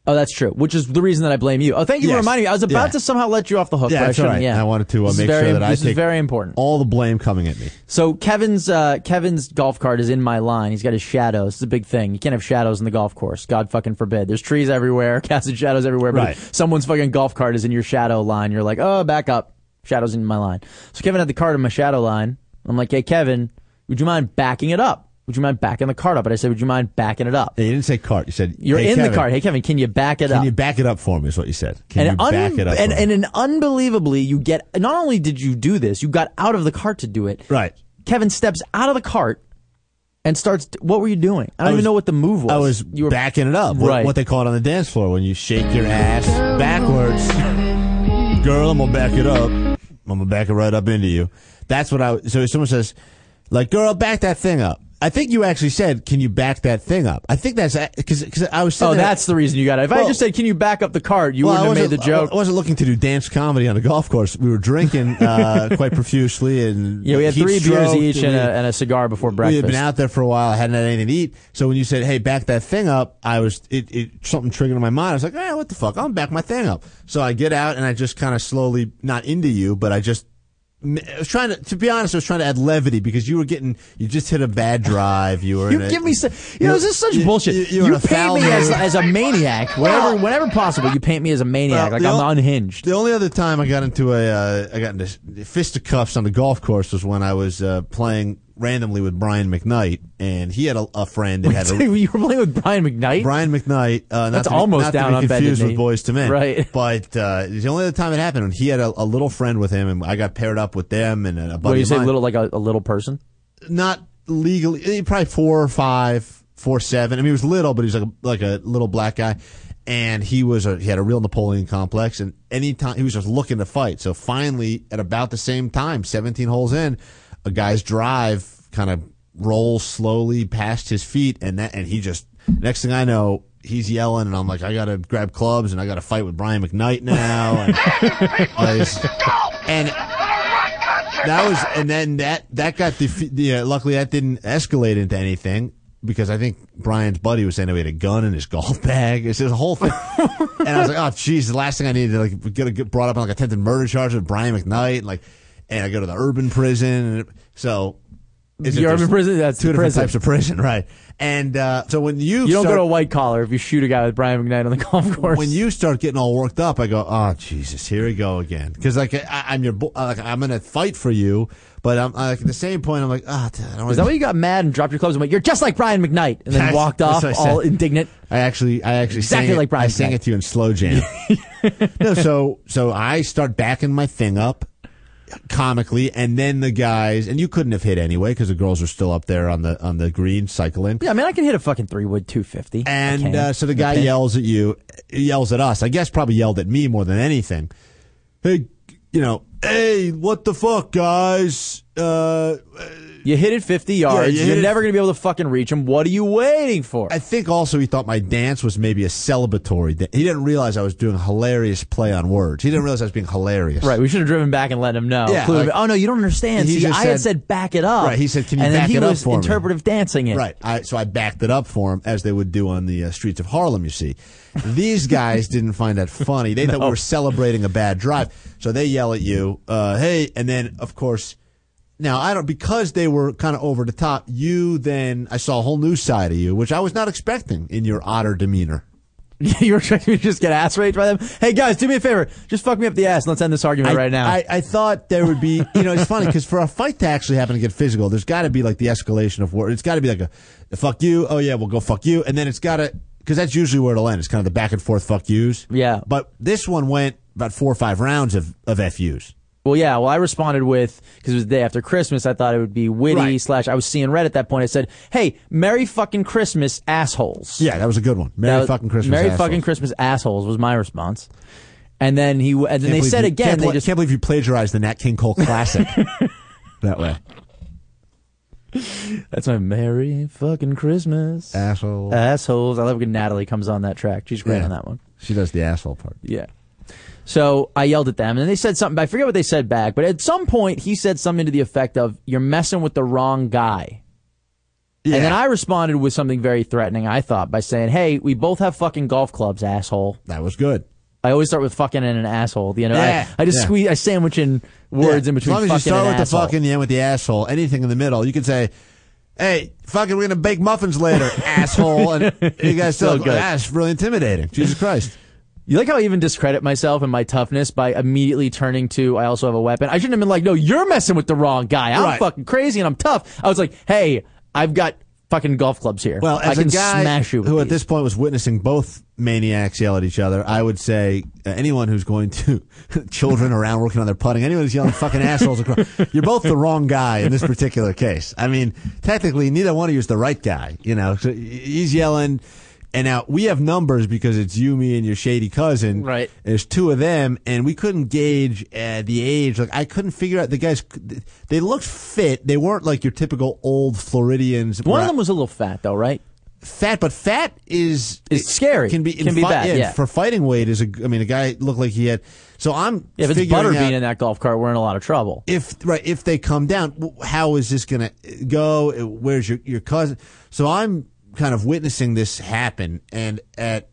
Speaker 2: Oh, that's true. Which is the reason that I blame you. Oh, thank you for reminding me. I was about
Speaker 3: Yeah.
Speaker 2: to somehow let you off the hook.
Speaker 3: Yeah,
Speaker 2: but I
Speaker 3: that's right.
Speaker 2: Yeah,
Speaker 3: I wanted to uh, make
Speaker 2: very,
Speaker 3: sure that I take
Speaker 2: is very important.
Speaker 3: all the blame coming at me.
Speaker 2: So Kevin's uh, Kevin's golf cart is in my line. He's got his shadows. It's a big thing. You can't have shadows in the golf course. God fucking forbid. There's trees everywhere, (laughs) casting shadows everywhere. But
Speaker 3: Right.
Speaker 2: someone's fucking golf cart is in your shadow line. You're like, oh, back up. Shadows in my line. So Kevin had the cart in my shadow line. I'm like, hey Kevin, would you mind backing it up? Would you mind backing the cart up? But I said, would you mind backing it up?
Speaker 3: Yeah, you didn't say cart. You said
Speaker 2: You're
Speaker 3: "Hey,
Speaker 2: in
Speaker 3: Kevin,
Speaker 2: the cart. Hey Kevin, can you back it
Speaker 3: Can
Speaker 2: up?
Speaker 3: Can you back it up for me? Is what you said. Can
Speaker 2: and
Speaker 3: you
Speaker 2: un-
Speaker 3: back it up?
Speaker 2: and, and an unbelievably, you get. Not only did you do this, you got out of the cart to do it.
Speaker 3: right.
Speaker 2: Kevin steps out of the cart and starts. What were you doing? I don't
Speaker 3: I
Speaker 2: even know what the move was.
Speaker 3: I was
Speaker 2: You were
Speaker 3: backing it up. What,
Speaker 2: Right.
Speaker 3: what they call it on the dance floor when you shake your ass backwards. Girl, I'm gonna back it up. I'm gonna back it right up into you. That's what I. So if someone says, like, girl, back that thing up. I think you actually said, "Can you back that thing up?" I think that's because because I was.
Speaker 2: Oh, that's the reason you got it. If I just said, "Can you back up the cart?" You
Speaker 3: Well,
Speaker 2: wouldn't have made the joke.
Speaker 3: I wasn't looking to do dance comedy on a golf course. We were drinking uh, (laughs) quite profusely, and
Speaker 2: yeah, we had three beers each and
Speaker 3: we-
Speaker 2: a, and a cigar before breakfast.
Speaker 3: We had been out there for a while. I hadn't had anything to eat. So when you said, "Hey, back that thing up," I was it, it something triggered in my mind. I was like, "Ah, what the fuck? I'm back my thing up." So I get out and I just kind of slowly, not into you, but I just. I was trying to, to be honest, I was trying to add levity because you were getting, you just hit a bad drive. You were.
Speaker 2: You
Speaker 3: in a,
Speaker 2: give me, you know, this is such bullshit.
Speaker 3: you-
Speaker 2: You,
Speaker 3: you a
Speaker 2: paint me as, as a maniac. (laughs) Whenever, whenever possible, you paint me as a maniac,
Speaker 3: Well,
Speaker 2: like I'm
Speaker 3: o-
Speaker 2: unhinged.
Speaker 3: The only other time I got into a, uh, I got into fisticuffs on the golf course was when I was uh, playing randomly with Brian McKnight, and he had a, a friend that had a, (laughs)
Speaker 2: you were playing with Brian McKnight.
Speaker 3: Brian McKnight. Uh,
Speaker 2: That's
Speaker 3: be,
Speaker 2: almost down on
Speaker 3: confused with Boyz II Men,
Speaker 2: Right. (laughs)
Speaker 3: But uh, the only other time it happened when he had a, a little friend with him, and I got paired up with them and a buddy.
Speaker 2: What you say,
Speaker 3: mine.
Speaker 2: little like a, a little person?
Speaker 3: Not legally, eh, probably four or five, four seven. I mean, he was little, but he was like a, like a little black guy. And he was a, he had a real Napoleon complex, and anytime he was just looking to fight. So finally, at about the same time, 17 holes in, a guy's drive kind of rolls slowly past his feet, and that, and he just next thing I know, he's yelling, and I'm like, I gotta grab clubs, and I gotta fight with Brian McKnight now, and, (laughs) and that was, and then that that got the, yeah. Uh, luckily, that didn't escalate into anything because I think Brian's buddy was saying that he had a gun in his golf bag. It's just a whole thing, (laughs) and I was like, oh, jeez!" the last thing I needed to like get, get brought up on like attempted murder charge with Brian McKnight, and like, and I go to the urban prison, so. is it
Speaker 2: The urban prison? That's
Speaker 3: two different
Speaker 2: prison.
Speaker 3: types of prison, (laughs) right? And uh, so when you
Speaker 2: You don't
Speaker 3: start,
Speaker 2: go to a white collar if you shoot a guy with Brian McKnight on the (laughs) golf course.
Speaker 3: when you start getting all worked up, I go, "Oh Jesus, here we go again." Because like I, I'm your, like I'm gonna fight for you, but I'm like at the same point, I'm like, "Ah, oh, I don't
Speaker 2: Is that why you got mad and dropped your clubs and went, "You're just like Brian McKnight," and then walked off all indignant?
Speaker 3: I actually, I actually
Speaker 2: Exactly
Speaker 3: sang it,
Speaker 2: like Brian
Speaker 3: I sang
Speaker 2: Knight.
Speaker 3: it to you in slow jam. (laughs) no, so so I start backing my thing up comically, and then the guys, and you couldn't have hit anyway because the girls are still up there on the on the green cycling.
Speaker 2: Yeah, I mean, I can hit a fucking three wood two fifty.
Speaker 3: And uh, so the guy
Speaker 2: Okay.
Speaker 3: yells at you, yells at us. I guess probably yelled at me more than anything. Hey, you know, hey, what the fuck, guys? Uh,
Speaker 2: You hit it fifty yards.
Speaker 3: you
Speaker 2: you are never gonna be able to fucking reach him. What are you waiting for?
Speaker 3: I think also he thought my dance was maybe a celebratory. Da- he didn't realize I was doing a hilarious play on words. He didn't realize I was being hilarious.
Speaker 2: Right, we should have driven back and let him know.
Speaker 3: Yeah, like-
Speaker 2: oh no, you don't understand. See, I had
Speaker 3: said-
Speaker 2: said back it up.
Speaker 3: Right, he said, "Can you
Speaker 2: and
Speaker 3: back
Speaker 2: he
Speaker 3: it up
Speaker 2: was
Speaker 3: for me?"
Speaker 2: interpretive dancing it.
Speaker 3: Right. I, so I backed it up for him as they would do on the uh, streets of Harlem, you see. These guys didn't find that funny. They (laughs) thought we were celebrating a bad drive. So they yell at you, uh, hey, and then, of course, now I don't, because they were kind of over the top, you then, I saw a whole new side of you, which I was not expecting in your otter demeanor.
Speaker 2: Yeah, (laughs) you were expecting me to just get ass raped by them? Hey guys, do me a favor. Just fuck me up the ass and let's end this argument
Speaker 3: I,
Speaker 2: right now.
Speaker 3: I, I thought there would be, (laughs) you know, it's funny because for a fight to actually happen to get physical, there's got to be like the escalation of war. It's got to be like a, a fuck you. Oh yeah, we'll go fuck you, and then it's got to because that's usually where it'll end. It's kind of the back and forth fuck yous.
Speaker 2: Yeah.
Speaker 3: But this one went about four or five rounds of of fus.
Speaker 2: Well, yeah. Well, I responded with because it was the day after Christmas. I thought it would be witty
Speaker 3: Right.
Speaker 2: slash. I was seeing red at that point. I said, "Hey, Merry fucking Christmas, assholes."
Speaker 3: Yeah, that was a good one. Merry
Speaker 2: was-
Speaker 3: fucking Christmas.
Speaker 2: Merry
Speaker 3: assholes.
Speaker 2: fucking Christmas, assholes was my response. And then he and then
Speaker 3: Can't
Speaker 2: they said
Speaker 3: you-
Speaker 2: again.
Speaker 3: Can't,
Speaker 2: They just
Speaker 3: can't believe you plagiarized the Nat King Cole Classic (laughs) that way.
Speaker 2: that's my Merry fucking Christmas,
Speaker 3: Assholes.
Speaker 2: assholes. I love when Natalie comes on that track. She's great
Speaker 3: Yeah.
Speaker 2: on that one.
Speaker 3: She does the asshole part.
Speaker 2: Yeah. So I yelled at them, and they said something. I forget what they said back, but at some point he said something to the effect of, "You're messing with the wrong guy."
Speaker 3: Yeah.
Speaker 2: And then I responded with something very threatening. I thought by saying, "Hey, we both have fucking golf clubs, asshole."
Speaker 3: That was good.
Speaker 2: I always start with fucking and an asshole. You know,
Speaker 3: Yeah.
Speaker 2: I, I just
Speaker 3: Yeah.
Speaker 2: squeeze, I sandwich in words in between
Speaker 3: As long as you start with the
Speaker 2: asshole.
Speaker 3: fucking, you end with the asshole. Anything in the middle, you can say, "Hey, fucking, we're gonna bake muffins later, (laughs) asshole," and you guys (laughs)
Speaker 2: So
Speaker 3: still
Speaker 2: good.
Speaker 3: That's really intimidating. Jesus Christ.
Speaker 2: You like how I even discredit myself and my toughness by immediately turning to I also have a weapon. I shouldn't have been like, no, you're messing with the wrong guy. I'm
Speaker 3: Right.
Speaker 2: fucking crazy and I'm tough. I was like, hey, I've got fucking golf clubs here.
Speaker 3: Well,
Speaker 2: I
Speaker 3: as
Speaker 2: can
Speaker 3: a guy
Speaker 2: smash you. With
Speaker 3: who at this point was witnessing both maniacs yell at each other, I would say uh, anyone who's going to (laughs) children around working on their putting, anyone who's yelling fucking assholes across, (laughs) you're both the wrong guy in this particular case. I mean, technically, neither one of you is the right guy. You know, so he's yelling. And now we have numbers because it's you, me, and your shady cousin.
Speaker 2: Right.
Speaker 3: There's two of them, and we couldn't gauge uh, the age. Like I couldn't figure out the guys. They looked fit. They weren't like your typical old Floridians.
Speaker 2: One of them was a little fat though, right?
Speaker 3: fat, but fat is
Speaker 2: Is scary.
Speaker 3: Can be
Speaker 2: Can
Speaker 3: in
Speaker 2: be
Speaker 3: fi-
Speaker 2: bad, yeah.
Speaker 3: For fighting weight is a. I mean, a guy looked like he had. So I'm
Speaker 2: Yeah, if it's Butterbean in that golf cart, we're in a lot of trouble.
Speaker 3: if right if they come down, how is this going to go? Where's your your cousin? So I'm kind of witnessing this happen, and at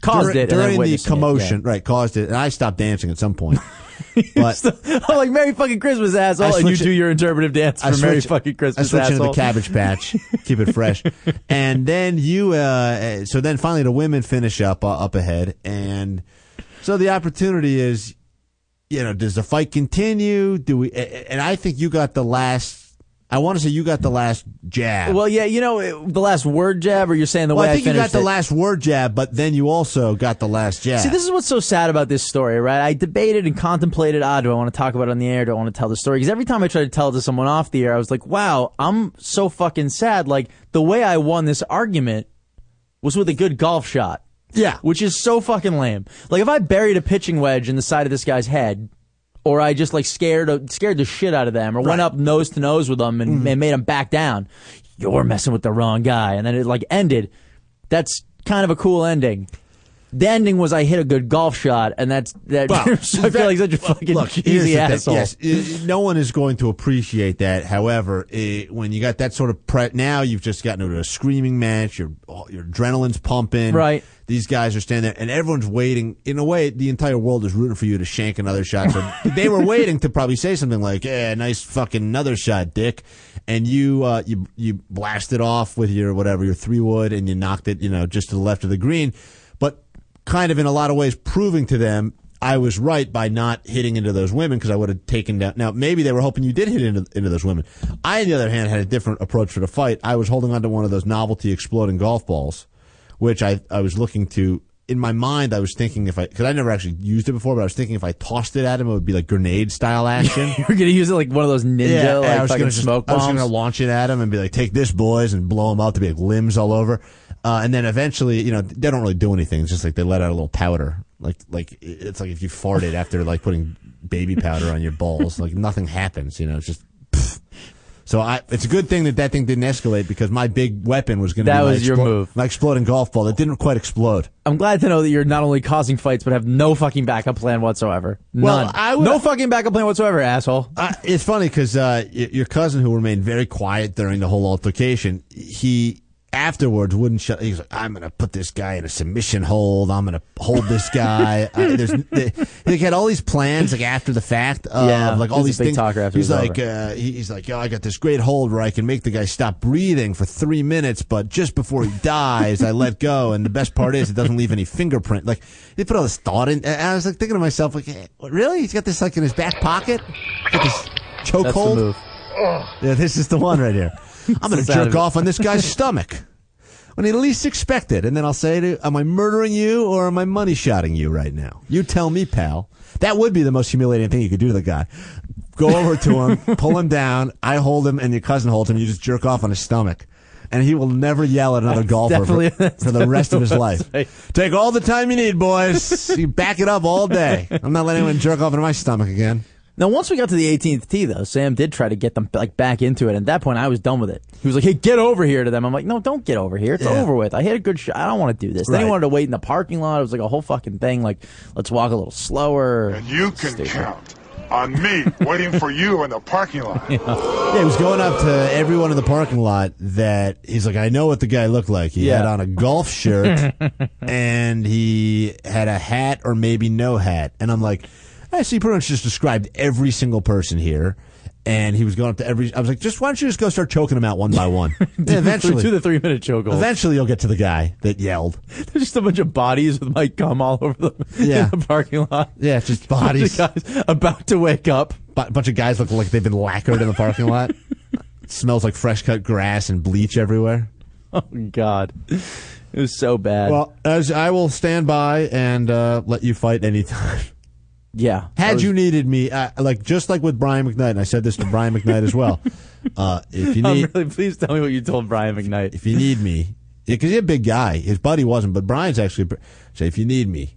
Speaker 2: Caused
Speaker 3: during,
Speaker 2: it
Speaker 3: during the
Speaker 2: witnessing it,
Speaker 3: commotion, right? Caused it, and I stopped dancing at some point. (laughs) but
Speaker 2: I'm like Merry fucking Christmas, asshole,
Speaker 3: I
Speaker 2: and you
Speaker 3: switch
Speaker 2: do your interpretive dance for
Speaker 3: I
Speaker 2: Merry
Speaker 3: switch-
Speaker 2: fucking
Speaker 3: I
Speaker 2: Christmas,
Speaker 3: switch into
Speaker 2: asshole.
Speaker 3: the Cabbage Patch, keep it fresh, (laughs) and then you. Uh, so then finally the women finish up uh, up ahead, and so the opportunity is, you know, does the fight continue? Do we? And I think you got the last. I want to say you got the last jab.
Speaker 2: Well, yeah, you know it- the last word jab, or you're saying the
Speaker 3: Well,
Speaker 2: way
Speaker 3: I think you got
Speaker 2: finished
Speaker 3: the
Speaker 2: it?
Speaker 3: last word jab, but then you also got the last jab.
Speaker 2: See, this is what's so sad about this story, right? I debated and contemplated, ah, do I want to talk about it on the air? Do I want to tell the story? Because every time I tried to tell it to someone off the air, I was like, wow, I'm so fucking sad. Like, the way I won this argument was with a good golf shot.
Speaker 3: Yeah.
Speaker 2: Which is so fucking lame. Like, if I buried a pitching wedge in the side of this guy's head, or I just like scared scared the shit out of them, or went up nose to nose with them and, mm-hmm. and made them back down, you're messing with the wrong guy. And then it like ended. That's kind of a cool ending. The ending was I hit a good golf shot, and that's that.
Speaker 3: Well, (laughs)
Speaker 2: I feel like such a fucking
Speaker 3: Look,
Speaker 2: cheesy asshole.
Speaker 3: Yes, i- no one is going to appreciate that. However, i when you got that sort of pre- now you've just gotten into a screaming match. Your your adrenaline's pumping.
Speaker 2: Right.
Speaker 3: These guys are standing there, and everyone's waiting. In a way, the entire world is rooting for you to shank another shot. So (laughs) they were waiting to probably say something like, "Yeah, nice fucking another shot, Dick." And you uh, you you blasted off with your whatever your three wood, and you knocked it, you know, just to the left of the green. But kind of in a lot of ways proving to them I was right by not hitting into those women because I would have taken down. Now maybe they were hoping you did hit into, into those women. I, on the other hand, had a different approach for the fight. I was holding onto one of those novelty exploding golf balls, which I I was looking to. In my mind, I was thinking if I because I never actually used it before, but I was thinking if I tossed it at him, it would be like grenade style (laughs) action.
Speaker 2: you were gonna use it like one of those ninja
Speaker 3: Yeah,
Speaker 2: like
Speaker 3: I was gonna just-
Speaker 2: smoke
Speaker 3: I was going to launch it at him and be like, "Take this, boys," and blow him up to be like limbs all over. Uh, and then eventually, you know, they don't really do anything. It's just like they let out a little powder, like like it's like if you farted after like putting baby powder on your balls, like nothing happens. You know, it's just. So I, it's a good thing that that thing didn't escalate because my big weapon was going to be
Speaker 2: That
Speaker 3: my
Speaker 2: was your move.
Speaker 3: my exploding golf ball that didn't quite explode.
Speaker 2: I'm glad to know that you're not only causing fights but have no fucking backup plan whatsoever.
Speaker 3: Well,
Speaker 2: None.
Speaker 3: I would-
Speaker 2: no fucking backup plan whatsoever, asshole.
Speaker 3: Uh, it's funny because uh, your cousin, who remained very quiet during the whole altercation, he afterwards wouldn't shut. He's like, I'm gonna put this guy in a submission hold. I'm gonna hold this guy. (laughs) there's they, they had all these plans like after the fact of
Speaker 2: Yeah,
Speaker 3: like all these things. he's like, uh, he- he's like, oh, I got this great hold where I can make the guy stop breathing for three minutes, but just before he dies, I let go. And the best part is it doesn't leave any fingerprint. Like they put all this thought in. and I was like thinking to myself, like, hey, really? He's got this like in his back pocket. Got this chokehold.
Speaker 2: move.
Speaker 3: Yeah, this is the one right here. I'm going to jerk
Speaker 2: of
Speaker 3: off on this guy's stomach when he least expect it, and then I'll say to, "Am I murdering you or am I money shotting you right now?" You tell me, pal. That would be the most humiliating thing you could do to the guy. Go over to him, (laughs) pull him down. I hold him, and your cousin holds him. You just jerk off on his stomach. And he will never yell at another golfer for, for the rest of his life. Take all the time you need, boys. You back it up all day. I'm not letting anyone jerk off into my stomach again.
Speaker 2: Now, once we got to the 18th tee, though, Sam did try to get them like back into it. And at that point, I was done with it. He was like, "Hey, get over here!" To them, I'm like, "No, don't get over here. It's
Speaker 3: Yeah.
Speaker 2: over with. I hit a good shot. I don't want to do this." Then he wanted to wait in the parking lot. It was like a whole fucking thing. Like, let's walk a little slower.
Speaker 11: And you can count on me waiting for you in the parking lot. (laughs)
Speaker 3: Yeah, he was going up to everyone in the parking lot that he's like, I know what the guy looked like. He had on a golf shirt (laughs) and he had a hat or maybe no hat. And I'm like, I see pretty much just described every single person here. And he was going up to every. I was like, just why don't you just go start choking them out one by one? And eventually,
Speaker 2: to the three minute choke. hold.
Speaker 3: eventually you'll get to the guy that yelled. (laughs)
Speaker 2: There's just a bunch of bodies with my gum all over the, (laughs)
Speaker 3: Yeah.
Speaker 2: in the parking lot.
Speaker 3: Yeah, just (laughs)
Speaker 2: Bunch
Speaker 3: bodies.
Speaker 2: of guys about to wake up.
Speaker 3: A bunch of guys look like they've been lacquered in the parking lot. smells like fresh cut grass and bleach everywhere.
Speaker 2: Oh God, it was so bad.
Speaker 3: Well, as I will stand by and uh, let you fight anytime.
Speaker 2: Yeah.
Speaker 3: Had
Speaker 2: was-
Speaker 3: you needed me, uh, like just like with Brian McKnight, and I said this to Brian McKnight as well. (laughs) Uh, if you need,
Speaker 2: really please tell me what you told Brian McKnight.
Speaker 3: if you need me, because he's a big guy. His buddy wasn't, but Brian's actually. pr- Say if you need me,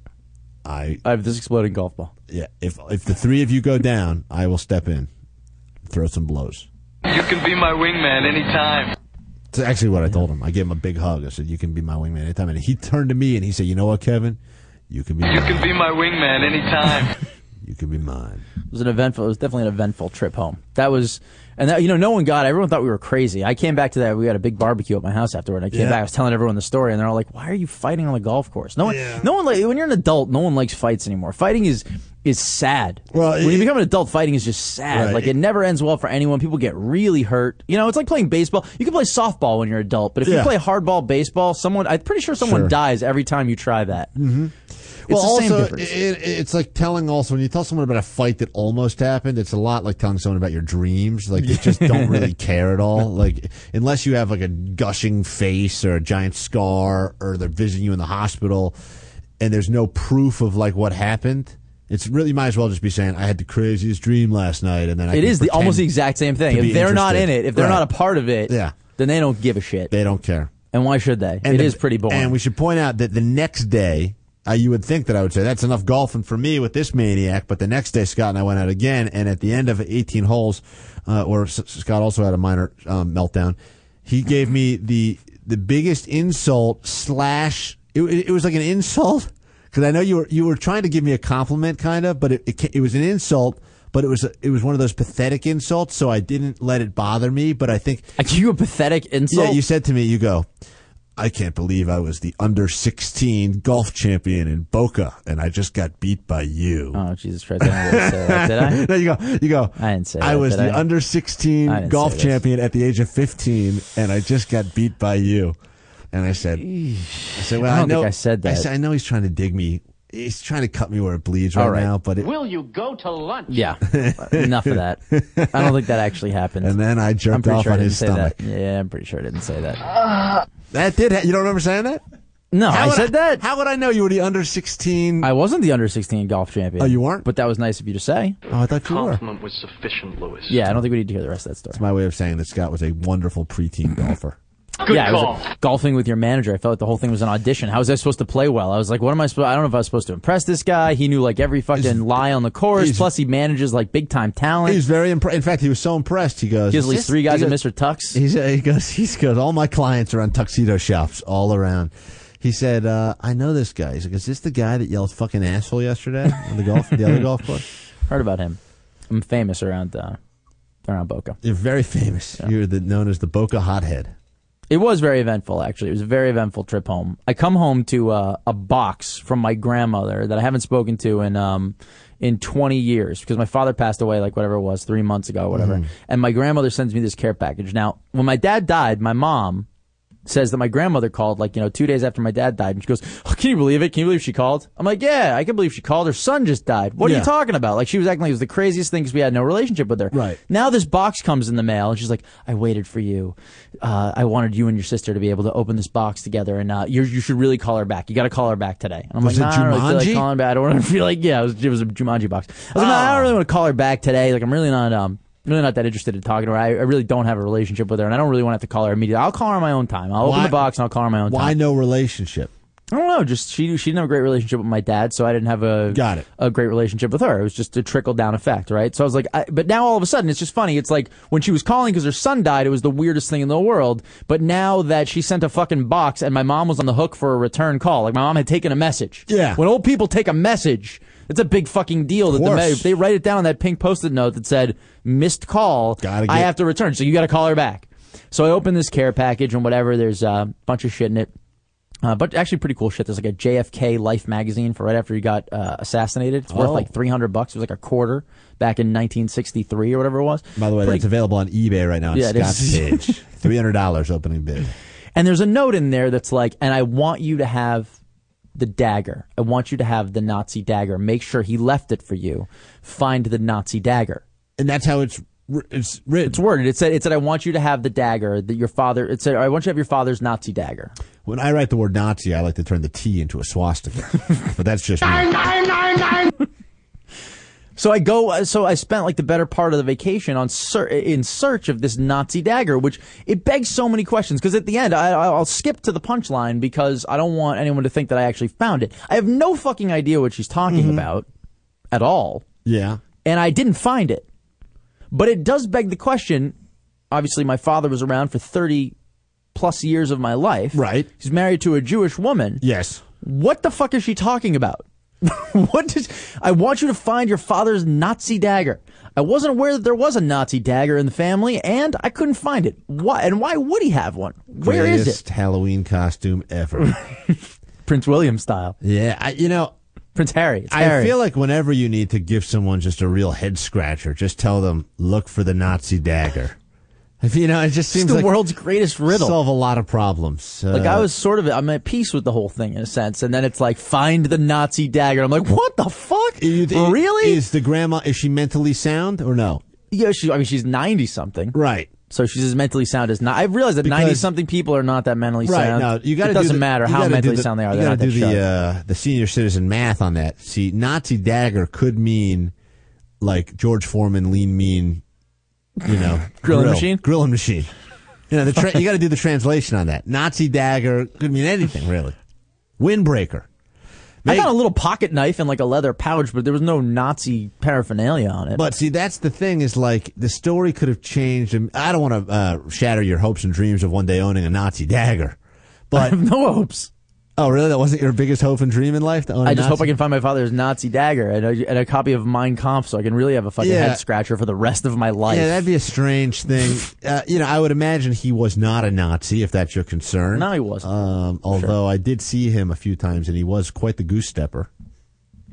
Speaker 3: I
Speaker 2: I have this exploding golf ball.
Speaker 3: yeah. If if the three of you go down, I will step in, throw some blows.
Speaker 12: You can be my wingman anytime.
Speaker 3: It's actually what I told him. I gave him a big hug. I said, "You can be my wingman anytime." And he turned to me and he said, "You know what, Kevin? You can be.
Speaker 12: You
Speaker 3: mine.
Speaker 12: can be my wingman anytime. (laughs)
Speaker 3: You can be mine."
Speaker 2: It was an eventful. It was definitely an eventful trip home. That was, and that you know, no one got. it. Everyone thought we were crazy. I came back to that. We had a big barbecue at my house afterward. And I came
Speaker 3: Yeah.
Speaker 2: back. I was telling everyone the story, and they're all like, "Why are you fighting on the golf course?" No one, no one like when you're an adult. No one likes fights anymore. Fighting is is sad.
Speaker 3: Well,
Speaker 2: when you
Speaker 3: it-
Speaker 2: become an adult, fighting is just sad.
Speaker 3: Right.
Speaker 2: Like it never ends well for anyone. People get really hurt. You know, it's like playing baseball. You can play softball when you're an adult, but if you play hardball baseball, someone I'm pretty sure someone
Speaker 3: Sure.
Speaker 2: dies every time you try that. Mm-hmm.
Speaker 3: Well, also, it, it's like telling also when you tell someone about a fight that almost happened, it's a lot like telling someone about your dreams. Like they just (laughs) don't really care at all. Like unless you have like a gushing face or a giant scar, or they're visiting you in the hospital, and there's no proof of like what happened. It's really you might as well just be saying I had the craziest dream last night, and then I
Speaker 2: It is the, almost the exact same thing. If they're not in it, if they're
Speaker 3: Right.
Speaker 2: not a part of it,
Speaker 3: Yeah.
Speaker 2: then they don't give a shit.
Speaker 3: They don't care.
Speaker 2: And why should they?
Speaker 3: And
Speaker 2: It
Speaker 3: the-
Speaker 2: is pretty boring.
Speaker 3: And we should point out that the next day, uh, you would think that I would say that's enough golfing for me with this maniac. But the next day, Scott and I went out again, and at the end of 18 holes, uh, or S- Scott also had a minor um, meltdown. He gave me the the biggest insult slash. It, it was like an insult because I know you were you were trying to give me a compliment, kind of, but it it, it was an insult. But it was a, it was one of those pathetic insults, so I didn't let it bother me. But I think
Speaker 2: I give you a pathetic insult.
Speaker 3: yeah, you said to me, you go, I can't believe I was the under 16 golf champion in Boca and I just got beat by you.
Speaker 2: oh Jesus Christ! I didn't really say that, did I? (laughs)
Speaker 3: no, you go, you go.
Speaker 2: I didn't say
Speaker 3: I
Speaker 2: that,
Speaker 3: was the
Speaker 2: I?
Speaker 3: under 16 golf champion at the age of 15 and I just got beat by you. And I said, I said, well,
Speaker 2: I
Speaker 3: I,
Speaker 2: don't
Speaker 3: know,
Speaker 2: think I said that.
Speaker 3: I said, I know he's trying to dig me. He's trying to cut me where it bleeds
Speaker 2: All
Speaker 3: right,
Speaker 2: right.
Speaker 3: now, but it,
Speaker 8: Will you go to lunch?
Speaker 2: Yeah, enough of that. I don't think that actually happened. (laughs)
Speaker 3: and then I
Speaker 2: I'm
Speaker 3: jerked off
Speaker 2: sure
Speaker 3: on his stomach.
Speaker 2: that. Yeah, I'm pretty sure I didn't say that. Ah.
Speaker 3: That did. Ha- you don't remember saying that?
Speaker 2: No,
Speaker 3: How
Speaker 2: I
Speaker 3: would
Speaker 2: said that.
Speaker 3: How would I know you were the under 16?
Speaker 2: I wasn't the under 16 golf champion.
Speaker 3: Oh, you weren't?
Speaker 2: But that was nice of you to say.
Speaker 3: oh, I thought you were.
Speaker 12: Compliment was sufficient, Lewis.
Speaker 2: Yeah, I don't think we need to hear the rest of that story.
Speaker 3: It's my way of saying that Scott was a wonderful preteen golfer.
Speaker 12: Good
Speaker 2: yeah, I was
Speaker 12: call.
Speaker 2: like, golfing with your manager. I felt like the whole thing was an audition. How was I supposed to play well? I was like, what am I supposed? I don't know if I was supposed to impress this guy. He knew like every fucking lie on the course. Plus, he manages like big time talent.
Speaker 3: He was very impressed. In fact, he was so impressed. He goes,
Speaker 2: He has
Speaker 3: "Is
Speaker 2: at least three guys at Mr. Tux.
Speaker 3: He's, uh, he goes, he goes, all my clients are on tuxedo shops all around. He said, uh, I know this guy. He's like, is this the guy that yelled fucking asshole yesterday on the golf, the other golf course? (laughs)
Speaker 2: Heard about him. I'm famous around uh, around Boca.
Speaker 3: You're very famous. You're the, known as the Boca Hothead.
Speaker 2: It was very eventful, actually. It was a very eventful trip home. I come home to uh, a box from my grandmother that I haven't spoken to in um, in 20 years because my father passed away, like whatever it was, three months ago, whatever.
Speaker 3: Mm-hmm.
Speaker 2: And my grandmother sends me this care package. Now, when my dad died, my mom says that my grandmother called like you know two days after my dad died and she goes oh, can you believe it? Can you believe she called? I'm like yeah i can believe she called. Her son just died. What are you talking about? Like she was acting like it was the craziest thing because we had no relationship with her.
Speaker 3: Right.
Speaker 2: now this box comes in the mail and she's like i waited for you. Uh, i wanted you and your sister to be able to open this box together and uh, you you should really call her back. You got to call her back today. And i'm
Speaker 3: Was
Speaker 2: like
Speaker 3: it
Speaker 2: nah, i don't really like
Speaker 3: Jumanji?
Speaker 2: calling back. I don't want to (laughs) feel like yeah it was, it was a jumanji box. I was like nah, i don't really want to call her back today. Like i'm really not um really not that interested in talking to her. I, I really don't have a relationship with her, and I don't really want to have to call her immediately. I'll call her on my own time. I'll open the box and I'll call her on my own time.
Speaker 3: Why no relationship?
Speaker 2: I don't know. Just she she didn't have a great relationship with my dad, so I didn't have a
Speaker 3: Got it.
Speaker 2: a great relationship with her. It was just a trickle down effect, right? So I was like, I, but now all of a sudden it's just funny. It's like when she was calling because her son died, it was the weirdest thing in the world. But now that she sent a fucking box and my mom was on the hook for a return call, like my mom had taken a message.
Speaker 3: Yeah.
Speaker 2: When old people take a message, it's a big fucking deal. That the they write it down on that pink post-it note that said missed call.
Speaker 3: Gotta
Speaker 2: I
Speaker 3: get-
Speaker 2: have to return, so you got to call her back. So I open this care package and whatever. There's a bunch of shit in it. Uh, but actually, pretty cool shit. There's like a JFK Life magazine for right after he got uh, assassinated. It's worth
Speaker 3: Oh.
Speaker 2: like 300 bucks. It was like a quarter back in 1963 or whatever it was.
Speaker 3: By the way,
Speaker 2: Pretty-
Speaker 3: that's available on eBay right now on
Speaker 2: Yeah, it
Speaker 3: Scott's
Speaker 2: is. (laughs)
Speaker 3: page. Three hundred dollars opening bid.
Speaker 2: And there's a note in there that's like, and I want you to have the dagger. I want you to have the Nazi dagger. Make sure he left it for you. Find the Nazi dagger.
Speaker 3: And that's how it's it's written.
Speaker 2: It's worded. It said, it said, I want you to have the dagger that your father, it said, I want you to have your father's Nazi dagger.
Speaker 3: When I write the word Nazi, I like to turn the T into a swastika. (laughs) but that's just me.
Speaker 2: So I go. uh, So I spent like the better part of the vacation on ser- in search of this Nazi dagger, which it begs so many questions. Because at the end, I, I'll skip to the punchline because I don't want anyone to think that I actually found it. I have no fucking idea what she's talking about at all,
Speaker 3: Yeah.
Speaker 2: and I didn't find it. But it does beg the question. Obviously, my father was around for thirty plus years of my life.
Speaker 3: Right.
Speaker 2: He's married to a Jewish woman.
Speaker 3: Yes.
Speaker 2: What the fuck is she talking about? (laughs) what did I want you to find your father's Nazi dagger. I wasn't aware that there was a Nazi dagger in the family, and I couldn't find it. Why and why would he have one? Where is
Speaker 3: Greatest
Speaker 2: it?
Speaker 3: Halloween costume ever. (laughs)
Speaker 2: Prince William style.
Speaker 3: yeah. I, you know,
Speaker 2: Prince Harry.
Speaker 3: I
Speaker 2: Harry.
Speaker 3: feel like whenever you need to give someone just a real head scratcher, just tell them look for the Nazi dagger. You know, it just
Speaker 2: it's
Speaker 3: seems
Speaker 2: the
Speaker 3: like
Speaker 2: world's greatest riddle.
Speaker 3: solve a lot of problems. Uh,
Speaker 2: like I was sort of I'm at peace with the whole thing in a sense, and then it's like find the Nazi dagger. I'm like, what the fuck?
Speaker 3: you-
Speaker 2: really?
Speaker 3: Is the grandma is she mentally sound or no?
Speaker 2: yeah, she. I mean, she's ninety something.
Speaker 3: Right.
Speaker 2: So she's as mentally sound as not. I've realized that ninety something people are not that mentally
Speaker 3: Right.
Speaker 2: sound.
Speaker 3: No, you got.
Speaker 2: It doesn't
Speaker 3: do the,
Speaker 2: matter how mentally
Speaker 3: the-
Speaker 2: sound they are.
Speaker 3: You got to do the uh, the senior citizen math on that. See, Nazi dagger could mean like George Foreman, lean, mean. You know, (laughs)
Speaker 2: Grilling
Speaker 3: grill,
Speaker 2: machine?
Speaker 3: grilling machine. You know, the tra- you got to do the translation on that. Nazi dagger could mean anything really. Windbreaker.
Speaker 2: I got a little pocket knife and like a leather pouch, but there was no Nazi paraphernalia on it.
Speaker 3: But see, that's the thing is like the story could have changed. and I don't want to uh, shatter your hopes and dreams of one day owning a Nazi dagger.
Speaker 2: I
Speaker 3: But
Speaker 2: have no hopes.
Speaker 3: Oh, really? That wasn't your biggest hope and dream in life? To own a
Speaker 2: I just hope I can find my father's Nazi dagger and a, and a copy of Mein Kampf, so I can really have a fucking
Speaker 3: Yeah.
Speaker 2: head scratcher for the rest of my life.
Speaker 3: Yeah, that'd be a strange thing. (laughs) Uh, you know, I would imagine he was not a Nazi, if that's your concern.
Speaker 2: No, he wasn't.
Speaker 3: Um, although I did see him a few times, and he was quite the goose stepper.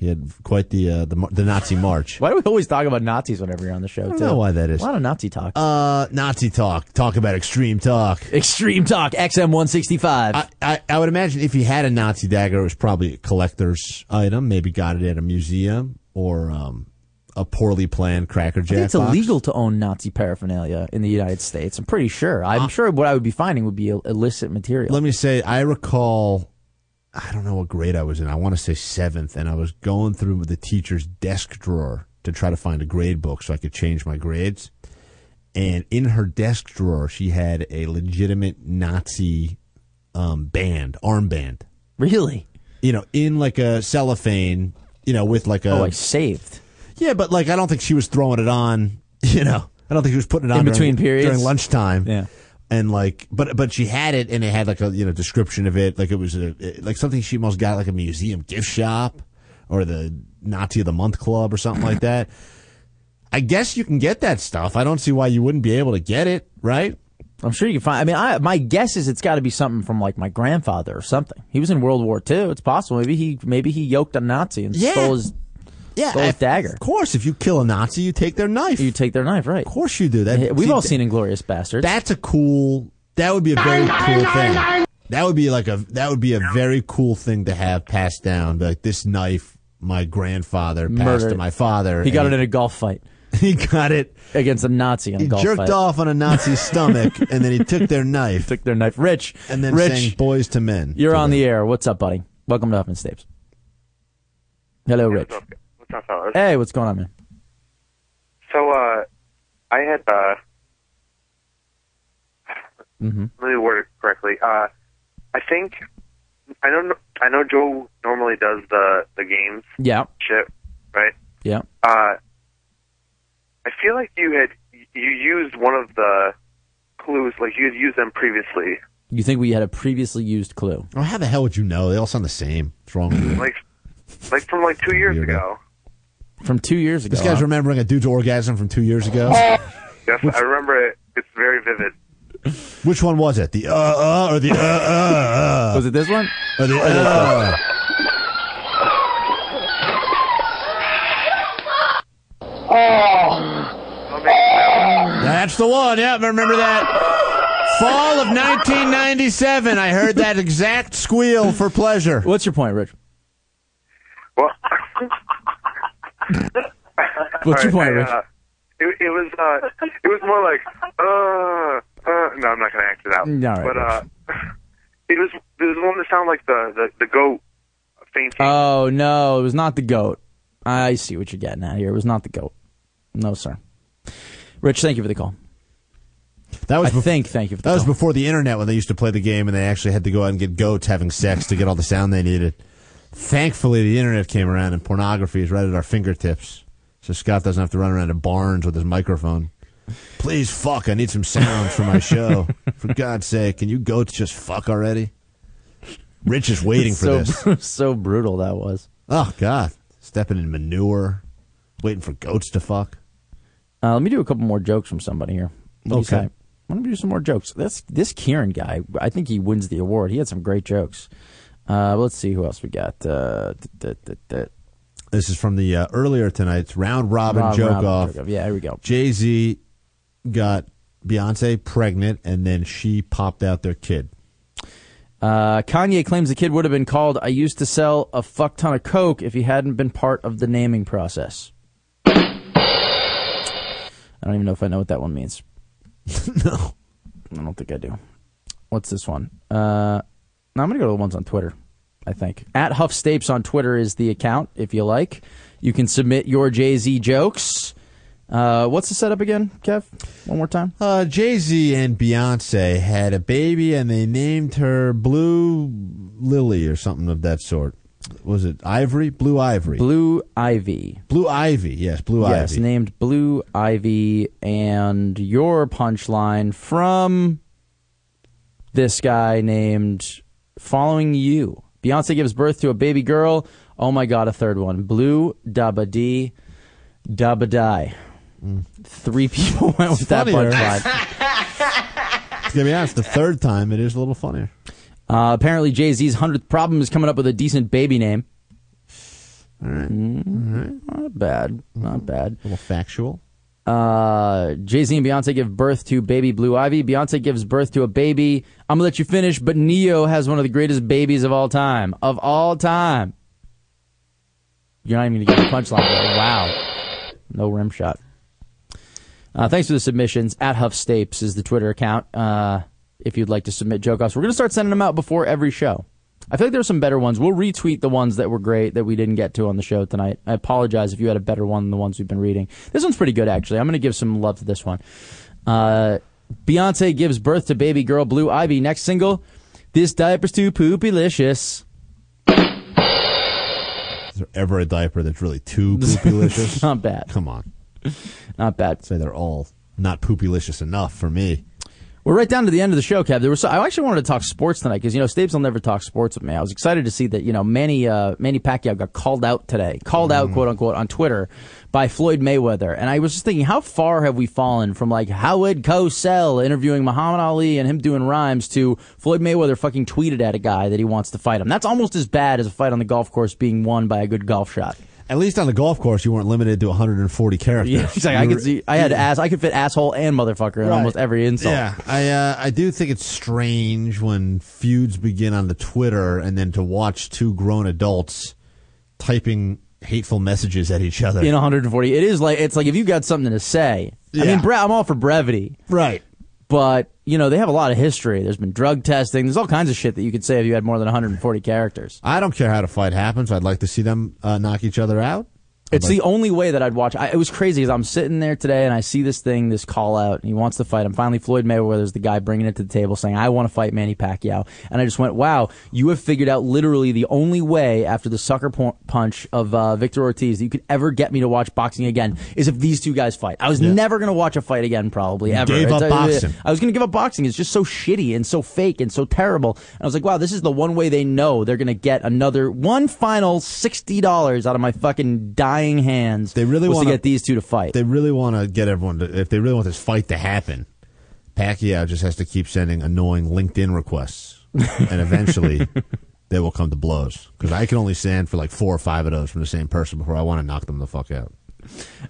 Speaker 3: He had quite the uh, the, the Nazi march.
Speaker 2: Why do we always talk about Nazis whenever you're on the show?
Speaker 3: I don't
Speaker 2: too?
Speaker 3: know why that is.
Speaker 2: A lot of Nazi talk.
Speaker 3: Uh, Nazi talk. Talk about extreme talk.
Speaker 2: Extreme talk. XM165.
Speaker 3: I, I, I would imagine if he had a Nazi dagger, it was probably a collector's item. Maybe got it at a museum or um, a poorly planned Cracker
Speaker 2: I
Speaker 3: Jack.
Speaker 2: think it's
Speaker 3: box.
Speaker 2: illegal to own Nazi paraphernalia in the United States. I'm pretty sure. I'm sure what I would be finding would be illicit material.
Speaker 3: Uh, Let me say, I recall, I don't know what grade I was in. I want to say seventh, and I was going through the teacher's desk drawer to try to find a grade book so I could change my grades. And in her desk drawer, she had a legitimate Nazi um, band, armband.
Speaker 2: really?
Speaker 3: You know, in like a cellophane. You know, with like a
Speaker 2: oh, I saved.
Speaker 3: yeah, but like I don't think she was throwing it on. (laughs) You know, I don't think she was putting it on
Speaker 2: In
Speaker 3: during-
Speaker 2: between periods?
Speaker 3: during lunchtime.
Speaker 2: Yeah.
Speaker 3: And like, but but she had it, and it had like a you know description of it, like it was a like something she must got like a museum gift shop or the Nazi of the Month Club or something like that. I guess you can get that stuff. I don't see why you wouldn't be able to get it, right?
Speaker 2: I'm sure you can find. I mean, I, my guess is it's got to be something from like my grandfather or something. He was in World War II. It's possible. Maybe he maybe he yoked a Nazi and
Speaker 3: Yeah.
Speaker 2: stole his
Speaker 3: Yeah,
Speaker 2: stole his
Speaker 3: of
Speaker 2: dagger.
Speaker 3: Of course, if you kill a Nazi, you take their knife.
Speaker 2: You take their knife, right?
Speaker 3: Of course you do. That
Speaker 2: We've
Speaker 3: see,
Speaker 2: all seen Inglourious Basterds.
Speaker 3: That's a cool. That would be a very cool thing. That would be like a. That would be a very cool thing to have passed down. Like this knife, my grandfather passed
Speaker 2: Murdered.
Speaker 3: to my father.
Speaker 2: He got it in a golf fight (laughs)
Speaker 3: He got it.
Speaker 2: against a Nazi in a
Speaker 3: He
Speaker 2: golf
Speaker 3: jerked
Speaker 2: fight.
Speaker 3: off on a Nazi's (laughs) stomach, and then he took their knife.
Speaker 2: Took their knife. Rich,
Speaker 3: and then
Speaker 2: Rich,
Speaker 3: sang "Boyz II Men."
Speaker 2: you're
Speaker 3: to
Speaker 2: on
Speaker 3: them.
Speaker 2: the air. What's up, buddy? Welcome to Huff and Stapes. Hello, Rich.
Speaker 13: What's up, fellas?
Speaker 2: Hey, what's going on, man?
Speaker 13: So, uh, I had, uh,
Speaker 2: Mm-hmm.
Speaker 13: let me word it correctly. Uh, I think, I know, I know Joe normally does the, the games
Speaker 2: Yeah,
Speaker 13: shit, right?
Speaker 2: yeah.
Speaker 13: Uh, I feel like you had, you used one of the clues, like you had used them previously.
Speaker 2: You think we had a previously used clue?
Speaker 3: Oh, how the hell would you know? They all sound the same. What's wrong with you?
Speaker 13: Like, like from like two years ago.
Speaker 2: From two years ago.
Speaker 3: This guy's
Speaker 2: huh?
Speaker 3: remembering a dude's orgasm from two years ago. (laughs)
Speaker 13: Yes, I remember it. It's very vivid.
Speaker 3: Which one was it? The uh uh or the uh uh uh?
Speaker 2: Was it this one?
Speaker 3: Or the uh? That's the one. Yeah, remember that. Fall of 1997. I heard that exact squeal for pleasure.
Speaker 2: What's your point, Rich?
Speaker 13: Well, (laughs)
Speaker 2: What's your point,
Speaker 13: right,
Speaker 2: Rich?
Speaker 13: Uh, it, it was uh, it was more like uh, uh. No, I'm not gonna act it out.
Speaker 2: Mm, all right,
Speaker 13: but uh, (laughs) it was it was one that sounded like the the, the goat fainting.
Speaker 2: Oh no, it was not the goat. I see what you're getting at here. It was not the goat. No, sir. Rich, thank you for the call.
Speaker 3: That was
Speaker 2: I
Speaker 3: bef-
Speaker 2: think. Thank you for the
Speaker 3: That was before the internet when they used to play the game and they actually had to go out and get goats having sex to get all the sound they needed. Thankfully, the internet came around and pornography is right at our fingertips. So Scott doesn't have to run around to barns with his microphone. Please fuck, I need some sounds for my show. For God's sake, can you goats just fuck already? Rich is waiting for
Speaker 2: so,
Speaker 3: this. (laughs)
Speaker 2: so brutal that was.
Speaker 3: Oh God, stepping in manure, waiting for goats to fuck.
Speaker 2: Uh, let me do a couple more jokes from somebody here. What do you
Speaker 3: Okay.
Speaker 2: say? Let me do some more jokes. This this Kieran guy, I think he wins the award. He had some great jokes. Uh, let's see who else we got. Uh, d- d- d-
Speaker 3: This is from the uh, earlier tonight's round robin
Speaker 2: Rob-
Speaker 3: joke
Speaker 2: Robin
Speaker 3: off.
Speaker 2: Yeah, here we go.
Speaker 3: Jay Z got Beyonce pregnant, and then she popped out their kid.
Speaker 2: Uh, Kanye claims the kid would have been called "I used to sell a fuck ton of coke" if he hadn't been part of the naming process. I don't even know if I know what that one means. (laughs)
Speaker 3: no,
Speaker 2: I don't think I do. What's this one? Uh, no, I'm gonna go to the ones on Twitter. I think at Huff Stapes on Twitter is the account. If you like, you can submit your Jay Z jokes. Uh, what's the setup again, Kev? One more time.
Speaker 3: Uh, Jay Z and Beyonce had a baby, and they named her Blue Lily or something of that sort. Was it Ivory? Blue Ivory.
Speaker 2: Blue Ivy.
Speaker 3: Blue Ivy. Yes, Blue
Speaker 2: yes,
Speaker 3: Ivy.
Speaker 2: Yes, named Blue Ivy, and your punchline from this guy named Following You. Beyonce gives birth to a baby girl. Oh my God, a third one. Blue Dabba Dee Dabba Die. Three people (laughs) went with that
Speaker 3: funnier.
Speaker 2: punchline. (laughs)
Speaker 3: to be honest, the third time it is a little funnier.
Speaker 2: Uh, apparently, Jay Z's hundredth problem is coming up with a decent baby name.
Speaker 3: All right.
Speaker 2: Mm, Not bad. Not bad.
Speaker 3: A little factual.
Speaker 2: Uh, Jay Z and Beyonce give birth to baby Blue Ivy. Beyonce gives birth to a baby. I'm gonna let you finish, but Neo has one of the greatest babies of all time. Of all time. You're not even gonna get the punchline. Wow. No rim shot. Uh, thanks for the submissions. At Huff Stapes is the Twitter account. Uh, if you'd like to submit joke offs, we're gonna start sending them out before every show. I feel like there's some better ones. We'll retweet the ones that were great that we didn't get to on the show tonight. I apologize if you had a better one than the ones we've been reading. This one's pretty good, actually. I'm going to give some love to this one. Uh, Beyonce gives birth to baby girl Blue Ivy. Next single, This Diaper's Too Poopylicious.
Speaker 3: Is there ever a diaper that's really too poopylicious? (laughs)
Speaker 2: Not bad.
Speaker 3: Come on.
Speaker 2: Not bad.
Speaker 3: Say they're all not poopylicious enough for me.
Speaker 2: We're right down to the end of the show, Kev. There was so, I actually wanted to talk sports tonight because you know Stapes will never talk sports with me. I was excited to see that you know Manny uh, Manny Pacquiao got called out today, called out quote unquote on Twitter by Floyd Mayweather, and I was just thinking, how far have we fallen from like Howard Cosell interviewing Muhammad Ali and him doing rhymes to Floyd Mayweather fucking tweeted at a guy that he wants to fight him? That's almost as bad as a fight on the golf course being won by a good golf shot.
Speaker 3: At least on the golf course, you weren't limited to 140 characters. (laughs)
Speaker 2: Yeah, like I could see. I had ass. I could fit asshole and motherfucker in
Speaker 3: Right.
Speaker 2: almost every insult.
Speaker 3: Yeah, I uh, I do think it's strange when feuds begin on the Twitter and then to watch two grown adults typing hateful messages at each other.
Speaker 2: in 140. It is like it's like if you got something to say. I mean, bre- I'm all for brevity,
Speaker 3: right?
Speaker 2: But you know they have a lot of history. There's been drug testing. There's all kinds of shit that you could say if you had more than 140 characters.
Speaker 3: I don't care how the fight happens. I'd like to see them uh, knock each other out.
Speaker 2: It's the only way that I'd watch. I, it was crazy because I'm sitting there today and I see this thing, this call out, and he wants to fight him. Finally, Floyd Mayweather's the guy bringing it to the table saying, I want to fight Manny Pacquiao. And I just went, wow, you have figured out literally the only way after the sucker punch of uh, Victor Ortiz that you could ever get me to watch boxing again is if these two guys fight. I was never going to watch a fight again, probably, ever.
Speaker 3: gave
Speaker 2: It's-
Speaker 3: up
Speaker 2: uh,
Speaker 3: boxing.
Speaker 2: I was going to give up boxing. It's just so shitty and so fake and so terrible. And I was like, wow, this is the one way they know they're going to get another one final sixty dollars out of my fucking dying hands. They
Speaker 3: really wanna-
Speaker 2: to get these two to fight.
Speaker 3: They really want to get everyone to. If they really want this fight to happen, Pacquiao just has to keep sending annoying LinkedIn requests, and eventually (laughs) they will come to blows. Because I can only stand for like four or five of those from the same person before I want to knock them the fuck out.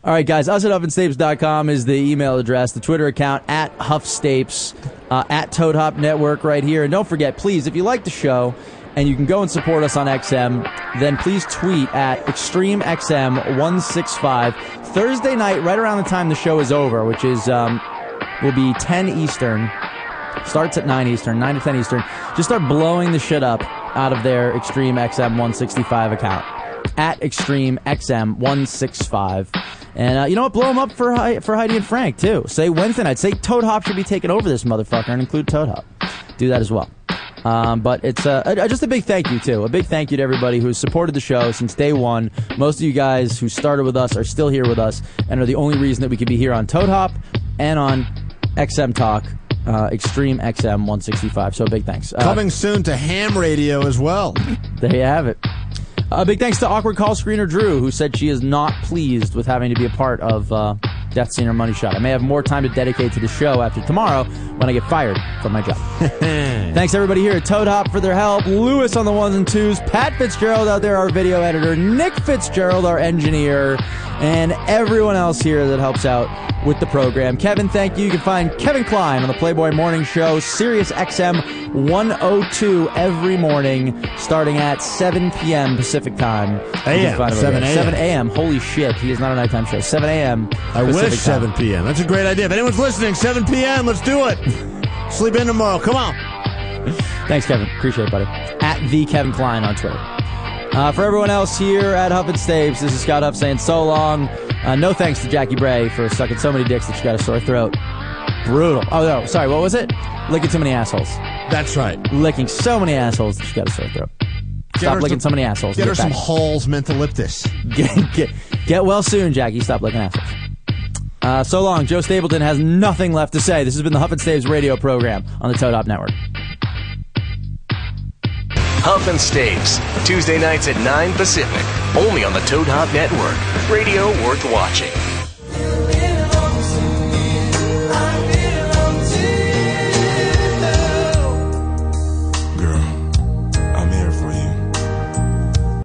Speaker 2: All right, guys. Us at HuffandStapes.com is the email address, the Twitter account at HuffStapes, uh, at Toad Hop Network right here. And don't forget, please, if you like the show and you can go and support us on XM, then please tweet at ExtremeXM165 Thursday night, right around the time the show is over, which is um, will be 10 Eastern. Starts at 9 Eastern, 9 to 10 Eastern. Just start blowing the shit up out of their Extreme XM 165 account. At Extreme XM 165. And uh, you know what? Blow them up for, for Heidi and Frank, too. Say Wednesday night. Say Toad Hop should be taking over this motherfucker and include Toad Hop. Do that as well. Um, but it's uh, uh, just a big thank you, too. A big thank you to everybody who's supported the show since day one. Most of you guys who started with us are still here with us and are the only reason that we could be here on Toad Hop and on XM Talk, uh, Extreme XM 165. So big thanks. Uh,
Speaker 3: Coming soon to ham radio as well.
Speaker 2: there you have it. A big thanks to awkward call screener Drew, who said she is not pleased with having to be a part of uh, Death Scene or Money Shot. I may have more time to dedicate to the show after tomorrow when I get fired from my job. (laughs) thanks everybody here at Toad Hop for their help. Lewis on the ones and twos, Pat Fitzgerald out there, our video editor, Nick Fitzgerald, our engineer, and everyone else here that helps out with the program. Kevin, thank you. You can find Kevin Klein on the Playboy Morning Show, Sirius XM 102 every morning, starting at 7 p.m. Pacific time.
Speaker 3: AM, 7 a.m.
Speaker 2: 7 a.m. Holy shit, he is not a nighttime show. 7 a.m.
Speaker 3: I
Speaker 2: Pacific
Speaker 3: wish
Speaker 2: time.
Speaker 3: 7 p.m. That's a great idea. If anyone's listening, 7 p.m. Let's do it. (laughs) Sleep in tomorrow. Come on.
Speaker 2: Thanks, Kevin. Appreciate it, buddy. At the Kevin Klein on Twitter. Uh, for everyone else here at Huff and Stapes, this is Scott Huff saying so long. Uh, no thanks to Jackie Bray for sucking so many dicks that she got a sore throat. Brutal. Oh, no. Sorry, what was it? Licking too many assholes.
Speaker 3: That's right.
Speaker 2: Licking so many assholes that she got a sore throat.
Speaker 3: Get
Speaker 2: Stop licking
Speaker 3: some-
Speaker 2: so many assholes.
Speaker 3: Get
Speaker 2: and
Speaker 3: her some
Speaker 2: back.
Speaker 3: Hall's mentholyptus. (laughs)
Speaker 2: Get, get, get well soon, Jackie. Stop licking assholes. Uh, so long. Joe Stapleton has nothing left to say. This has been the Huff and Stapes radio program on the Toad Hop Network.
Speaker 1: Huff and Stapes, Tuesday nights at 9 Pacific, only on the Toad Hop Network. Radio worth watching.